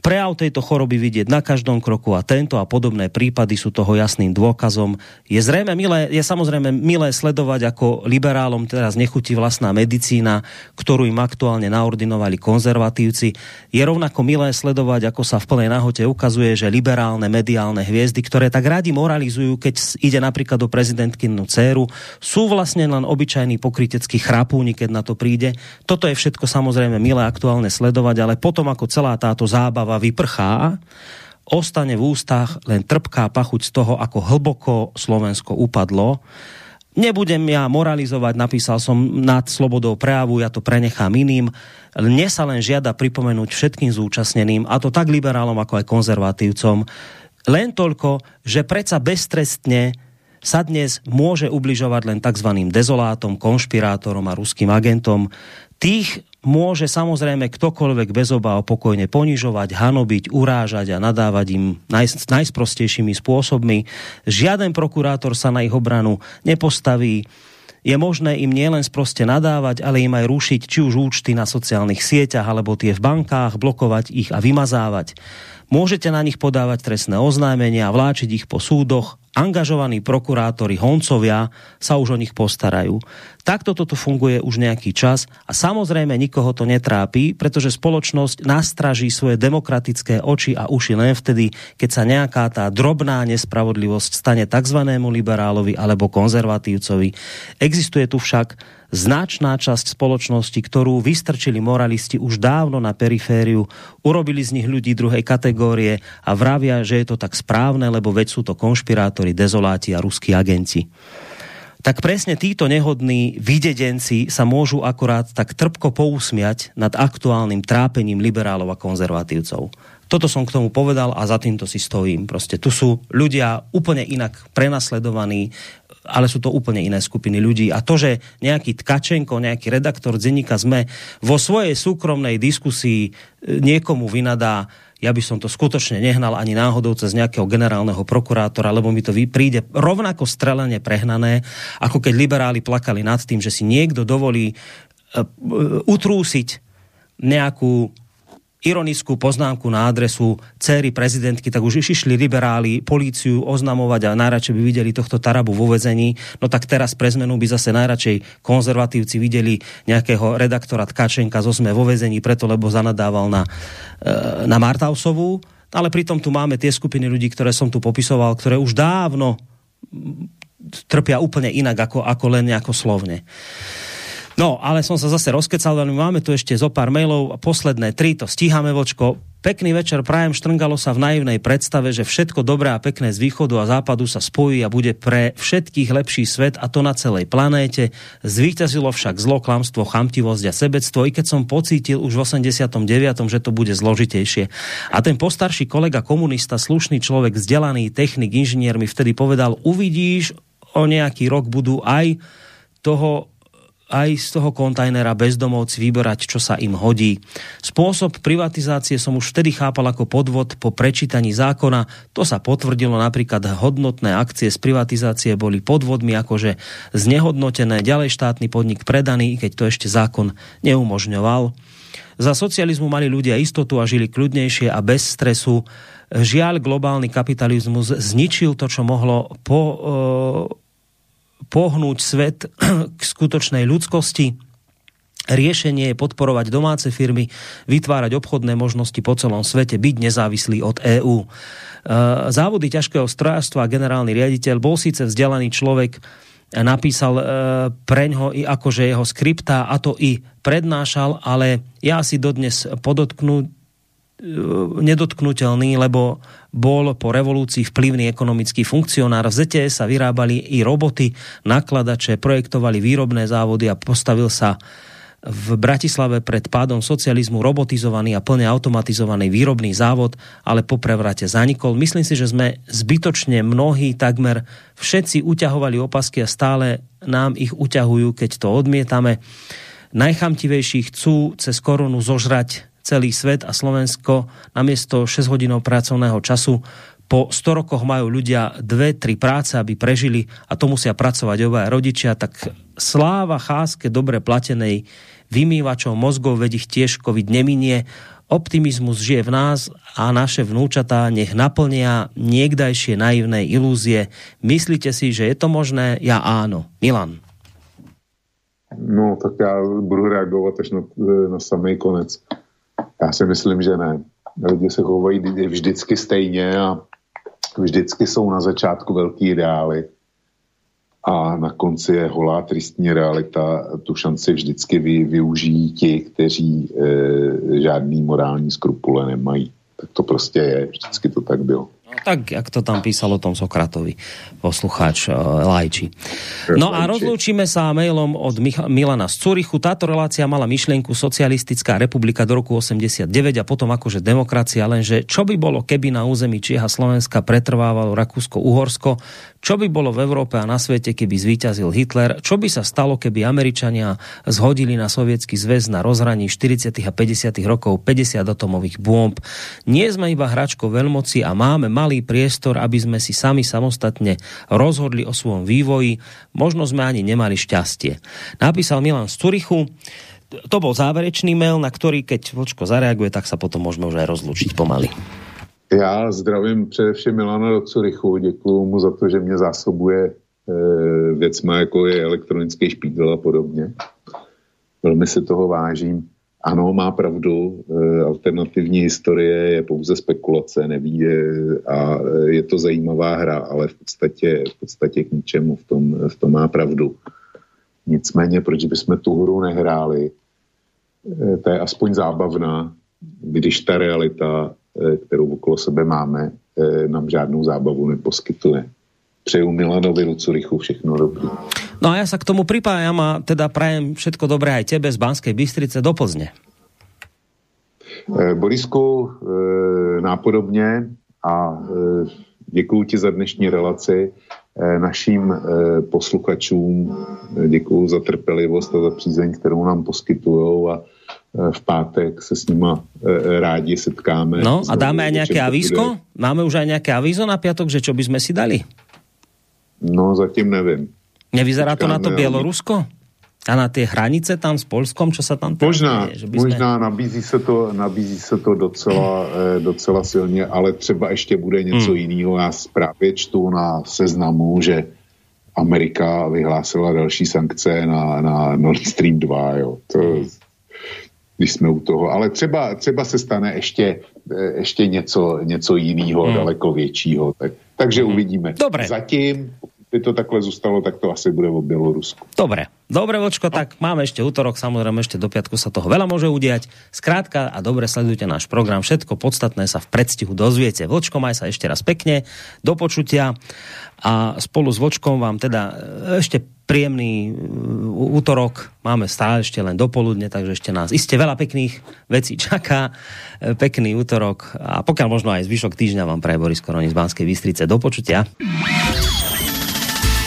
Prejav tejto choroby vidieť na každom kroku a tento a podobné prípady sú toho jasným dôkazom. Je zrejme milé, je samozrejme milé sledovať, ako liberálom teraz nechutí vlastná medicína, ktorú im aktuálne naordinovali konzervatívci. Je rovnako milé sledovať, ako sa v plnej nahote ukazuje, že liberálne mediálne hviezdy, ktoré tak radi moralizujú, keď ide napríklad o prezidentkinu dceru, sú vlastne len obyčajní pokryteckí chrapúni, keď na to príde. Toto je všetko samozrejme milé aktuálne sledovať, ale potom ako celá táto zábava hlava vyprchá, ostane v ústach len trpká pachuť z toho, ako hlboko Slovensko upadlo. Nebudem ja moralizovať, napísal som nad slobodou prejavu, ja to prenechám iným. Mne sa len žiada pripomenúť všetkým zúčastneným, a to tak liberálom, ako aj konzervatívcom, len toľko, že predsa beztrestne sa dnes môže ubližovať len tzv. dezolátom, konšpirátorom a ruským agentom. Tých môže samozrejme ktokoľvek bez obáv pokojne ponižovať, hanobiť, urážať a nadávať im naj, najsprostejšími spôsobmi. Žiaden prokurátor sa na ich obranu nepostaví. Je možné im nielen sproste nadávať, ale im aj rušiť či už účty na sociálnych sieťach, alebo tie v bankách, blokovať ich a vymazávať. Môžete na nich podávať trestné oznámenia, vláčiť ich po súdoch, angažovaní prokurátori, honcovia sa už o nich postarajú. Takto toto funguje už nejaký čas a samozrejme nikoho to netrápi, pretože spoločnosť nastraží svoje demokratické oči a uši len vtedy, keď sa nejaká tá drobná nespravodlivosť stane tzv. liberálovi alebo konzervatívcovi. Existuje tu však značná časť spoločnosti, ktorú vystrčili moralisti už dávno na perifériu, urobili z nich ľudí druhej kategórie a vravia, že je to tak správne, lebo veď sú to konšpirátori, dezoláti a ruskí agenti tak presne títo nehodní vydedenci sa môžu akorát tak trpko pousmiať nad aktuálnym trápením liberálov a konzervatívcov. Toto som k tomu povedal a za týmto si stojím. Proste tu sú ľudia úplne inak prenasledovaní, ale sú to úplne iné skupiny ľudí. A to, že nejaký Tkačenko, nejaký redaktor denníka sme vo svojej súkromnej diskusii e, niekomu vynadá, ja by som to skutočne nehnal ani náhodou cez nejakého generálneho prokurátora, lebo mi to príde rovnako strelene prehnané, ako keď liberáli plakali nad tým, že si niekto dovolí e, e, utrúsiť nejakú ironickú poznámku na adresu céry prezidentky, tak už išli liberáli políciu oznamovať a najradšej by videli tohto Tarabu vo vezení. No tak teraz pre zmenu by zase najradšej konzervatívci videli nejakého redaktora Tkačenka zo sme vo vezení preto, lebo zanadával na, e, na Martausovú. Ale pritom tu máme tie skupiny ľudí, ktoré som tu popisoval, ktoré už dávno trpia úplne inak ako, ako len nejako slovne. No, ale som sa zase rozkecal, máme tu ešte zo pár mailov, posledné tri, to stíhame, vočko. Pekný večer, prajem, štrngalo sa v naivnej predstave, že všetko dobré a pekné z východu a západu sa spojí a bude pre všetkých lepší svet a to na celej planéte. Zvíťazilo však zlo, klamstvo, chamtivosť a sebectvo, i keď som pocítil už v 89., že to bude zložitejšie. A ten postarší kolega komunista, slušný človek, vzdelaný technik, inžinier mi vtedy povedal, uvidíš, o nejaký rok budú aj toho aj z toho kontajnera bezdomovci vyberať, čo sa im hodí. Spôsob privatizácie som už vtedy chápal ako podvod po prečítaní zákona. To sa potvrdilo napríklad hodnotné akcie z privatizácie boli podvodmi akože znehodnotené, ďalej štátny podnik predaný, keď to ešte zákon neumožňoval. Za socializmu mali ľudia istotu a žili kľudnejšie a bez stresu. Žiaľ, globálny kapitalizmus zničil to, čo mohlo po, pohnúť svet k skutočnej ľudskosti. Riešenie je podporovať domáce firmy, vytvárať obchodné možnosti po celom svete, byť nezávislý od EÚ. E, závody ťažkého strojárstva generálny riaditeľ bol síce vzdelaný človek, napísal e, preňho i akože jeho skripta a to i prednášal, ale ja si dodnes podotknú, E, nedotknutelný, lebo bol po revolúcii vplyvný ekonomický funkcionár. V ZTE sa vyrábali i roboty, nakladače, projektovali výrobné závody a postavil sa v Bratislave pred pádom socializmu robotizovaný a plne automatizovaný výrobný závod, ale po prevrate zanikol. Myslím si, že sme zbytočne mnohí, takmer všetci uťahovali opasky a stále nám ich uťahujú, keď to odmietame. Najchamtivejší chcú cez korunu zožrať celý svet a Slovensko namiesto 6 hodinov pracovného času po 100 rokoch majú ľudia dve, tri práce, aby prežili a to musia pracovať obaja rodičia, tak sláva cháske dobre platenej vymývačov mozgov, veď ich tiež COVID neminie. Optimizmus žije v nás a naše vnúčatá nech naplnia niekdajšie naivné ilúzie. Myslíte si, že je to možné? Ja áno. Milan. No, tak já budu reagovat až na, na samý konec. Já si myslím, že ne. Lidi se chovají vždycky stejně a vždycky jsou na začátku velký ideály a na konci je holá tristní realita. Tu šanci vždycky vy, využijí ti, kteří e, žádný morální skrupule nemají. Tak to prostě je, vždycky to tak bylo. No, tak, jak to tam písal o tom Sokratovi, poslucháč uh, Lajči. No a rozlúčime sa mailom od Micha- Milana z Curichu. Táto relácia mala myšlienku Socialistická republika do roku 89 a potom akože demokracia, lenže čo by bolo, keby na území Čieha Slovenska pretrvávalo Rakúsko-Uhorsko, čo by bolo v Európe a na svete, keby zvíťazil Hitler? Čo by sa stalo, keby Američania zhodili na sovietský zväz na rozhraní 40. a 50. rokov 50 atomových bomb? Nie sme iba hračkou veľmoci a máme malý priestor, aby sme si sami samostatne rozhodli o svojom vývoji. Možno sme ani nemali šťastie. Napísal Milan z Curichu. To bol záverečný mail, na ktorý, keď Vlčko zareaguje, tak sa potom môžeme už aj rozlučiť pomaly. Já zdravím především Milana do Curychu, děkuju mu za to, že mě zásobuje e, věcma, jako je elektronický špídel a podobně. Velmi si toho vážím. Ano, má pravdu, e, alternativní historie je pouze spekulace, neví je, a je to zajímavá hra, ale v podstatě, v podstatě k ničemu v tom, v tom má pravdu. Nicméně, proč bychom tu hru nehráli? E, to je aspoň zábavná, když ta realita kterou okolo sebe máme, eh, nám žádnou zábavu neposkytuje. Přeju Milanovi Lucurichu všechno dobré. No a ja sa k tomu pripájam a teda prajem všetko dobré aj tebe z Banskej Bystrice do Plzne. Eh, Borisku, nápodobně a děkuji ti za dnešní relaci. Naším posluchačům děkuji za trpělivost a za přízeň, kterou nám poskytují a v pátek se s nima eh, rádi setkáme. No a dáme aj nejaké avísko? Máme už aj nejaké avízo na piatok, že čo by sme si dali? No zatím nevím. Nevyzerá Počkáme, to na to Bielorusko? A na tie hranice tam s Polskom, čo sa tam tam Možná, že by možná sme... nabízí, se to, nabízí se to docela, eh, docela silně, ale třeba ještě bude něco hmm. jiného. Já právě čtu na seznamu, že Amerika vyhlásila další sankce na, na Nord Stream 2. Jo. To, hmm když jsme u toho. Ale třeba, třeba se stane ještě, eh, ještě něco, něco jiného, hmm. daleko většího. Tak, takže hmm. uvidíme. Dobre. Zatím, by to takhle zůstalo, tak to asi bude v Bělorusku. Dobre, dobre, Vočko, no. tak máme ešte útorok, samozrejme ešte do piatku sa toho veľa môže udiať. Skrátka a dobre sledujte náš program, všetko podstatné sa v predstihu dozviete. Vočko, maj sa ešte raz pekne, do počutia a spolu s Vočkom vám teda ešte príjemný uh, útorok. Máme stále ešte len dopoludne, takže ešte nás iste veľa pekných vecí čaká. E, pekný útorok a pokiaľ možno aj zvyšok týždňa vám praje Boris Koroni z Banskej Bystrice. Do počutia.